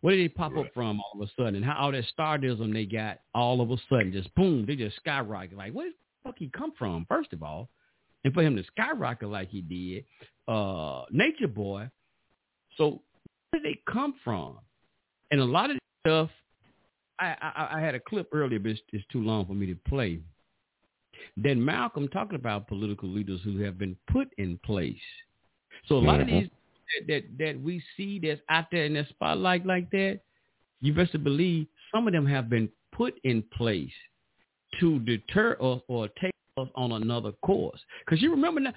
Where did they pop up from all of a sudden? And how all that stardism they got all of a sudden just boom, they just skyrocket. Like where the fuck he come from? First of all, and for him to skyrocket like he did, uh, Nature Boy. So where did they come from? And a lot of this stuff, I, I, I had a clip earlier, but it's, it's too long for me to play. Then Malcolm talking about political leaders who have been put in place. So a lot of these that, that that we see that's out there in the spotlight like that, you best to believe some of them have been put in place to deter us or take us on another course. Because you remember now,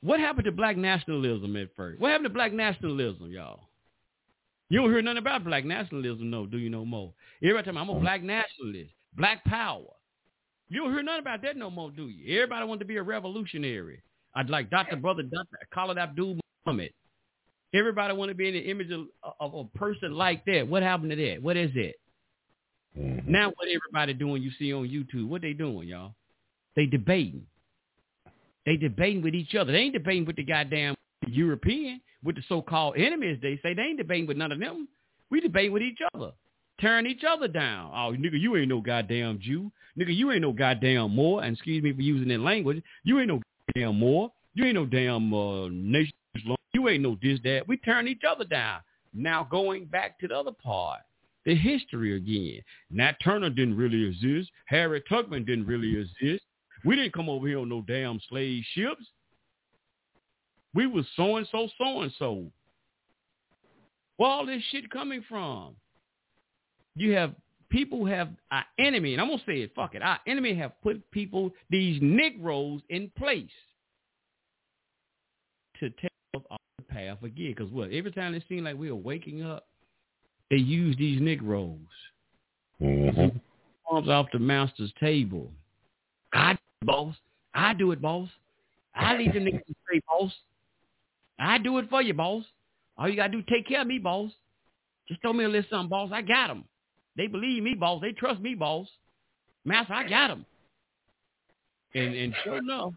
what happened to black nationalism at first? What happened to black nationalism, y'all? You don't hear nothing about black nationalism, no, do you no more? Everybody tell me I'm a black nationalist, black power. You don't hear nothing about that no more, do you? Everybody want to be a revolutionary. I'd like Dr. Brother Dr. Khalid Abdul Muhammad. Everybody want to be in the image of, of a person like that. What happened to that? What is it? Mm-hmm. Now what everybody doing you see on YouTube, what they doing, y'all? They debating. They debating with each other. They ain't debating with the goddamn European, with the so-called enemies, they say. They ain't debating with none of them. We debate with each other. Tearing each other down. Oh, nigga, you ain't no goddamn Jew. Nigga, you ain't no goddamn more. And excuse me for using that language. You ain't no goddamn more. You ain't no damn uh, nation. You ain't no this, that. We turn each other down. Now going back to the other part, the history again. Nat Turner didn't really exist. Harry Tubman didn't really exist. We didn't come over here on no damn slave ships. We was so and so, so and so. Where all this shit coming from? You have people have our enemy, and I'm gonna say it. Fuck it, our enemy have put people, these Negroes, in place to take us off the path again. Because what? Every time it seems like we are waking up, they use these Negroes. Mm-hmm. Arms off the master's table. It, boss. I do it, boss. I leave the niggas straight, boss. I do it for you, boss. All you gotta do is take care of me, boss. Just throw me a little something, boss. I got them. They believe me, boss. They trust me, boss. Master, I got them. And and sure enough,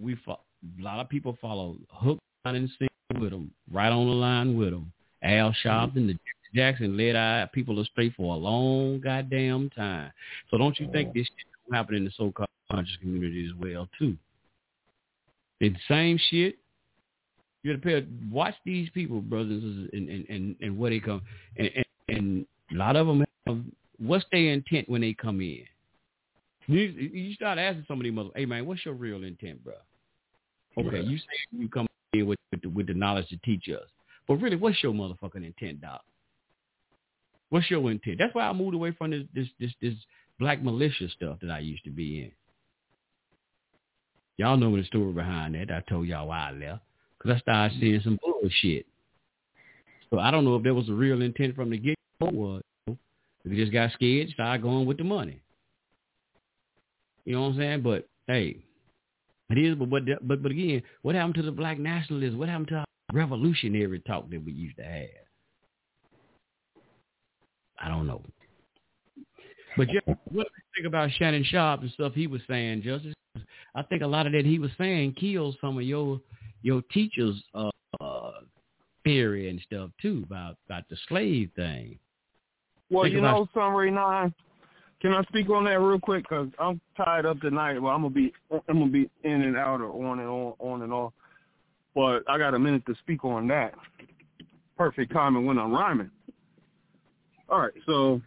we fo- a lot of people follow hook, line, and sinker with them, right on the line with them. Al Sharpton, the Jackson led our people astray for a long goddamn time. So don't you think oh. this shit don't happen in the so-called conscious community as well too? The same shit. You gotta pay, watch these people, brothers, and and and, and where they come, and, and and a lot of them have what's their intent when they come in. You, you start asking some somebody, mother, hey man, what's your real intent, bro? Okay, you say you come in with with the, with the knowledge to teach us, but really, what's your motherfucking intent, doc? What's your intent? That's why I moved away from this this this this black militia stuff that I used to be in. Y'all know the story behind that. I told y'all why I left because I started seeing some bullshit. So I don't know if there was a real intent from the get go or we just got scared, started going with the money. You know what I'm saying? But hey, it is. But but but but again, what happened to the black nationalists? What happened to our revolutionary talk that we used to have? I don't know. But yeah, what do you think about Shannon Sharpe and stuff he was saying, Justice? I think a lot of that he was saying kills some of your your teachers' uh, uh, theory and stuff too about about the slave thing. Well, Think you about- know, Summary Nine. Can I speak on that real quick? Cause I'm tied up tonight. Well, I'm gonna be I'm gonna be in and out or on and on on and off. But I got a minute to speak on that. Perfect timing when I'm rhyming. All right, so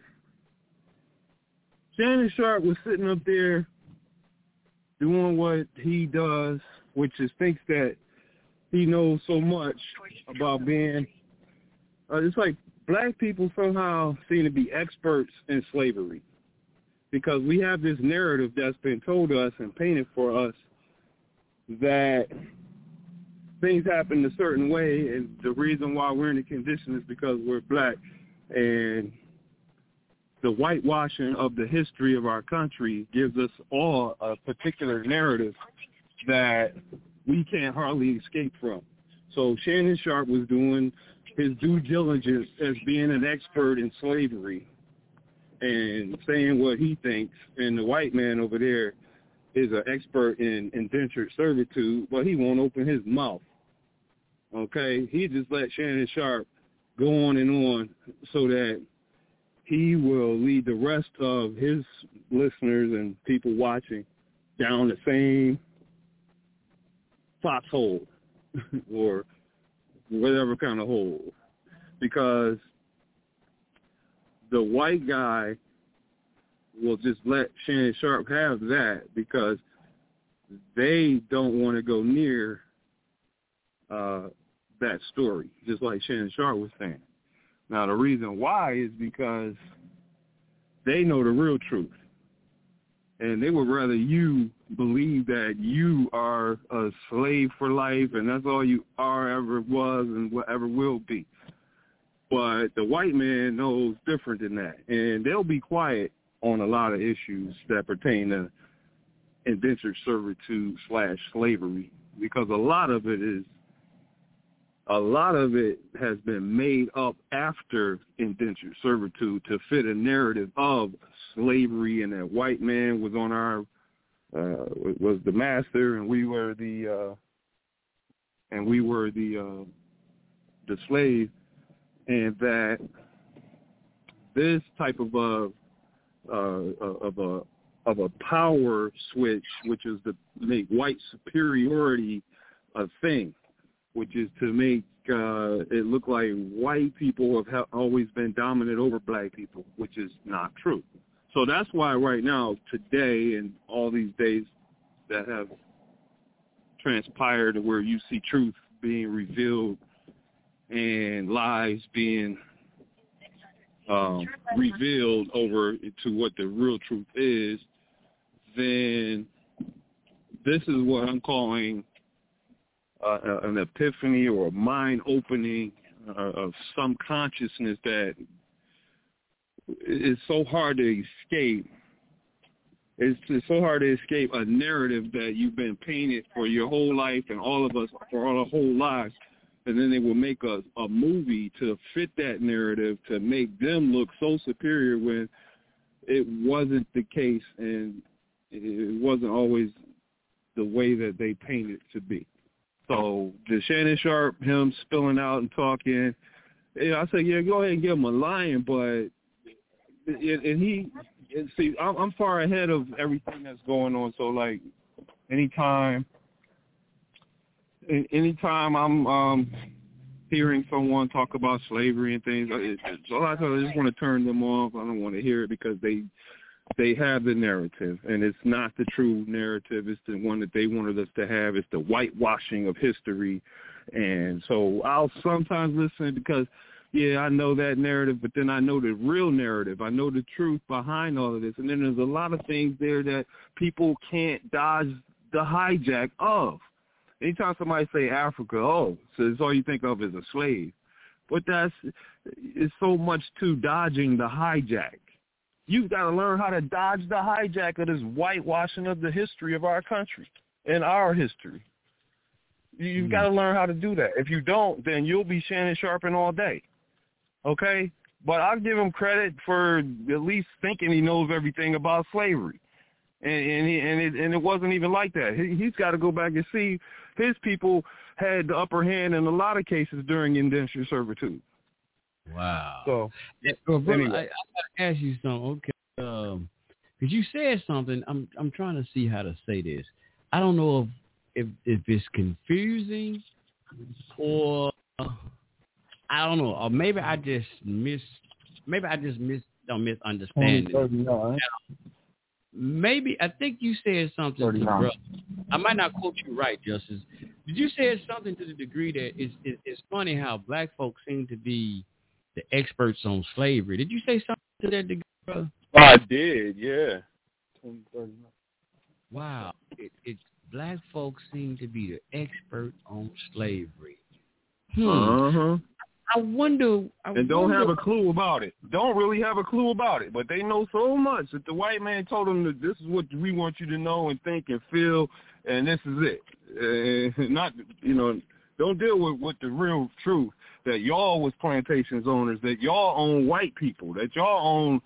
Shannon Sharpe was sitting up there doing what he does, which is thinks that he knows so much about being. Uh, it's like black people somehow seem to be experts in slavery because we have this narrative that's been told to us and painted for us that things happen a certain way and the reason why we're in the condition is because we're black and the whitewashing of the history of our country gives us all a particular narrative that we can't hardly escape from. So Shannon Sharpe was doing his due diligence as being an expert in slavery and saying what he thinks. And the white man over there is an expert in indentured servitude, but he won't open his mouth. Okay? He just let Shannon Sharpe go on and on so that he will lead the rest of his listeners and people watching down the same foxhole [laughs] or whatever kind of hole. Because the white guy will just let Shannon Sharpe have that because they don't want to go near uh, that story, just like Shannon Sharpe was saying. Now, the reason why is because they know the real truth. And they would rather you believe that you are a slave for life and that's all you are, ever was, and whatever will be. But the white man knows different than that. And they'll be quiet on a lot of issues that pertain to indentured servitude slash slavery because a lot of it is a lot of it has been made up after indentured servitude to fit a narrative of slavery and that white man was on our uh was the master and we were the uh and we were the uh the slave and that this type of a uh, of a of a power switch, which is to make white superiority a thing, which is to make uh, it look like white people have ha- always been dominant over black people, which is not true. So that's why right now, today, and all these days that have transpired, where you see truth being revealed and lies being um, revealed over to what the real truth is, then this is what I'm calling uh, an epiphany or a mind opening uh, of some consciousness that is so hard to escape. It's, it's so hard to escape a narrative that you've been painted for your whole life and all of us for our whole lives. And then they will make a, a movie to fit that narrative to make them look so superior when it wasn't the case and it wasn't always the way that they painted it to be. So the Shannon Sharpe, him spilling out and talking, yeah, I said, yeah, go ahead and give him a lion, but and, he and see, I'm, I'm far ahead of everything that's going on. So like, anytime, anytime I'm um hearing someone talk about slavery and things, it, a lot of times I just want to turn them off. I don't want to hear it because they they have the narrative, and it's not the true narrative. It's the one that they wanted us to have. It's the whitewashing of history, and so I'll sometimes listen because, yeah, I know that narrative, but then I know the real narrative. I know the truth behind all of this, and then there's a lot of things there that people can't dodge the hijack of. Anytime somebody say Africa, oh, so it's all you think of is a slave. But that's it's so much to dodging the hijack. You've got to learn how to dodge the hijack of this whitewashing of the history of our country and our history. You've mm. got to learn how to do that. If you don't, then you'll be Shannon Sharping all day. Okay? But I'll give him credit for at least thinking he knows everything about slavery. And and, he, and it and it wasn't even like that. He, he's got to go back and see his people had the upper hand in a lot of cases during indentured servitude. Wow. So, yeah, well, brother, anyway. I, I gotta ask you something. Okay, um, because you said something. I'm I'm trying to see how to say this. I don't know if if, if it's confusing or I don't know, or maybe I just miss. Maybe I just miss don't misunderstand it. Maybe I think you said something to 39. brother. I might not quote you right, Justice. Did you say something to the degree that it's, it, it's funny how black folks seem to be the experts on slavery? Did you say something to that degree, brother? I did, yeah. Wow, it, it's black folks seem to be the expert on slavery. Hmm. Uh-huh. I wonder. I and don't wonder, have a clue about it. Don't really have a clue about it, but they know so much that the white man told them that this is what we want you to know and think and feel, and this is it. [laughs] Uh, not, you know, don't deal with with the real truth that y'all was plantations owners, that y'all own white people, that y'all own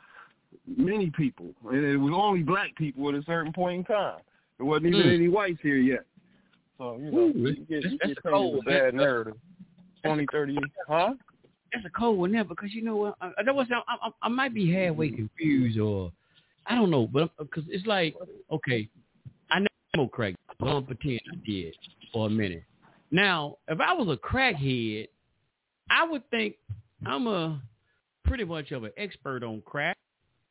many people, and it was only black people at a certain point in time. There wasn't even Mm. any whites here yet. So you know, Ooh, you get, that's- you get a cold a bad narrative. Twenty, thirty, huh? That's a cold one there because you know what? I, I, was, I, I, might be halfway confused or I don't know, but because it's like okay, I know smoke crack. I'm gonna pretend I did for a minute. Now, if I was a crackhead, I would think I'm a pretty much of an expert on crack,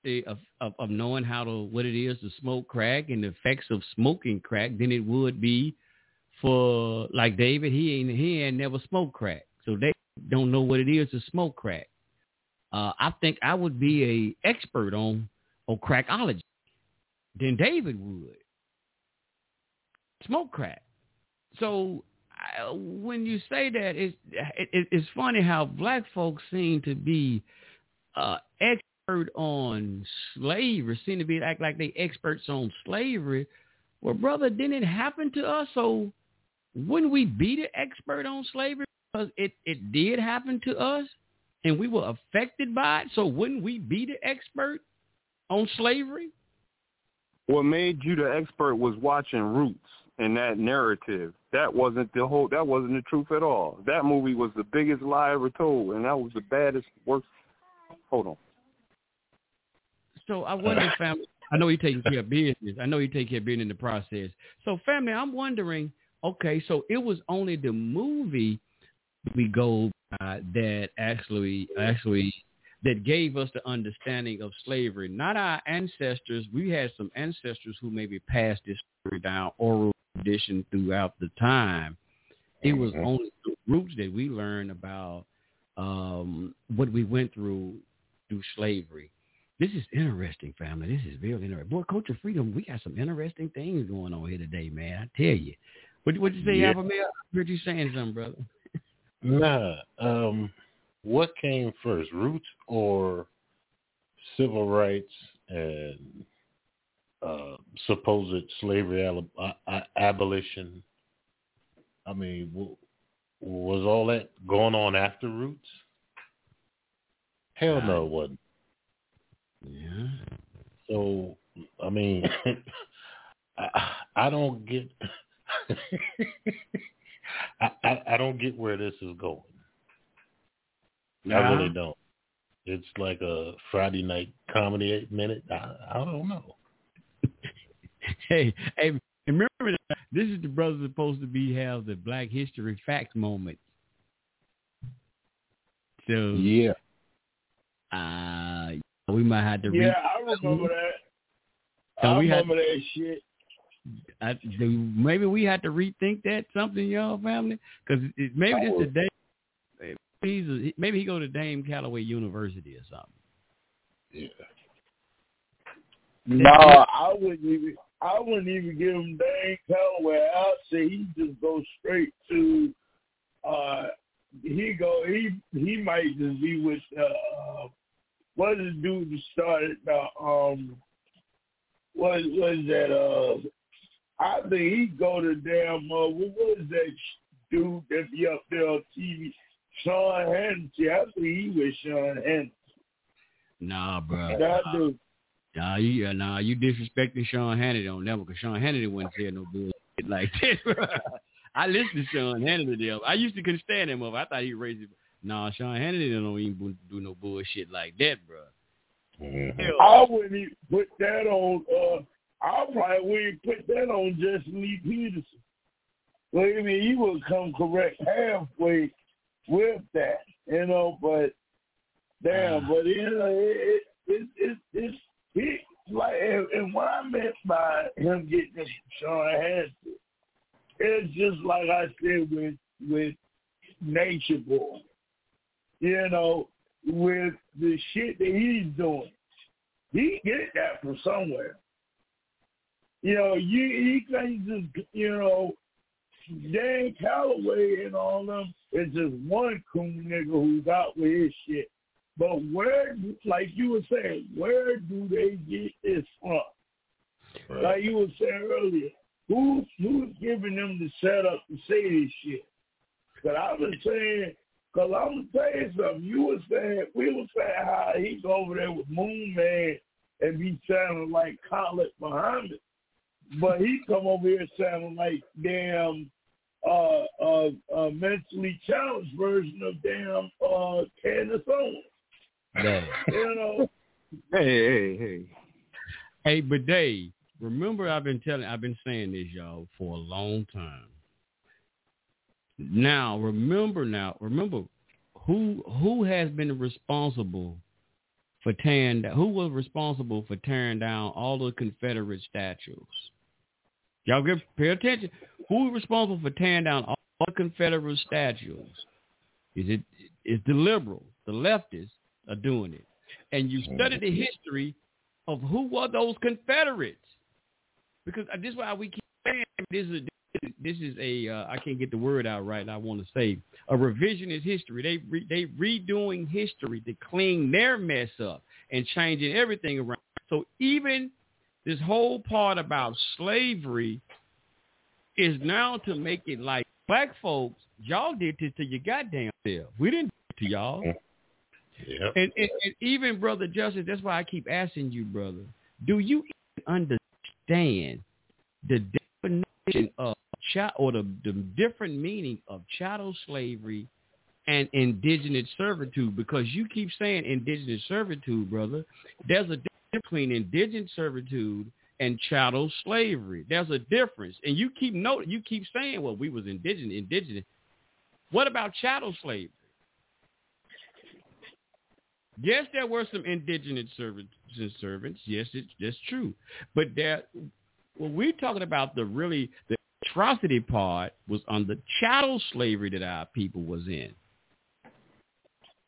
the, of, of of knowing how to what it is to smoke crack and the effects of smoking crack than it would be for like David. He ain't he ain't never smoked crack, so they don't know what it is to smoke crack. Uh, I think I would be a expert on on crackology than David would smoke crack. So When you say that, it's it, it's funny how black folks seem to be uh, expert on slavery, seem to be act like they experts on slavery. Well, brother, didn't it happen to us? So wouldn't we be the expert on slavery because it it did happen to us and we were affected by it? So wouldn't we be the expert on slavery? What made you the expert was watching Roots and that narrative. That wasn't the whole. That wasn't the truth at all. That movie was the biggest lie ever told, and that was the baddest, worst. Hold on. So I wonder, uh, family. I know you're taking care of business. I know you take care of business in the process. So, family, I'm wondering. Okay, so it was only the movie we go by that actually actually that gave us the understanding of slavery, not our ancestors. We had some ancestors who maybe passed this story down oral tradition throughout the time. It was Mhm. only the roots that we learned about um, what we went through through slavery. This is interesting, family. This is very interesting. Boy, Culture Freedom, we got some interesting things going on here today, man. I tell you. What what you say, Yeah. Alpha Male? I heard you saying something, brother. [laughs] Nah. Um, what came first, roots or civil rights and uh, supposed slavery ab- a- a- abolition? I mean, w- was all that going on after roots? Hell no, it wasn't. Yeah. So, I mean, [coughs] I, I don't get, [laughs] I, I, I don't get where this is going. I Nah. really don't. It's like a Friday night comedy eight minute. I, I don't know. [laughs] hey, hey, remember that this is the brother supposed to be have the Black History Facts moment. So yeah, uh, we might have to. Yeah, re- I remember that. So I we had- remember that shit. I, do, maybe we had to rethink that something, y'all family, because it, maybe this the day. He's a, maybe he go to Dane Calloway University or something. Yeah. No, I wouldn't even. I wouldn't even give him Dane Calloway. I'd say he just go straight to. uh He go. He he might just be with. uh What is the dude that started? Uh, um. What is that? Uh, I think he go to damn. Uh, what was that dude that be up there on TV? Sean Hannity. I think he was Sean Hannity. Nah, bro. That dude. Nah, you uh, nah, you disrespecting Sean Hannity on that because Sean Hannity wouldn't say no bullshit [laughs] like this. bro. I listened to Sean Hannity. Them. I used to couldn't stand him up. I thought he raised. It. Nah, Sean Hannity don't even do no bullshit like that, bro. I wouldn't even put that on. Uh, I probably wouldn't put that on Jesse Lee Peterson. Well, I mean, he would come correct halfway with that, you know. But damn, but you know, it, it, it, it's he like, and, and what I meant by him getting Sean Hannity, it's just like I said with with Nature Boy, you know, with the shit that he's doing. He get that from somewhere. You know, you he can't just you know, Dan Calloway and all them is just one coon nigga who's out with his shit. But where, like you were saying, where do they get this from? Like you were saying earlier, who who's giving them the setup to say this shit? But I was saying, cause I'm gonna tell you something. You were saying we were saying how he go over there with Moon Man and be sounding like Khalid Muhammad, but he come over here sounding like damn uh uh, uh mentally challenged version of damn uh Candace Owens. You know. Hey, hey, hey. Hey, but Dave, remember I've been telling I've been saying this, y'all, for a long time. Now, remember now, remember who who has been responsible for tearing down who was responsible for tearing down all the Confederate statues? Y'all give pay attention. Who is responsible for tearing down all the Confederate statues? Is it is the liberals, the leftists are doing it. And you study the history of who were those Confederates. Because this is why we keep saying this is a, this is a uh, I can't get the word out right. I want to say a revisionist history. They re, they redoing history to clean their mess up and changing everything around. So even this whole part about slavery is now to make it like black folks. Y'all did this to your goddamn self. We didn't do it to y'all. Yeah. And, and, and even brother Justice, that's why I keep asking you, brother. Do you understand the definition of child or the, the different meaning of chattel slavery and indigenous servitude? Because you keep saying indigenous servitude, brother. There's a difference between indigent servitude and chattel slavery. There's a difference, and you keep noting, You keep saying, "Well, we was indigenous, indigenous." What about chattel slavery? Yes, there were some indigenous servants and servants. Yes, it's that's true. But there, when we're talking about the really the atrocity part was on the chattel slavery that our people was in.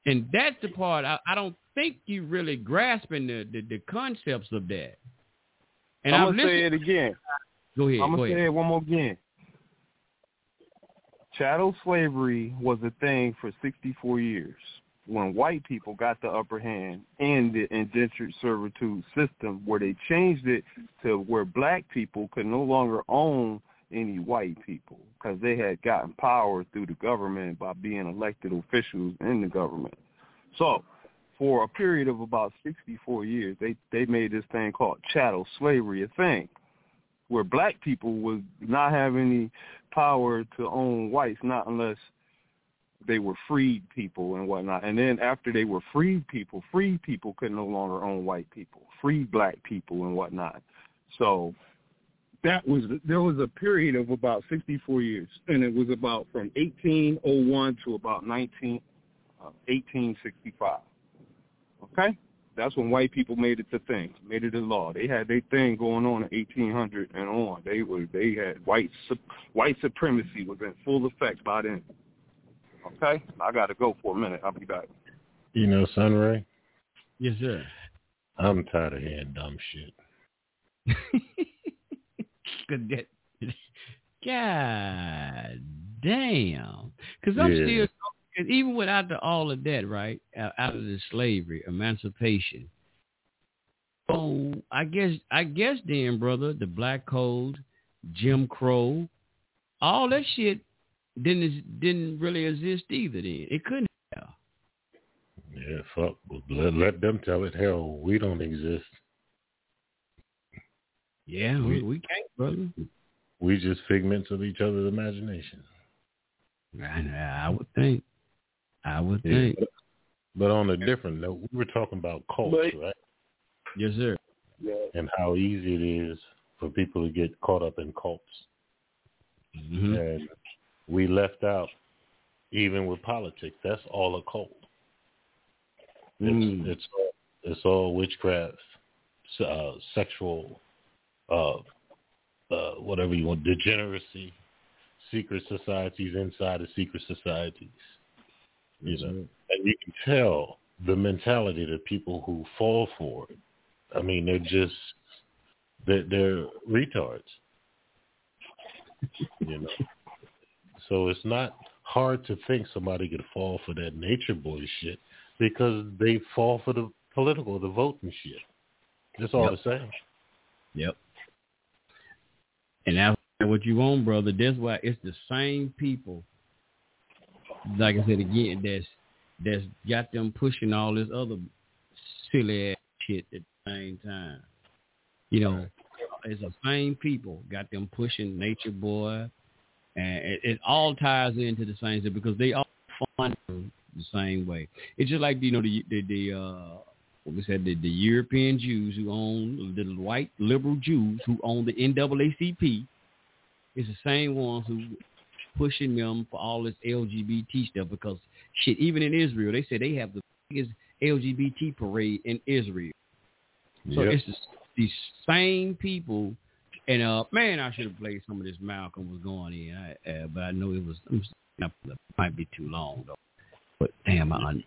And that's the part I, I don't think you really grasping the, the, the concepts of that. And I'm I've gonna say it again. Go ahead. I'm gonna ahead. say it one more again. Chattel slavery was a thing for 64 years. When white people got the upper hand in the indentured servitude system, where they changed it to where black people could no longer own any white people because they had gotten power through the government by being elected officials in the government. So, for a period of about 64 years, they they made this thing called chattel slavery a thing where black people would not have any power to own whites, not unless they were freed people and whatnot. And then after they were freed people, freed people could no longer own white people, free black people and whatnot. So that was there was a period of about 64 years, and it was about from 1801 to about 19 uh, 1865. Okay, that's when white people made it the thing, made it a law. They had their thing going on in 1800 and on. They were they had white white supremacy was in full effect by then. Okay, I got to go for a minute. I'll be back. You know, Sunray, Yes, sir. I'm tired of hearing dumb shit. [laughs] Good that. God damn. Because I'm Yeah. still, cause even without the, all of that, right, out out of the slavery, emancipation. Oh, I guess, I guess then, brother, the black code, Jim Crow, all that shit didn't didn't really exist either. Then it couldn't have. Yeah, fuck. Let, let them tell it. Hell, we don't exist. Yeah, we, we can't, brother. We just figments of each other's imagination. I, I would think. I would Yeah, think. but- But on a different note, we were talking about cults, But- right? Yes, sir. And how easy it is for people to get caught up in cults. Mm-hmm. And we left out, even with politics, that's all a cult. It's Mm. it's all, it's all witchcraft, uh, sexual, uh, uh, whatever you want, degeneracy, secret societies inside of secret societies. You know, and you can tell the mentality of people who fall for it. I mean, they're just they're, they're retards. You know, so it's not hard to think somebody could fall for that nature boy shit because they fall for the political, the voting shit. That's all Yep. the same. Yep. And that's what you want, brother. That's why it's the same people. Like I said again, that's that's got them pushing all this other silly ass shit at the same time. You know, it's the same people got them pushing Nature Boy, and it, it all ties into the same thing because they all fund the same way. It's just like you know the the, the uh what we said the, the European Jews who own the white liberal Jews who own the NAACP is the same ones who pushing them for all this LGBT stuff because shit even in Israel they say they have the biggest LGBT parade in Israel. So Yep. it's the, these same people. And uh, man, I should have played some of this Malcolm was going in, I, uh, but I know it was it might be too long though. But damn, I un-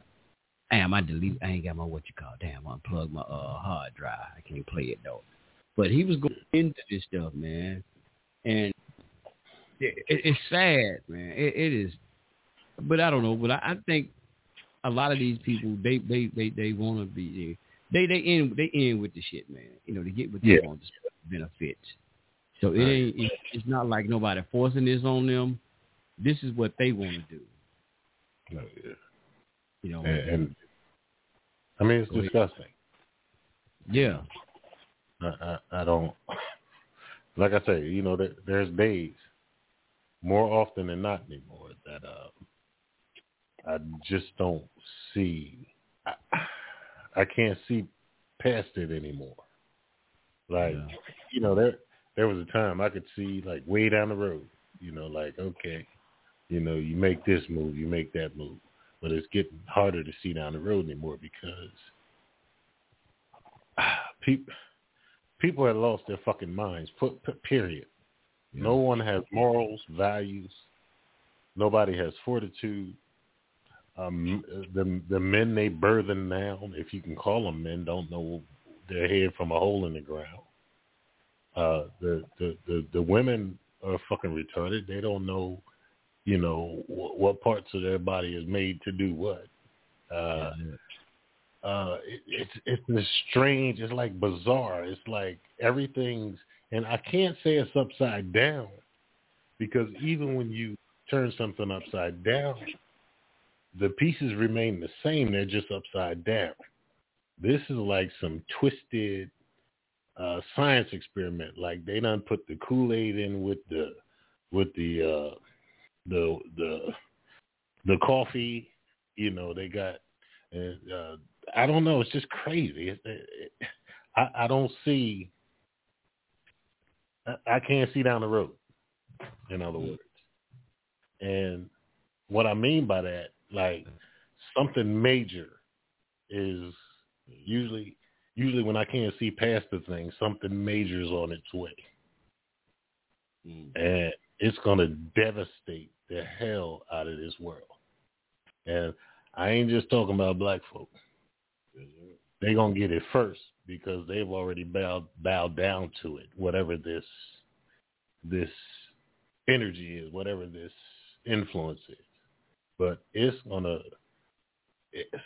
damn I delete. I ain't got my what you call. Damn, I unplugged my uh hard drive. I can't play it though. But he was going into this stuff, man, and it, it, it's sad, man. It, it is, but I don't know. But I, I think a lot of these people they they they they want to be they they end they end with the shit, man. You know, to get what they Yeah. want, the benefits. So it ain't it, it's not like nobody forcing this on them. This is what they want to do. No, yeah. You know, And, and I mean, it's disgusting. yeah, I, I, I don't like I say, you know, there, there's days more often than not anymore that uh, I just don't see. I, I can't see past it anymore. Like you know, there there was a time I could see like way down the road. You know, like okay, you know, you make this move, you make that move, but it's getting harder to see down the road anymore because [sighs] people people have lost their fucking minds. Put, put period. No one has morals, values. Nobody has fortitude. Um, the the men they burthen now, if you can call them men, don't know their head from a hole in the ground. Uh, the, the the the women are fucking retarded. They don't know, you know, what, what parts of their body is made to do what. Uh, uh, it, it's it's this strange. It's like bizarre. It's like everything's, and I can't say it's upside down, because even when you turn something upside down, the pieces remain the same. They're just upside down. This is like some twisted uh, science experiment. Like they done put the Kool Aid in with the with the uh, the the the coffee. You know they got. And, uh, I don't know. It's just crazy. It, it, it, I, I don't see. I, I can't see down the road. In other words, and what I mean by that, like something major, is usually usually when I can't see past the thing, something major is on its way. Mm. And it's going to devastate the hell out of this world. And I ain't just talking about black folk. They're going to get it first because they've already bowed, bowed down to it, whatever this this energy is, whatever this influence is. But it's going to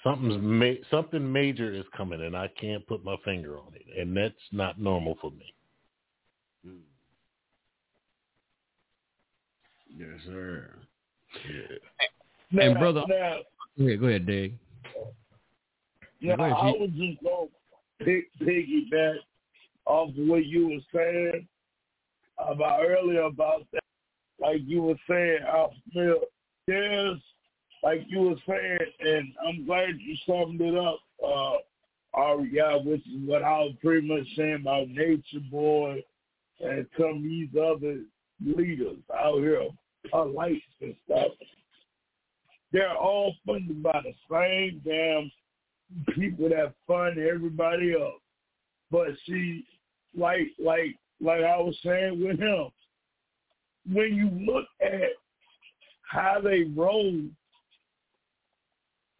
something's ma- something major is coming, and I can't put my finger on it, and that's not normal for me. Hmm. Yes, sir. Yeah. Now, and brother, now, go ahead, go ahead, Dave. Yeah, Go ahead, I G. was just going to piggyback off of what you were saying about earlier about that. Like you were saying, Alpha feel there's, like you were saying, and I'm glad you summed it up, uh, Aria, which is what I was pretty much saying about Nature Boy and some of these other leaders out here, lights and stuff. They're all funded by the same damn people that fund everybody else. But see, like like like I was saying with him, when you look at how they roll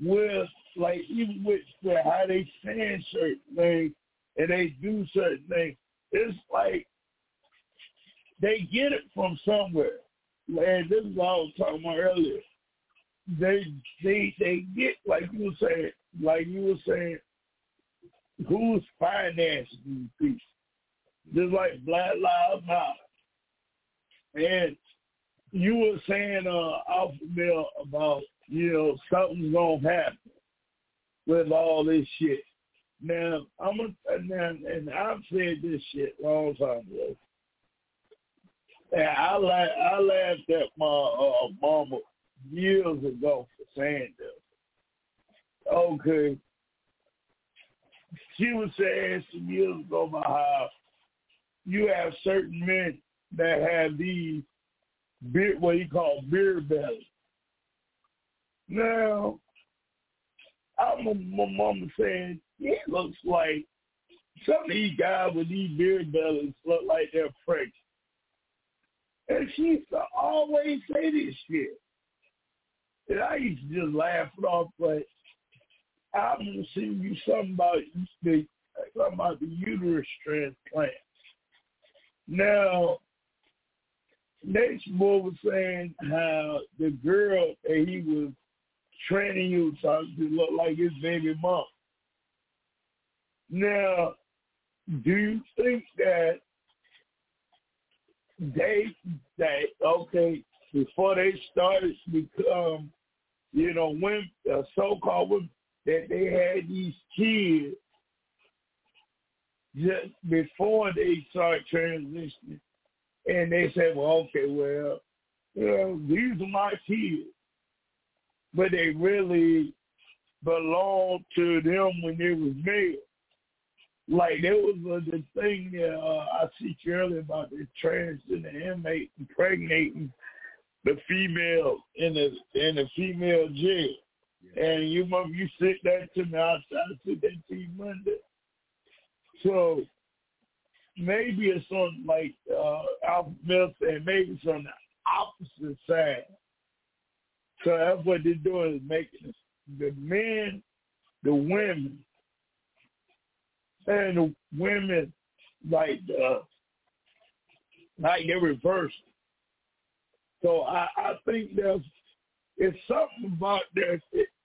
with like even with the, how they saying certain things and they do certain things, it's like they get it from somewhere. And this is what I was talking about earlier. They they they get like you were saying, like you were saying, who's financing these people? Just like Black Lives Matter. And you were saying uh Alpha Male about, you know, something's gonna happen with all this shit. Now I'm a, now, and I've said this shit long time ago. And I la- I laughed at my uh, mama years ago for saying this. Okay. She was saying some years ago about how you have certain men that have these beer, what you call beer belly. Now, I'm a, my mama saying it looks like some of these guys with these beer bellies look like they're pregnant. And she used to always say this shit. And I used to just laugh it off, but I'm gonna send you something about the something about the uterus transplant. Now, next boy was saying how the girl that he was training you to look like his baby mom. Now, do you think that they that okay before they started to become, you know, women, uh, so-called women, that they had these kids just before they start transitioning, and they said, well, okay, well, you know, these are my kids, but they really belonged to them when they was male. Like there was uh, the thing that uh, I see earlier about the transgender inmate impregnating the female in the in the female jail. And you remember you said that to me. I, I said that to you Monday. So maybe it's on like uh, Alpha Male said, maybe it's on the opposite side. So that's what they're doing is making the men, the women, and the women like uh, like they reversed. So I, I think there's it's something about that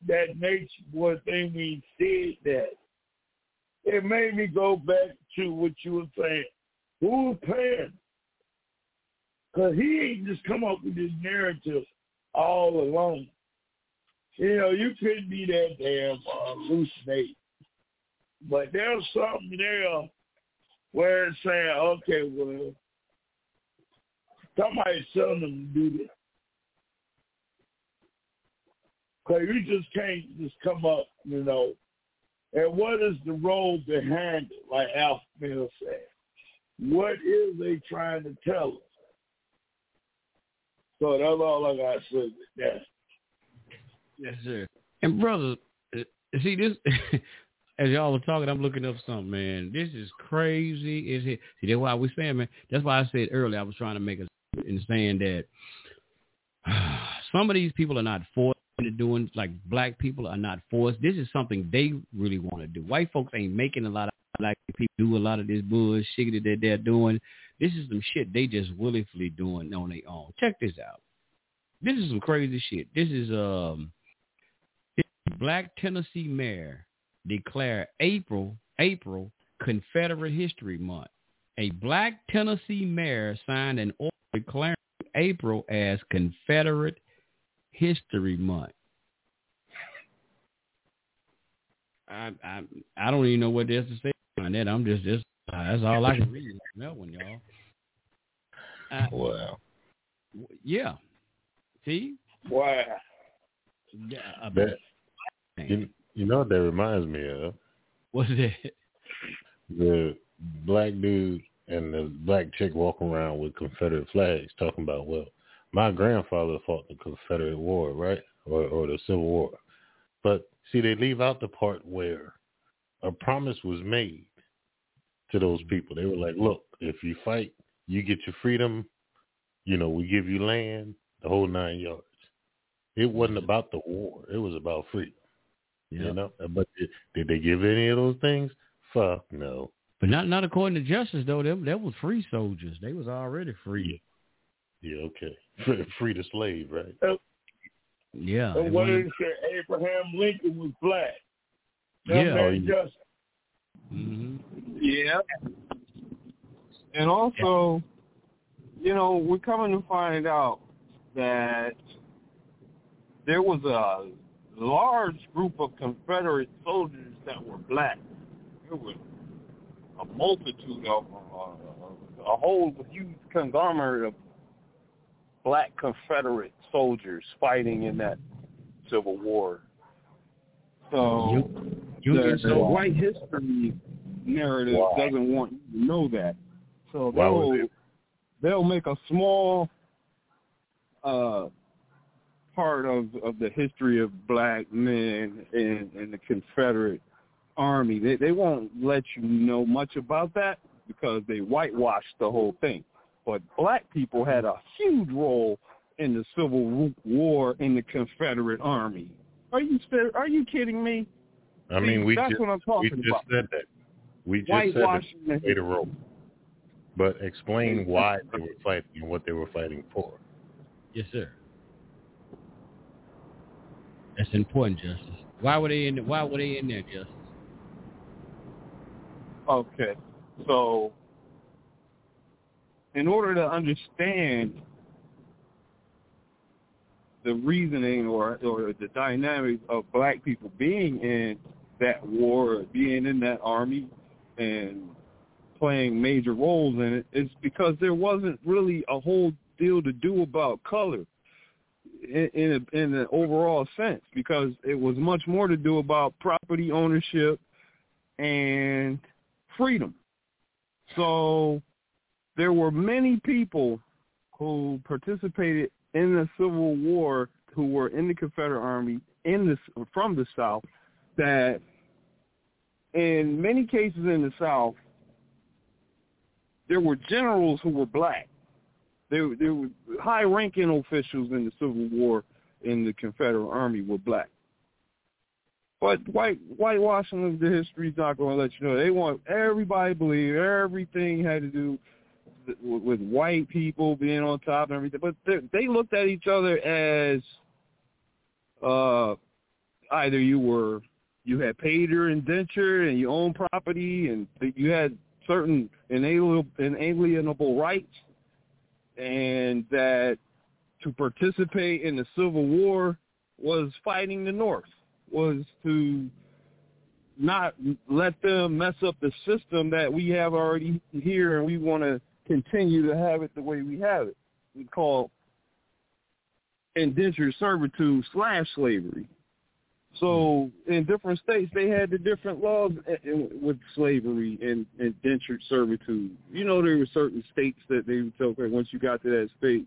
that nature boy thing we said that it made me go back to what you were saying. Who's paying? Because he ain't just come up with this narrative all alone. You know, you couldn't be that damn uh, hallucinate. But there's something there where it's saying, okay, well, somebody's telling them to do this. Because you just can't just come up, you know. And what is the role behind it, like Alf Mill said? What is they trying to tell us? So that's all I got to say with that. Yes, sir. And brother, uh, see this [laughs] as y'all were talking, I'm looking up something, man. This is crazy. Is it? See, that's why we saying, man. That's why I said earlier I was trying to make a in saying that [sighs] some of these people are not forced into doing like black people are not forced. This is something they really want to do. White folks ain't making a lot of black people do a lot of this bullshit that they're doing. This is some shit they just willfully doing on their own. Check this out. This is some crazy shit. This is um Black Tennessee mayor declare April April Confederate History Month. A black Tennessee mayor signed an order declaring April as Confederate History Month. I I I don't even know what there's to say on that. I'm just just uh, that's all I can read on that one, y'all. Wow. Yeah. See? Wow. Yeah. uh, That, you, you know what that reminds me of? What's that? The black dude and the black chick walking around with Confederate flags talking about, well, my grandfather fought the Confederate War, right? Or, or the Civil War. But see, they leave out the part where a promise was made to those people. They were like, look, if you fight, you get your freedom. You know, we give you land, the whole nine yards. It wasn't mm-hmm. about the war. It was about freedom. You know, but did, did they give any of those things? Fuck no. But not not according to justice though. Them that was free soldiers. They was already free. Yeah, okay. [laughs] Free, free the slave, right? Yeah. and it what wasn't- they say Abraham Lincoln was black. Yeah. That Oh, man yeah. just. Yeah. And also, you know, we're coming to find out that there was a large group of Confederate soldiers that were black. There was a multitude of them, uh, a whole huge conglomerate of black Confederate soldiers fighting in that Civil War. So You- you the, the white history narrative Why? doesn't want you to know that. So they'll they'll make a small uh part of of the history of black men in in the Confederate Army. They they won't let you know much about that because they whitewashed the whole thing. But black people had a huge role in the Civil War in the Confederate Army. Are you are you kidding me? I mean, we That's just, what I'm we just about. said that. We just said that Whitewashing they the- played a role. But explain why they were fighting and what they were fighting for. Yes, sir. That's important, Justice. Why were they in? Why were they in there, Justice? Okay. So in order to understand the reasoning or or the dynamics of black people being in that war, being in that army and playing major roles in it, is because there wasn't really a whole deal to do about color in in, a, in an overall sense because it was much more to do about property ownership and freedom. So there were many people who participated in the Civil War who were in the Confederate Army in the from the South that in many cases in the South there were generals who were black. There, there were high-ranking officials in the Civil War in the Confederate Army were black. But white whitewashing of the history is not going to let you know. They want everybody to believe everything had to do with, white people being on top and everything. But they, they looked at each other as uh, either you were you had paid your indenture and you owned property and you had certain inalienable, rights, and that to participate in the Civil War was fighting the North, was to not let them mess up the system that we have already here, and we want to continue to have it the way we have it. We call indentured servitude slash slavery. So in different states, they had the different laws eh, eh, with slavery and indentured servitude. You know, there were certain states that they would say, okay, once you got to that state,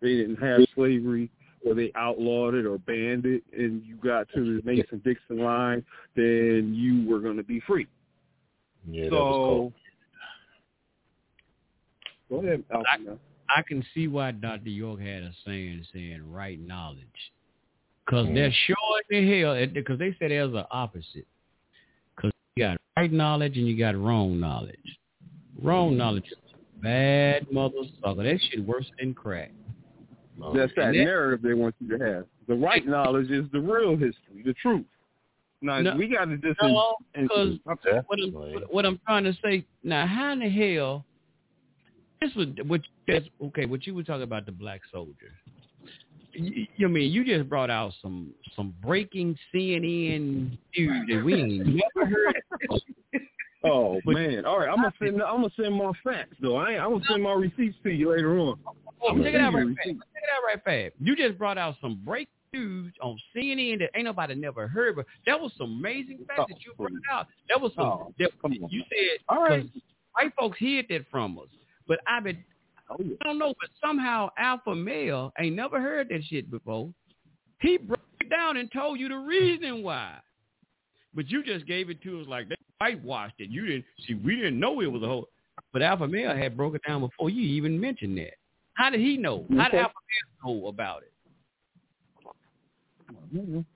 they didn't have slavery or they outlawed it or banned it, and you got to the Mason-Dixon line, then you were going to be free. Yeah, that so, was cool. Go ahead, Alpha. I, I can see why Dr. York had a saying saying right knowledge. Because Mm-hmm. they're sure in the hell, because they said there's an opposite. Because you got right knowledge and you got wrong knowledge. Wrong Mm-hmm. knowledge is a bad motherfucker. That shit worse than crack. That's that that- narrative they want you to have. The right knowledge is the real history, the truth. Now No, we got to just No, because in- what I'm, what- what I'm trying to say now, how in the hell? This was what okay. What you were talking about the black soldier. You, you mean you just brought out some some breaking CNN news that we ain't never heard. of. [laughs] Oh But- man! All right, I'm gonna send. I'm gonna send my facts though. I ain't, I'm gonna send my receipts to you later on. Oh, check it out right fast. Check it out right fast. You just brought out some breaking news on CNN that ain't nobody never heard, but that was some amazing facts that you brought out. That was some. Oh, that, come on. you said all right. white folks hid that from us, but I've been. Oh, yeah. I don't know, but somehow Alpha Male ain't never heard that shit before. He broke it down and told you the reason why. But you just gave it to us like they whitewashed it. You didn't see. We didn't know it was a whole. But Alpha Male had broke it down before you even mentioned that. How did he know? How did Alpha Male know about it? [laughs]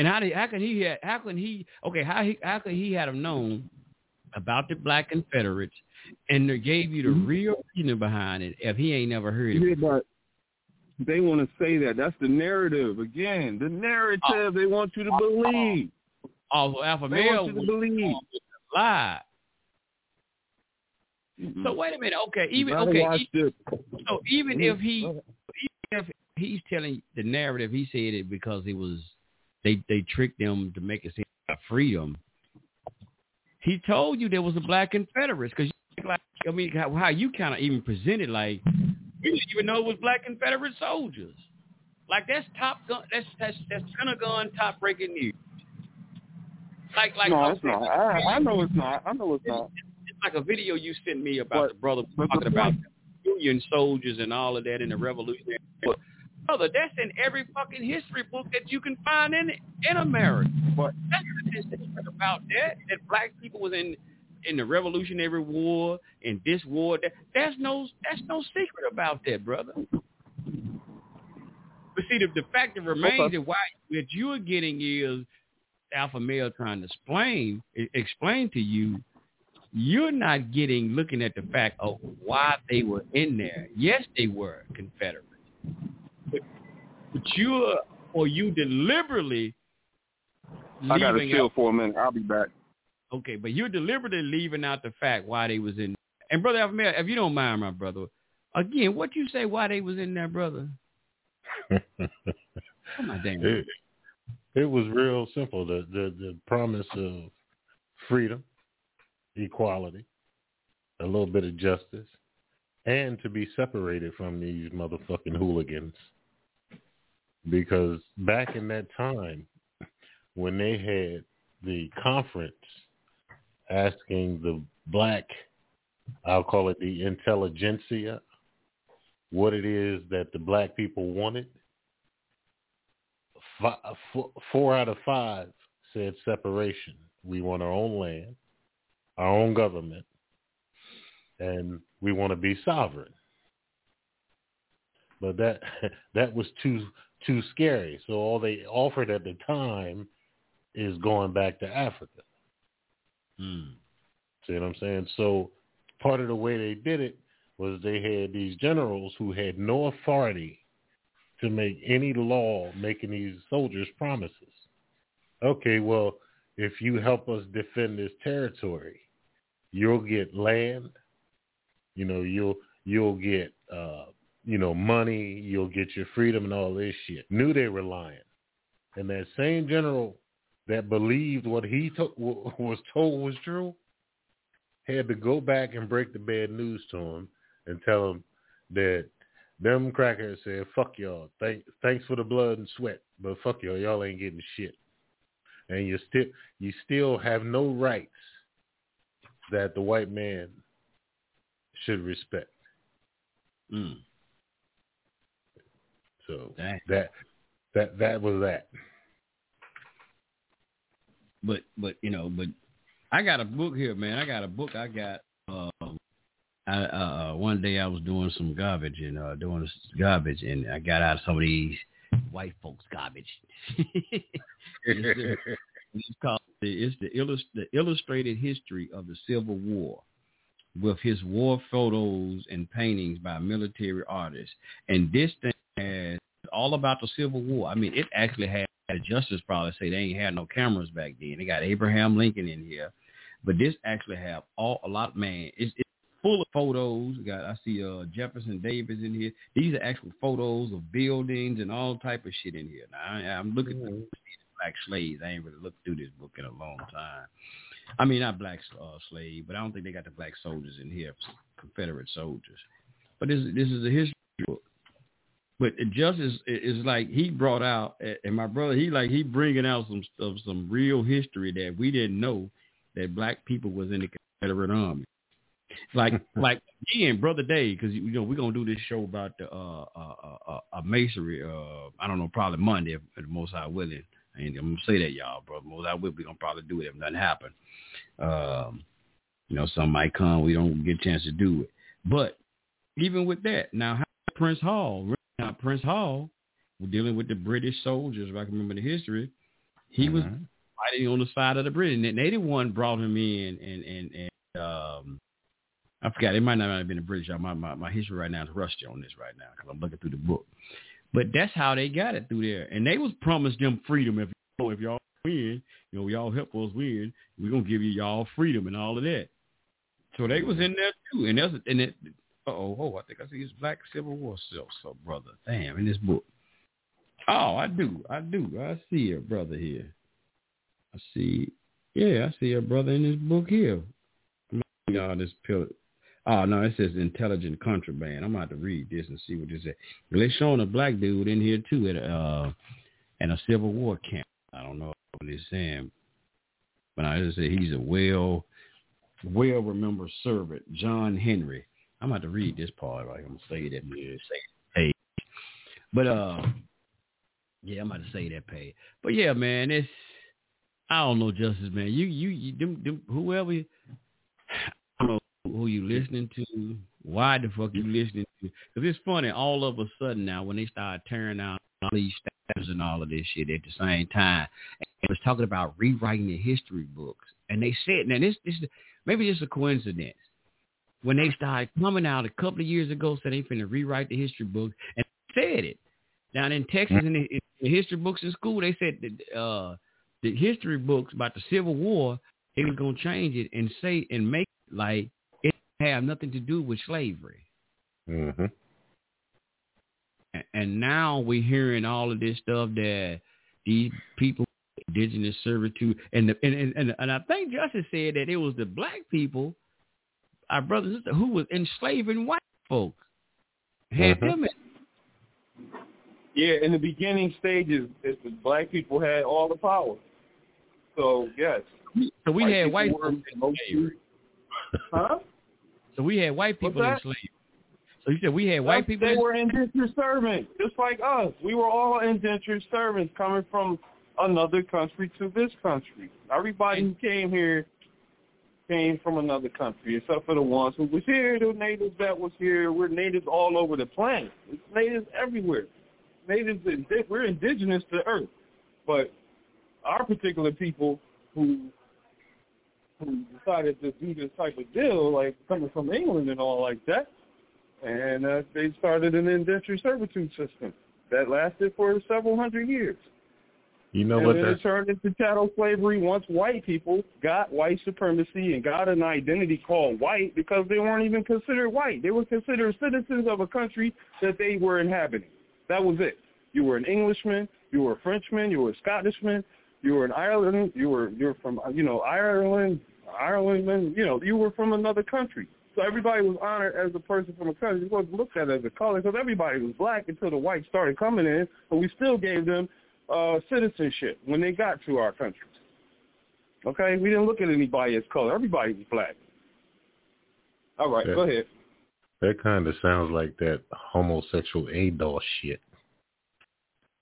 And how did how can he how can he okay how he how could he had have known about the Black Confederates and they gave you the real reason behind it if he ain't never heard it? Yeah, but they want to say that. That's the narrative again. The narrative they want you to believe. Also, Alpha They Male want you to believe. lie. So wait a minute. Okay, even okay. watch e- So even Mhm. if he, even if he's telling the narrative, he said it because it was they they tricked them to make it seem like freedom. He told you there was a black Confederates because like I mean how, how you kind of even presented like we didn't even know it was black Confederate soldiers. Like that's top gun. That's that's that's Pentagon top breaking news. Like like no, it's not. I, I know it's not. I know it's not. it's like a video you sent me about But- the brother but the talking about Union soldiers and all of that in the Revolutionary War. Brother, that's in every fucking history book that you can find in in America. But that's the about that. That black people was in in the Revolutionary War in this war. That, that's no that's no secret about that, brother. But see, the, the fact that remains Okay. that why what you are getting is alpha male trying to explain explain to you you're not getting looking at the fact of why they were in there. Yes, they were Confederates, but but you're or you deliberately. I got to chill for a minute. I'll be back. Okay, but you're deliberately leaving out the fact why they was in. And brother Alpha if you don't mind, my brother, again, what you say why they was in there, brother? [laughs] Oh my damn. it, it was real simple. The, the the promise of freedom, equality, a little bit of justice, and to be separated from these motherfucking hooligans. Because back in that time, when they had the conference asking the black, I'll call it the intelligentsia, what it is that the black people wanted, fi- four, four out of five said separation. We want our own land, our own government, and we want to be sovereign. But that [laughs] that was too too scary. So all they offered at the time is going back to Africa. Hmm. See what I'm saying? So part of the way they did it was they had these generals who had no authority to make any law making these soldiers promises. Okay, well, if you help us defend this territory, you'll get land, you know, you'll you'll get uh, you know, money, you'll get your freedom and all this shit. Knew they were lying. And that same general that believed what he to- [laughs] was told was true had to go back and break the bad news to him and tell him that them crackers said, fuck y'all. Thank, thanks for the blood and sweat, but fuck y'all. Y'all ain't getting shit. And you still you still have no rights that the white man should respect. Mm. So Dang. that that that was that. But but you know, but I got a book here, man. I got a book. I got. Um, I uh, one day I was doing some garbage and uh, doing garbage, and I got out some of these white folks garbage. [laughs] it's, the, it's called it's the, illust- the illustrated history of the Civil War with his war photos and paintings by military artists. And this thing has all about the Civil War. I mean, it actually had justice probably say they ain't had no cameras back then. They got Abraham Lincoln in here, but this actually have all a lot. Man, it's, it's full of photos. We got I see uh Jefferson Davis in here. These are actual photos of buildings and all type of shit in here. Now I, I'm looking at the black slaves. I ain't really looked through this book in a long time. I mean, not black uh, slave, but I don't think they got the black soldiers in here, Confederate soldiers. But this this is a history book. But Justice is is like he brought out, and my brother he like he bringing out some of some real history that we didn't know that black people was in the Confederate Army. Like [laughs] like again, brother Dave, because you know we're gonna do this show about the uh uh uh, uh, masonry. Uh, I don't know, probably Monday if the Most High willing. And I'm gonna say that y'all, bro. Most High will. We gonna probably do it if nothing happen. Um, you know, some might come. We don't get a chance to do it. But even with that, now how Prince Hall, now Prince Hall, we're dealing with the British soldiers. If I can remember the history, he was fighting on the side of the British. And they the one brought him in, and and and um, I forgot. It might not have been the British. My my my history right now is rusty on this right now because I'm looking through the book. But that's how they got it through there, and they was promised them freedom if you know, if y'all win, you know, y'all help us win, we're gonna give you y'all freedom and all of that. So they was in there too, and that's and it. Oh, oh, I think I see his Black Civil War self, so brother. Damn, in this book. Oh, I do, I do. I see a brother here. I see, yeah, I see a brother in this book here. Y'all, this pill. Oh no, it says intelligent contraband. I'm about to read this and see what this is. Well, they showing a black dude in here too at a uh, at a Civil War camp. I don't know what he's saying, but I just say he's a well well remembered servant, John Henry. I'm about to read this part. Right, I'm gonna say that. Say hey, but uh, yeah, I'm about to say that page. But yeah, man, it's I don't know, Justice man. You you, you them, them, whoever. I don't know who you listening to, why the fuck you listening to. Because it's funny, all of a sudden now when they start tearing out all these stats and all of this shit at the same time, and it was talking about rewriting the history books. And they said, now this, this maybe it's a coincidence. When they started coming out a couple of years ago, said they finna rewrite the history books, and said it. Down in Texas, in the, in the history books in school, they said that uh, the history books about the Civil War, they was gonna change it and say and make it like it have nothing to do with slavery. Mm-hmm. And, and now we're hearing all of this stuff that these people, indigenous servitude, and the, and, and and and I think Justice said that it was the black people, our brothers and sisters, who was enslaving white folks, had Mhm. them. In, Yeah, in the beginning stages, it's the black people had all the power. So yes. so we had white were folks in slavery. Huh? So we had white people in that? slavery. So you said we had white That's- people. They in- were indentured servants, just like us. We were all indentured servants coming from another country to this country. Everybody who came here came from another country, except for the ones who was here, the natives that was here. We're natives all over the planet. It's natives everywhere. Natives, we're indigenous to Earth. But our particular people who who decided to do this type of deal, like coming from England and all like that, and uh, they started an indentured servitude system that lasted for several hundred years. You know and what? then it turned into chattel slavery once white people got white supremacy and got an identity called white because they weren't even considered white. They were considered citizens of a country that they were inhabiting. That was it. You were an Englishman, you were a Frenchman, you were a Scottishman, you were an Ireland, you were you're from you know Ireland, Irelandman, you know you were from another country. So everybody was honored as a person from a country. It wasn't looked at as a color because everybody was black until the whites started coming in, but we still gave them uh, citizenship when they got to our country. Okay, we didn't look at anybody as color. Everybody was black. All right, Yeah. go ahead. that kind of sounds like that homosexual ADOS shit.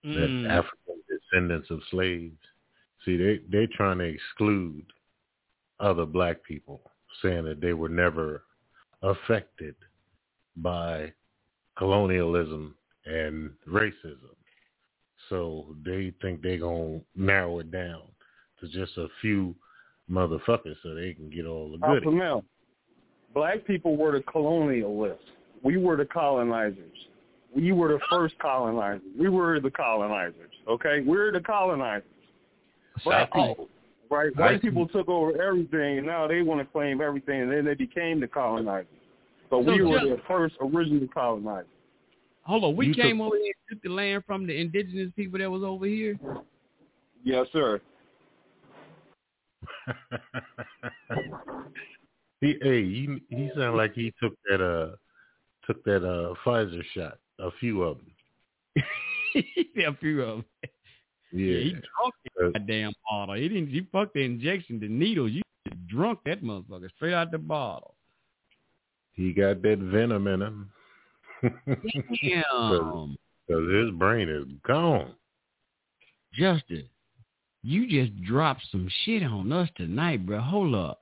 Mm. That African descendants of slaves. See, they they're trying to exclude other black people, saying that they were never affected by colonialism and racism. So they think they're gonna narrow it down to just a few motherfuckers so they can get all the Alpha goodies. male. Black people were the colonialists. We were the colonizers. We were the first colonizers. We were the colonizers. Okay, we're the colonizers. Black people, right? White people took over everything, and now they want to claim everything, and then they became the colonizers. But So we were just- the first original colonizers. Hold on, we You came took- over here and took the land from the indigenous people that was over here. Yes, sir. [laughs] he, hey, he he sounded like he took that uh took that uh Pfizer shot, a few of them. [laughs] yeah, a few of them. [laughs] Yeah, he drunk that damn bottle. He didn't. He fucked the injection, the needles. You drunk that motherfucker straight out the bottle. he got that venom in him. Damn. [laughs] Because his brain is gone. Justin, you just dropped some shit on us tonight, bro. Hold up.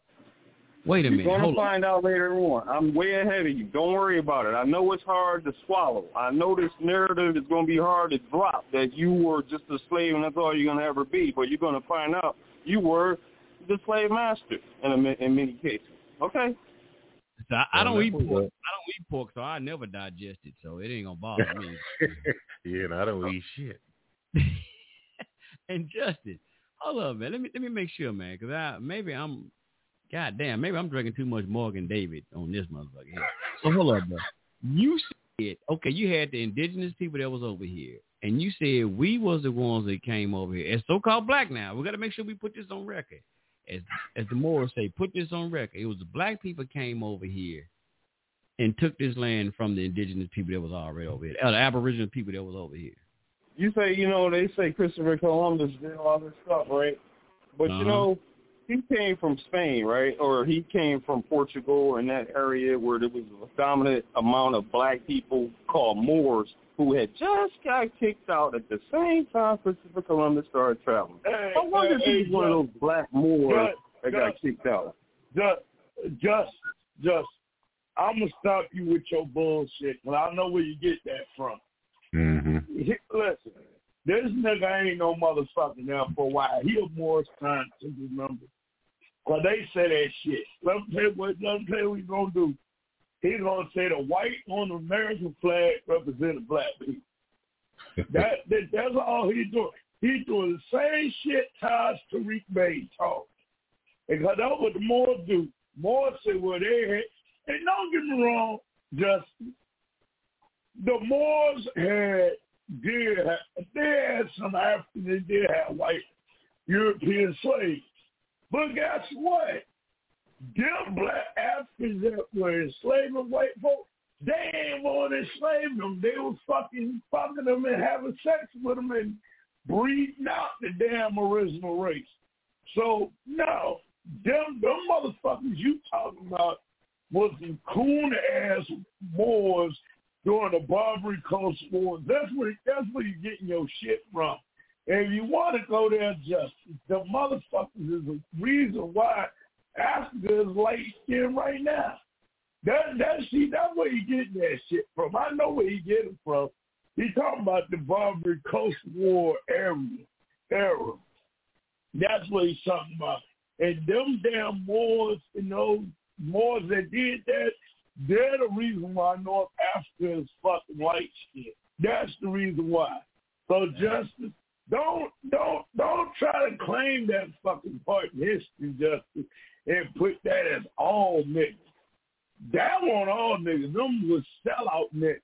Wait a minute. You're gonna Hold up. find out later on. I'm way ahead of you. Don't worry about it. I know it's hard to swallow. I know this narrative is gonna be hard to drop that you were just a slave and that's all you're gonna ever be. But you're gonna find out you were the slave master in a, in many cases. Okay. So I, I oh, don't eat pork. a- I don't eat pork, so I never digest it. So it ain't gonna bother me. [laughs] yeah, and I don't eat shit. [laughs] and Justin, hold up, man. Let me let me make sure, man, because I maybe I'm, God damn, maybe I'm drinking too much Mogen David on this motherfucker here. So hold up, bro. You said okay, you had the indigenous people that was over here, and you said we was the ones that came over here as so-called black. Now we got to make sure we put this on record. As as the Moors say, put this on record. It was the black people came over here and took this land from the indigenous people that was already over here, or the aboriginal people that was over here. You say, you know, they say Christopher Columbus did all this stuff, right? But Uh-huh. you know, he came from Spain, right? Or he came from Portugal in that area where there was a dominant amount of black people called Moors who had just got kicked out at the same time Christopher Columbus started traveling. Hey, I wonder hey, if he's hey, one of those black Moors Just- that got kicked out. Just, just, just. I'm gonna stop you with your bullshit, but I know where you get that from. Mm-hmm. Listen, this nigga ain't no motherfucker now for a while. He a Morris time to remember. Cause they say that shit. Let me tell you what. Let me tell you what he's gonna do. He's gonna say the white on the American flag represented black people. [laughs] That, that that's all he's doing. He's doing the same shit Taj Tariq Bey taught. Because that's what the Moors do. Moors say what they had. And don't get me wrong, just the Moors had did have, they had some African, they did have white European slaves. But guess what? Them black Africans that were enslaving white folks, they ain't want to enslave them. They was fucking fucking them and having sex with them and breeding out the damn original race. So no, them them motherfuckers you talking about was some coon ass Moors during the Barbary Coast Wars. That's where that's where you're getting your shit from. And if you want to go there, just the motherfuckers is the reason why Africa is light skinned right now. That that see that's where he getting that shit from. I know where he getting it from. He talking about the Barbary Coast War era. Era. That's what he's talking about. And them damn Moors, you know, Moors that did that, they're the reason why North Africa is fucking light skinned. That's the reason why. So justice, don't don't don't try to claim that fucking part in history, justice, and put that as all niggas. That wasn't all niggas. Them was sellout niggas.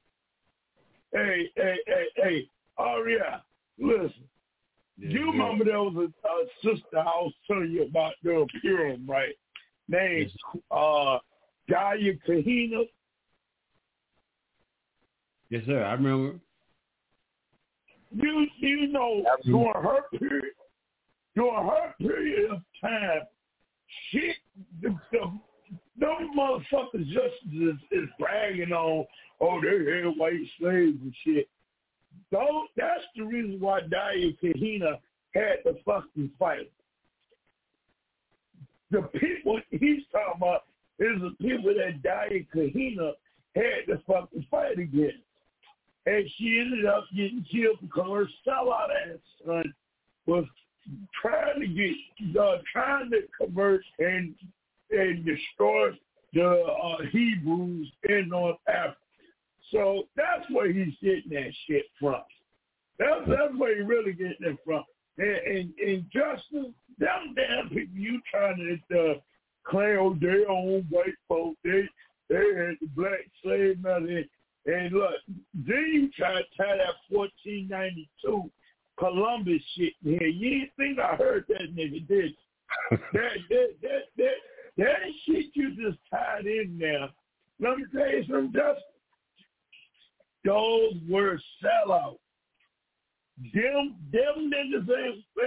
Hey, hey, hey, hey, oh yeah, listen. Yeah, you yeah. remember there was a, a sister I was telling you about the Purim, right? Named uh Daya Kahina. Yes, sir. I remember. You you know during her period during her period of time, shit the, the them motherfuckers just is, is bragging on oh they had white slaves and shit. Though that's the reason why Daya Kahina had to fucking fight. The people he's talking about is the people that Daya Kahina had to fucking fight against. And she ended up getting killed because her sellout ass son was trying to get uh, trying to convert and and destroy the uh, Hebrews in North Africa. So that's where he's getting that shit from. That's that's where he really getting it from. And, and, and justice, them damn people you trying to uh, claim their own white folk, they they had the black slave master. And look, then you try to tie that 1492 Columbus shit in here. You didn't think I heard that nigga, did that, that, that, that, that shit you just tied in there. Let me tell you something, Justin. Those were sellouts. Them, them niggas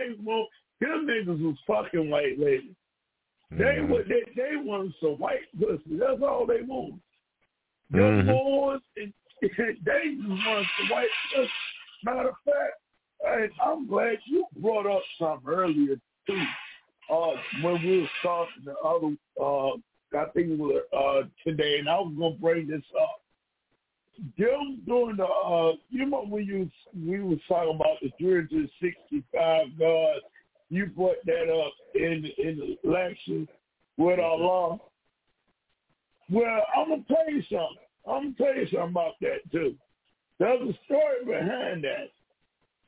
ain't, won't, them niggas was fucking white ladies. They were, they, they wanted some white pussy. That's all they wanted. Them Mhm. boys, and, [laughs] they just wanted some white pussy. Matter of fact, and I'm glad you brought up something earlier too. Uh, when we were talking the other, uh, I think it was uh, today, and I was gonna bring this up. Them doing the, uh, you know, when you we was talking about the 365 guards, you brought that up in in the election with Allah. Well, I'm gonna tell you something. I'm gonna tell you something about that too. There's a story behind that.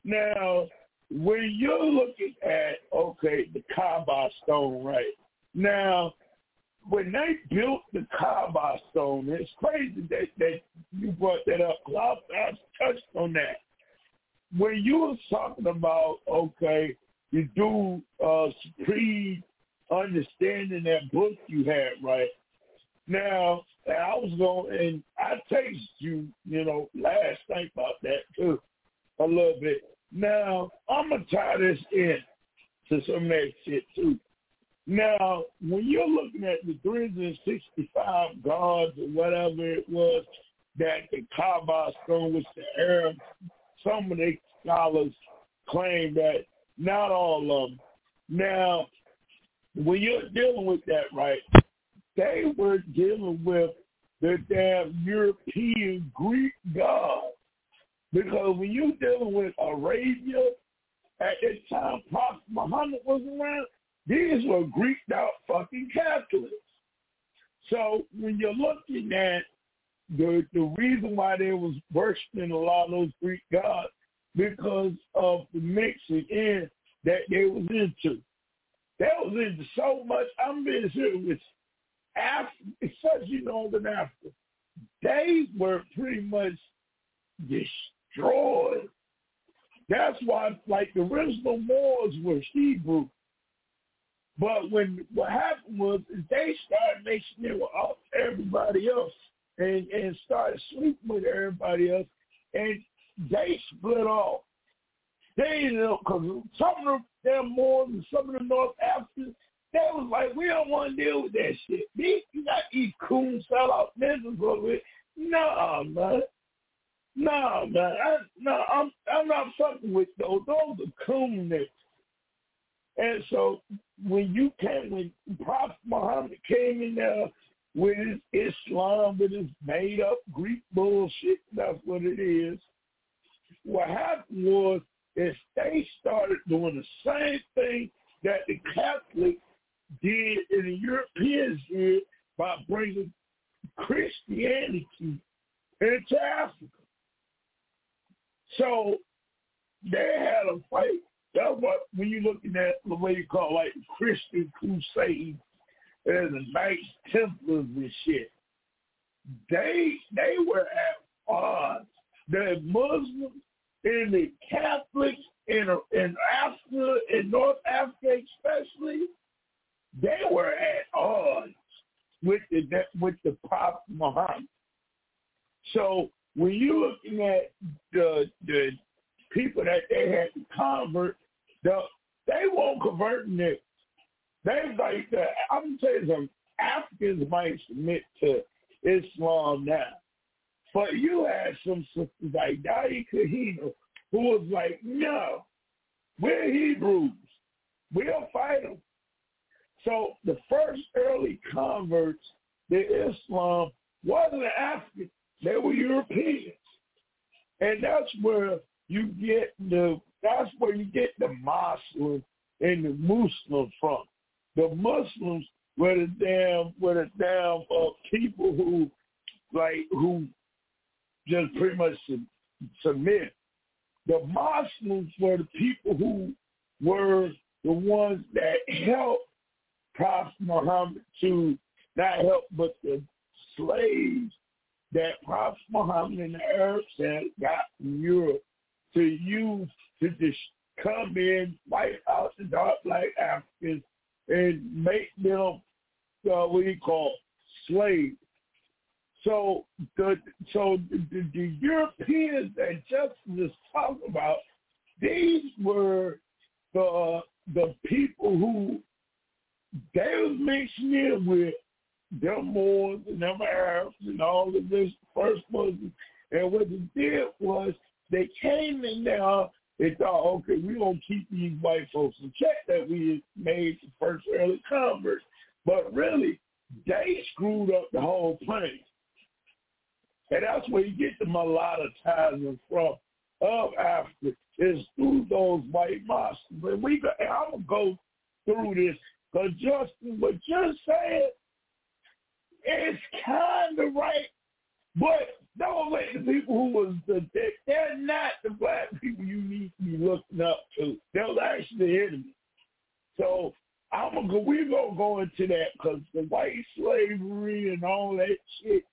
Now, when you're looking at okay, the Kaaba stone, right? Now, when they built the Kaaba stone, it's crazy that, that you brought that up. I, I touched on that. When you were talking about okay, you do uh creed understanding that book you had, right? Now, I was going, and I texted you, you know, last night about that too, a little bit. Now, I'm going to tie this in to some of that shit too. Now, when you're looking at the 365 gods or whatever it was that the Kaaba stone, which the Arab, some of the scholars claim that not all of them. Now, when you're dealing with that, right, they were dealing with the damn European Greek gods. Because when you're dealing with Arabia, at that time Prophet Muhammad was around, these were Greeked out fucking Catholics. So when you're looking at the the reason why they was worshiping a lot of those Greek gods, because of the mixing in that they was into. They was into so much. I'm being serious. Africa, especially Northern Africa, they were pretty much destroyed. That's why, like the original Moors were Hebrew, but when what happened was they started mixing it with all- everybody else and and started sleeping with everybody else, and they split off. They ended up because some of them Moors and some of the North Africans they was like, we don't want to deal with that shit. These you got these coon sellout niggas over it. No, man. No, man. I, no, I'm I'm not fucking with those. Those are coon niggas. And so when you came, when Prophet Muhammad came in there with his Islam, with his made up Greek bullshit, that's what it is. What happened was is they started doing the same thing that the Catholics did and the Europeans did by bringing Christianity into Africa. So they had a fight. That's what when you're looking at the way you call like Christian crusade and the Knights Templars and shit. They they were at odds. The Muslims and the Catholics in in Africa, in North Africa especially, they were at odds with the with the Prophet Muhammad. So when you're looking at the the people that they had to convert, the, they won't convert it. They like the, I'm gonna you. Africans might submit to Islam now, but you had some sisters like Dadi Kahina who was like, no, we're Hebrews. We'll fight them. So the first early converts to Islam wasn't African. They were Europeans. And that's where you get the that's where you get the Muslim and the Muslims from. The Muslims were the damn were the damn uh, people who like who just pretty much submit. The Muslims were the people who were the ones that helped Prophet Muhammad to not help but the slaves that Prophet Muhammad and the Arabs had got Europe to use to just come in, wipe out the dark black Africans, and make them uh, what do you call slaves. So the so the, the, Europeans that Justin is talking about, these were the the people who they was mixing in with them Moors and them Arabs and all of this first Muslims. And what they did was they came in there and thought, okay, we're going to keep these white folks in check that we made the first early converts. But really, they screwed up the whole plan. And that's where you get the mulattoizing from of Africa is through those white Muslims. And we, and I'm going to go through this because Justin, what you're saying is kind of right, but don't let the people who was the they're not the black people you need to be looking up to. They're actually the enemy. So I'm gonna go. We're gonna go into that because the white slavery and all that shit.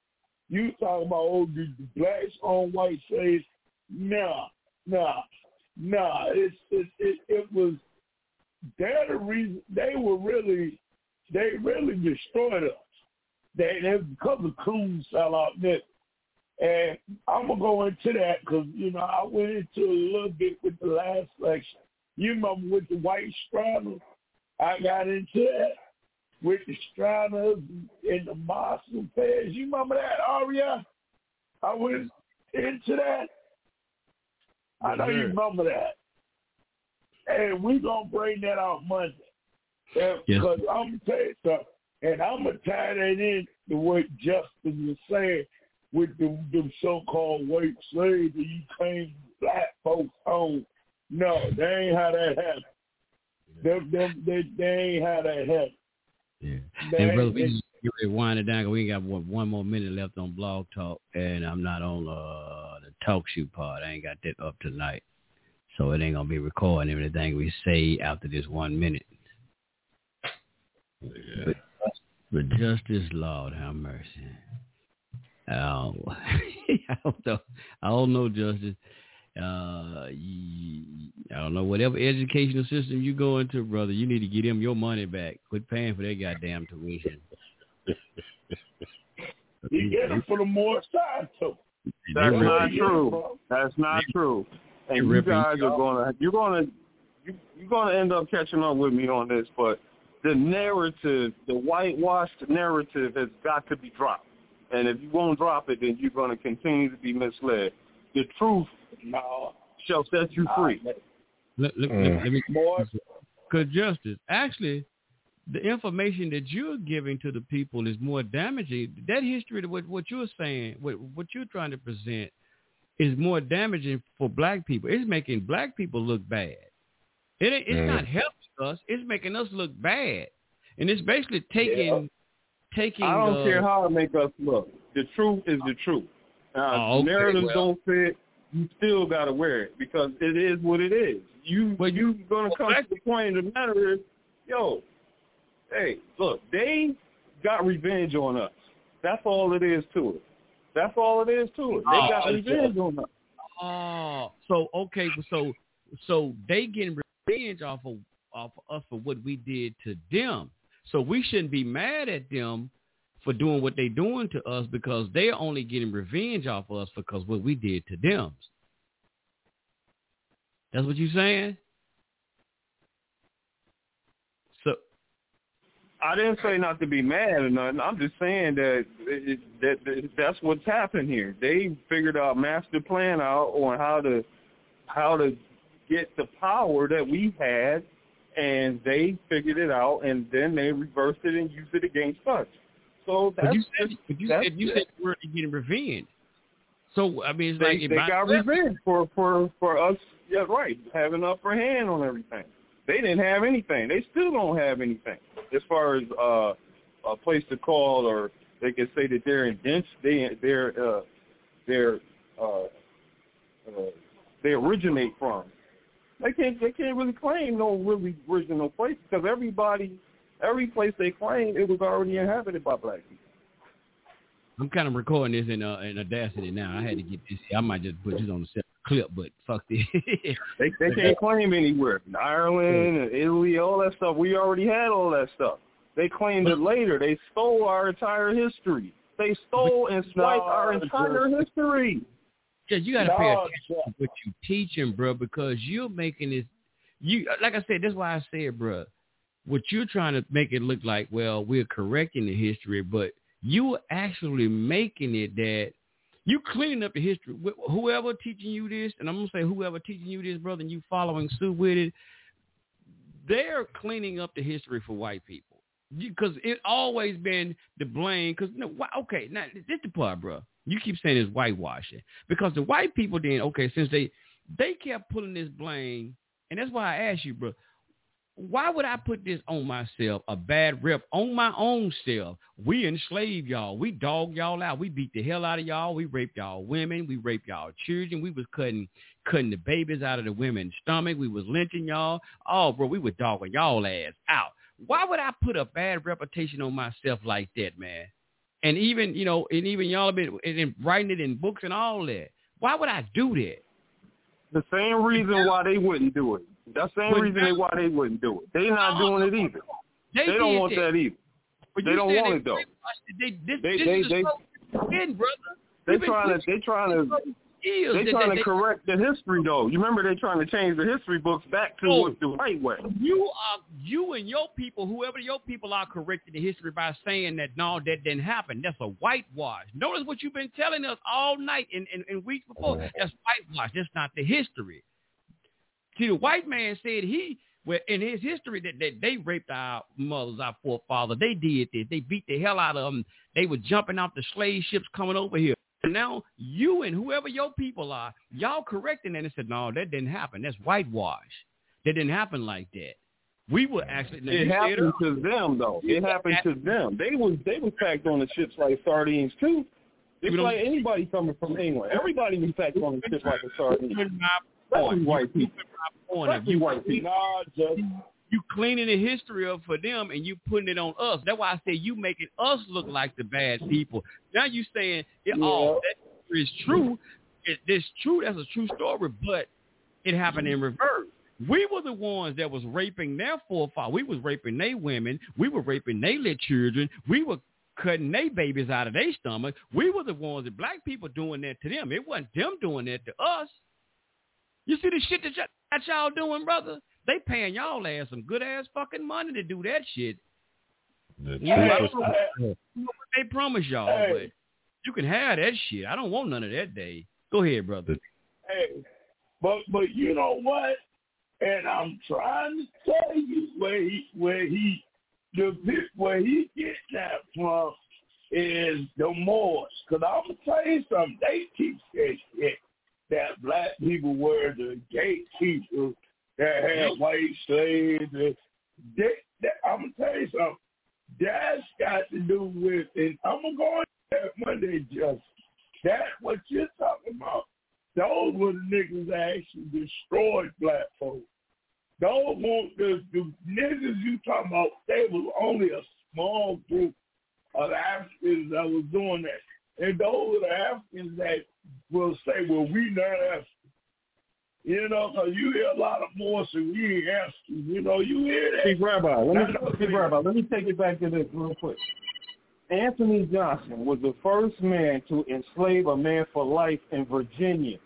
You talk about oh the, the blacks on white slaves? Nah, nah, nah. It's it it, it was. They're the reason they were really they really destroyed us. They, they because of coons fell out there. And I'm gonna go into that because you know I went into a little bit with the last section. You remember with the white straddle, I got into that with the straddles and the Muslim fairs. You remember that, Aria? I went into that. I know you remember that. And we're gonna bring that out Monday. Because yes. I'm gonna tell you something. And I'm gonna tie that in to what Justin was saying with the, the so-called white slaves that you claim black folks own. No, they ain't how that happened. Them, them, they, they ain't how that happened. Yeah. They and brother, we get wind it down. We got one, one more minute left on Blog Talk, and I'm not on uh, the talk show part. I ain't got that up tonight, so it ain't gonna be recording everything we say after this one minute. Yeah. But, but justice, Lord have mercy. Uh, [laughs] I don't know. I don't know, Justice. Uh, I don't know. Whatever educational system you go into, brother, you need to get them your money back. Quit paying for their goddamn tuition. you get them for the more side too. That's not true. That's not true. And you guys are gonna you're gonna you, you're gonna end up catching up with me on this, but the narrative, the whitewashed narrative, has got to be dropped. And if you won't drop it, then you're going to continue to be misled. The truth no. shall set you free. Look, look, mm. let, let me, Because justice, actually, the information that you're giving to the people is more damaging. That history, what what you're saying, what what you're trying to present, is more damaging for black people. It's making black people look bad. It it's Mm. not helping us. It's making us look bad, and it's basically taking taking. I don't uh, care how it make us look. The truth is the truth. Now, Oh, okay, narratives well. don't fit, you still got to wear it because it is what it is. You but you gonna come to the point of the matter is, yo, hey, look, they got revenge on us. That's all it is to it. That's all it is to it. They Oh, got okay. revenge on us. Oh, so okay, so so they getting revenge off of off of us for what we did to them. So we shouldn't be mad at them for doing what they're doing to us because they're only getting revenge off of us because what we did to them. That's what you're saying? So I didn't say not to be mad or nothing. I'm just saying that it, that, that that's what's happened here. They figured out master plan out on how to how to get the power that we had, and they figured it out, and then they reversed it and used it against us. So that's but you said but you that's said you said you were getting revenge. So I mean, it's they, like they got revenge for for for us. Yeah, right, having upper hand on everything. They didn't have anything. They still don't have anything as far as uh, a place to call, or they can say that they're in dense. They they're uh, they're uh, uh, they originate from. They can't they can't really claim no really original place because everybody every place they claim it was already inhabited by black people. I'm kind of recording this in uh, in Audacity now. I had to get this. I might just put this on the separate clip, but fuck this. [laughs] They they can't claim anywhere. Ireland and Italy, all that stuff. We already had all that stuff. They claimed it later. They stole our entire history. They stole and swiped our entire history. Uh, because you got to pay attention to what you're teaching, bro, because you're making this. You like I said, that's why I said, bro. What you're trying to make it look like, well, we're correcting the history, but you are actually making it that you cleaning up the history. Wh- Whoever teaching you this, and I'm gonna say whoever teaching you this, brother, and you following suit with it, they're cleaning up the history for white people because it always been the blame. Because no, okay, now this the part, bro. You keep saying it's whitewashing because the white people then okay, since they they kept pulling this blame, and that's why I asked you, bro. Why would I put this on myself, a bad rep on my own self? We enslaved y'all. We dog y'all out. We beat the hell out of y'all. We raped y'all women. We raped y'all children. We was cutting cutting the babies out of the women's stomach. We was lynching y'all. Oh, bro, we was dogging y'all ass out. Why would I put a bad reputation on myself like that, man? And even, you know, and even y'all have been and, writing it in books and all that. Why would I do that? The same reason why they wouldn't do it. That same But reason now- why they wouldn't do it. They not doing it either. They They, don't want that. that either. But They don't want they it though. They, this, They- this they- is they- so again, brother. They trying to they trying to They're trying that to they- correct the history though. You remember they're trying to change the history books back to Oh. the right way. You are you and your people, whoever your people are, correcting the history by saying that no, that didn't happen. That's a whitewash. Notice what you've been telling us all night and, and, and weeks before. Uh-huh. That's whitewash. That's not the history. See, the white man said he, well, in his history, that, that they raped our mothers, our forefathers. They did this. They beat the hell out of them. They were jumping off the slave ships coming over here. And now you and whoever your people are, y'all correcting that and said, no, that didn't happen. That's whitewash. That didn't happen like that. We were actually. It happened to them though. It happened to them. They was they was packed on the ships like sardines too. It's like anybody coming from England. Everybody was packed on the ship like a sardine. Point. white people. on it. Especially You, white people. Nah, just you cleaning the history up for them and you putting it on us. That's why I say you making us look like the bad people. Now you saying, it, oh, that is true. It, it's true. That's a true story, but it happened in reverse. We were the ones that was raping their forefathers. We was raping their women. We were raping their little children. We were cutting their babies out of their stomach. We were the ones that black people doing that to them. It wasn't them doing that to us. You see the shit that, y- that y'all doing, brother? They paying y'all ass some good ass fucking money to do that shit. The Yeah, I truth don't is- know what they promise y'all, Hey. but you can have that shit. I don't want none of that day. Go ahead, brother. hey, but but you know what? And I'm trying to tell you where he where he the where he get that from is the Moors. Cause I'm gonna tell you something. They teach that shit that black people were the gatekeepers that had white slaves. And they, they, I'm gonna tell you something. That's got to do with, and I'm gonna go on that Monday, just that what you're talking about. Those were the niggas that actually destroyed black folks. Those were the, the niggas you talking about. They was only a small group of Africans that was doing that, and those are the Africans that will say, "Well, we not African." You know, cause you hear a lot of more, so we ain't African. You know, you hear that. Chief Rabbi, let me, Chief Rabbi, let me take it back to this real quick. Anthony Johnson was the first man to enslave a man for life in Virginia.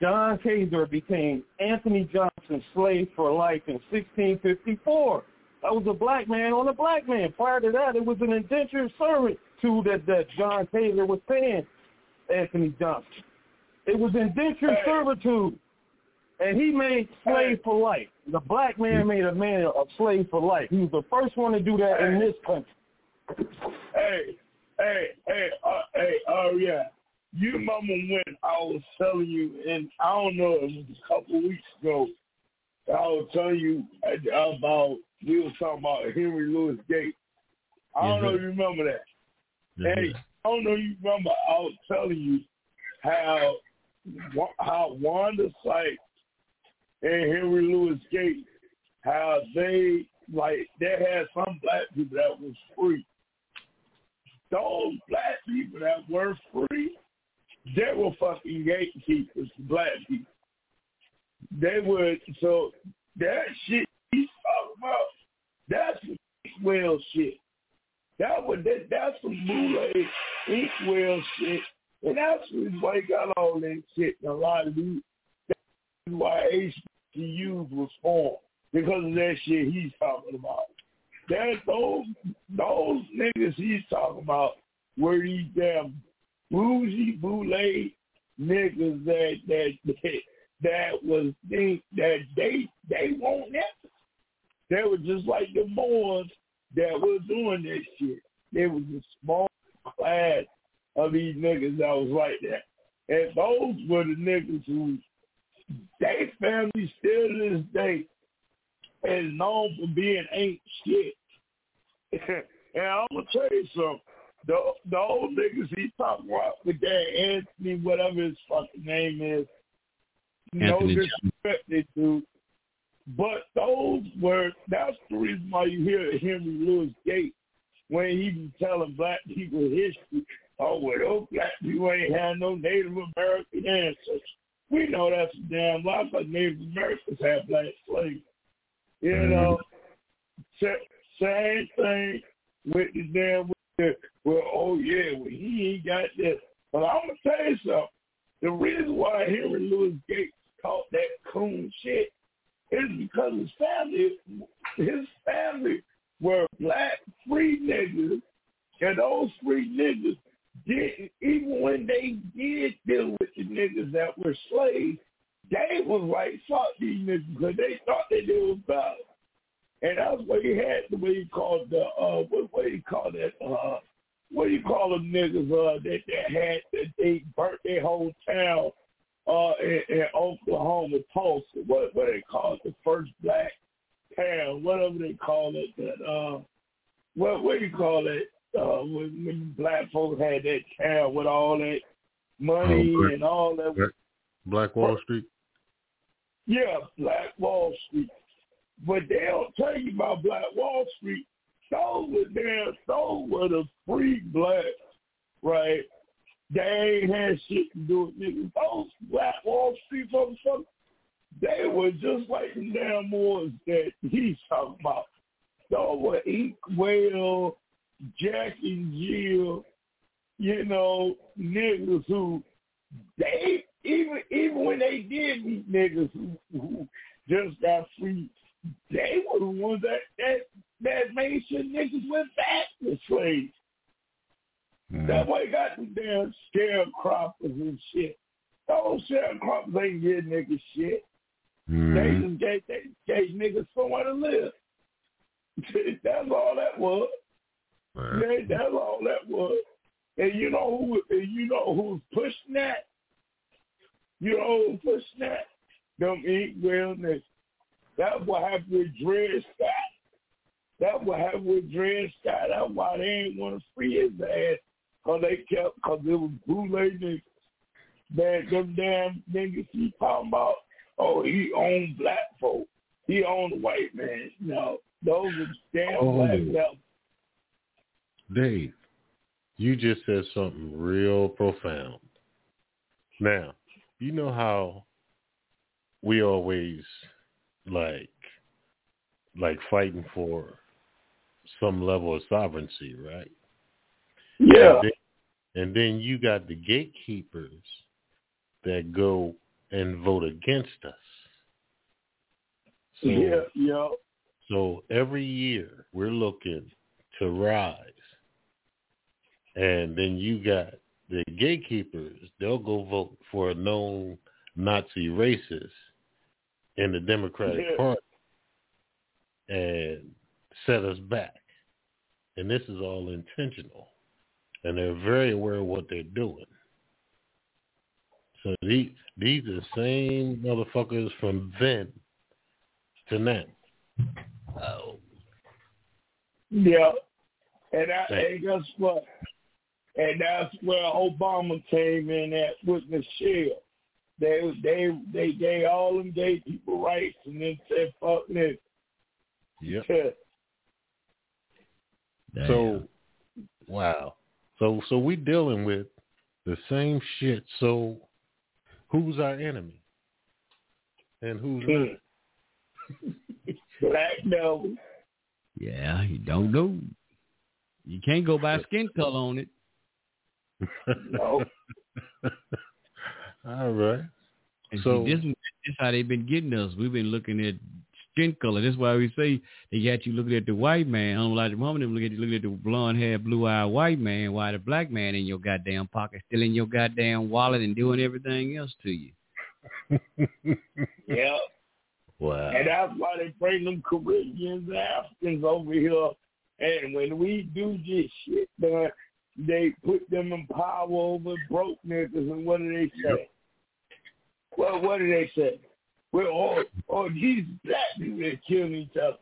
John Casor became Anthony Johnson's slave for life in 1654. That was a black man on a black man. Prior to that, it was an indentured servant to that, that John Taylor was paying Anthony Johnson. It was indentured servitude. And he made slave for life. The black man made a man a slave for life. He was the first one to do that in this country. Hey, hey, hey, uh, hey, oh yeah. You remember when I was telling you, and I don't know, it was a couple of weeks ago, I was telling you about, we were talking about Henry Louis Gates. I don't know if you remember that. Hey, I don't know if you remember, I was telling you how, how Wanda Sykes and Henry Louis Gates, how they, like, they had some black people that was free those black people that were free, they were fucking gatekeepers black people. They were so that shit he's talking about. That's well shit. That was that, that's some bootleg inkwell shit, and that's why he got all that shit. And a lot of these that's why HBCUs was formed because of that shit he's talking about. That those those niggas he's talking about were these damn bougie boule niggas that that that, was think that they they want that. They were just like the Moors that were doing this shit. There was a small class of these niggas that was like that. And those were the niggas who they family still to this day is known for being ain't shit. [laughs] and I'm gonna tell you something. The the old niggas he talking about with that Anthony, whatever his fucking name is, Anthony no disrespect they do. But those were that's the reason why you hear Henry Louis Gates when he be telling black people history. Oh well those black people ain't had no Native American ancestors. We know that's a damn lie, but Native Americans had black slaves. You mm-hmm. know, same thing with the damn with, well, oh yeah, well he ain't got this. But I'm gonna tell you something. The reason why Henry Louis Gates caught that coon shit is because his family, his family were black free niggas, and those free niggas did even when they did deal with the niggas that were slaves, they was like fuck these niggas because they thought that they was better. And that's what he had the way he called the uh what what you call that uh what do you call them niggas uh that that had that they burnt their whole town uh in, in Oklahoma Tulsa. What what they call it? The first black town, whatever they call it that uh what what do you call it? Uh when, when black folks had that town with all that money Oh, and all that Black, Black Wall Street. yeah, Black Wall Street. But they don't tell you about Black Wall Street. Those were damn, those were the free blacks, right? They ain't had shit to do with niggas. Those Black Wall Street motherfuckers, they were just like the damn Moors that he's talking about. Those were Ink Whale, Jack and Jill, you know, niggas who they even even when they did meet niggas who, who just got free, they were the ones that that that made sure niggas went back to slaves. That's why you got the damn sharecroppers and shit. Those sharecroppers ain't getting niggas shit. Mm-hmm. They just gave, they gave niggas somewhere to live. [laughs] That's all that was. They, that's all that was. And you know who? And you know who's pushing that? You know who's pushing that? Them eat well niggas. That's what happened with Dred Scott. That's what happened with Dred Scott. That's why they ain't want to free his ass. Cause they kept, cause it was bootleg niggas. That them damn niggas he talking about, oh, he owned black folk. He owned white man. No, those are damn Oh. black devils. Dave, you just said something real profound. Now, you know how we always like like fighting for some level of sovereignty, right? Yeah. And then, and then you got the gatekeepers that go and vote against us. So, yeah, yeah. so every year we're looking to rise. And then you got the gatekeepers, they'll go vote for a known Nazi racist in the Democratic Yeah. Party and set us back. And this is all intentional. And they're very aware of what they're doing. So these, these are the same motherfuckers from then to now. Oh. Yeah. And, I, and guess what? And that's where Obama came in at with Michelle. They they they gave all them gay people rights and then said fuck this. Yep. [laughs] So, wow. So, so we dealing with the same shit. So, who's our enemy, and who's not? Hmm. Black devil. Yeah, you don't know. You can't go by skin color on it. No. [laughs] All right. And So- see, this, this is how they've been getting us. We've been looking at skin color. That's why we say they got you looking at the white man. Unlike the woman, them look at you looking at the blonde hair, blue eyed white man, while the black man in your goddamn pocket, still in your goddamn wallet and doing everything else to you. Yeah. Wow. And that's why they bring them Caribbeans and Africans over here. And when we do this shit done, they put them in power over broke niggas. And what do they say? Well, what do they say? Well, all, all these black people that killing each other.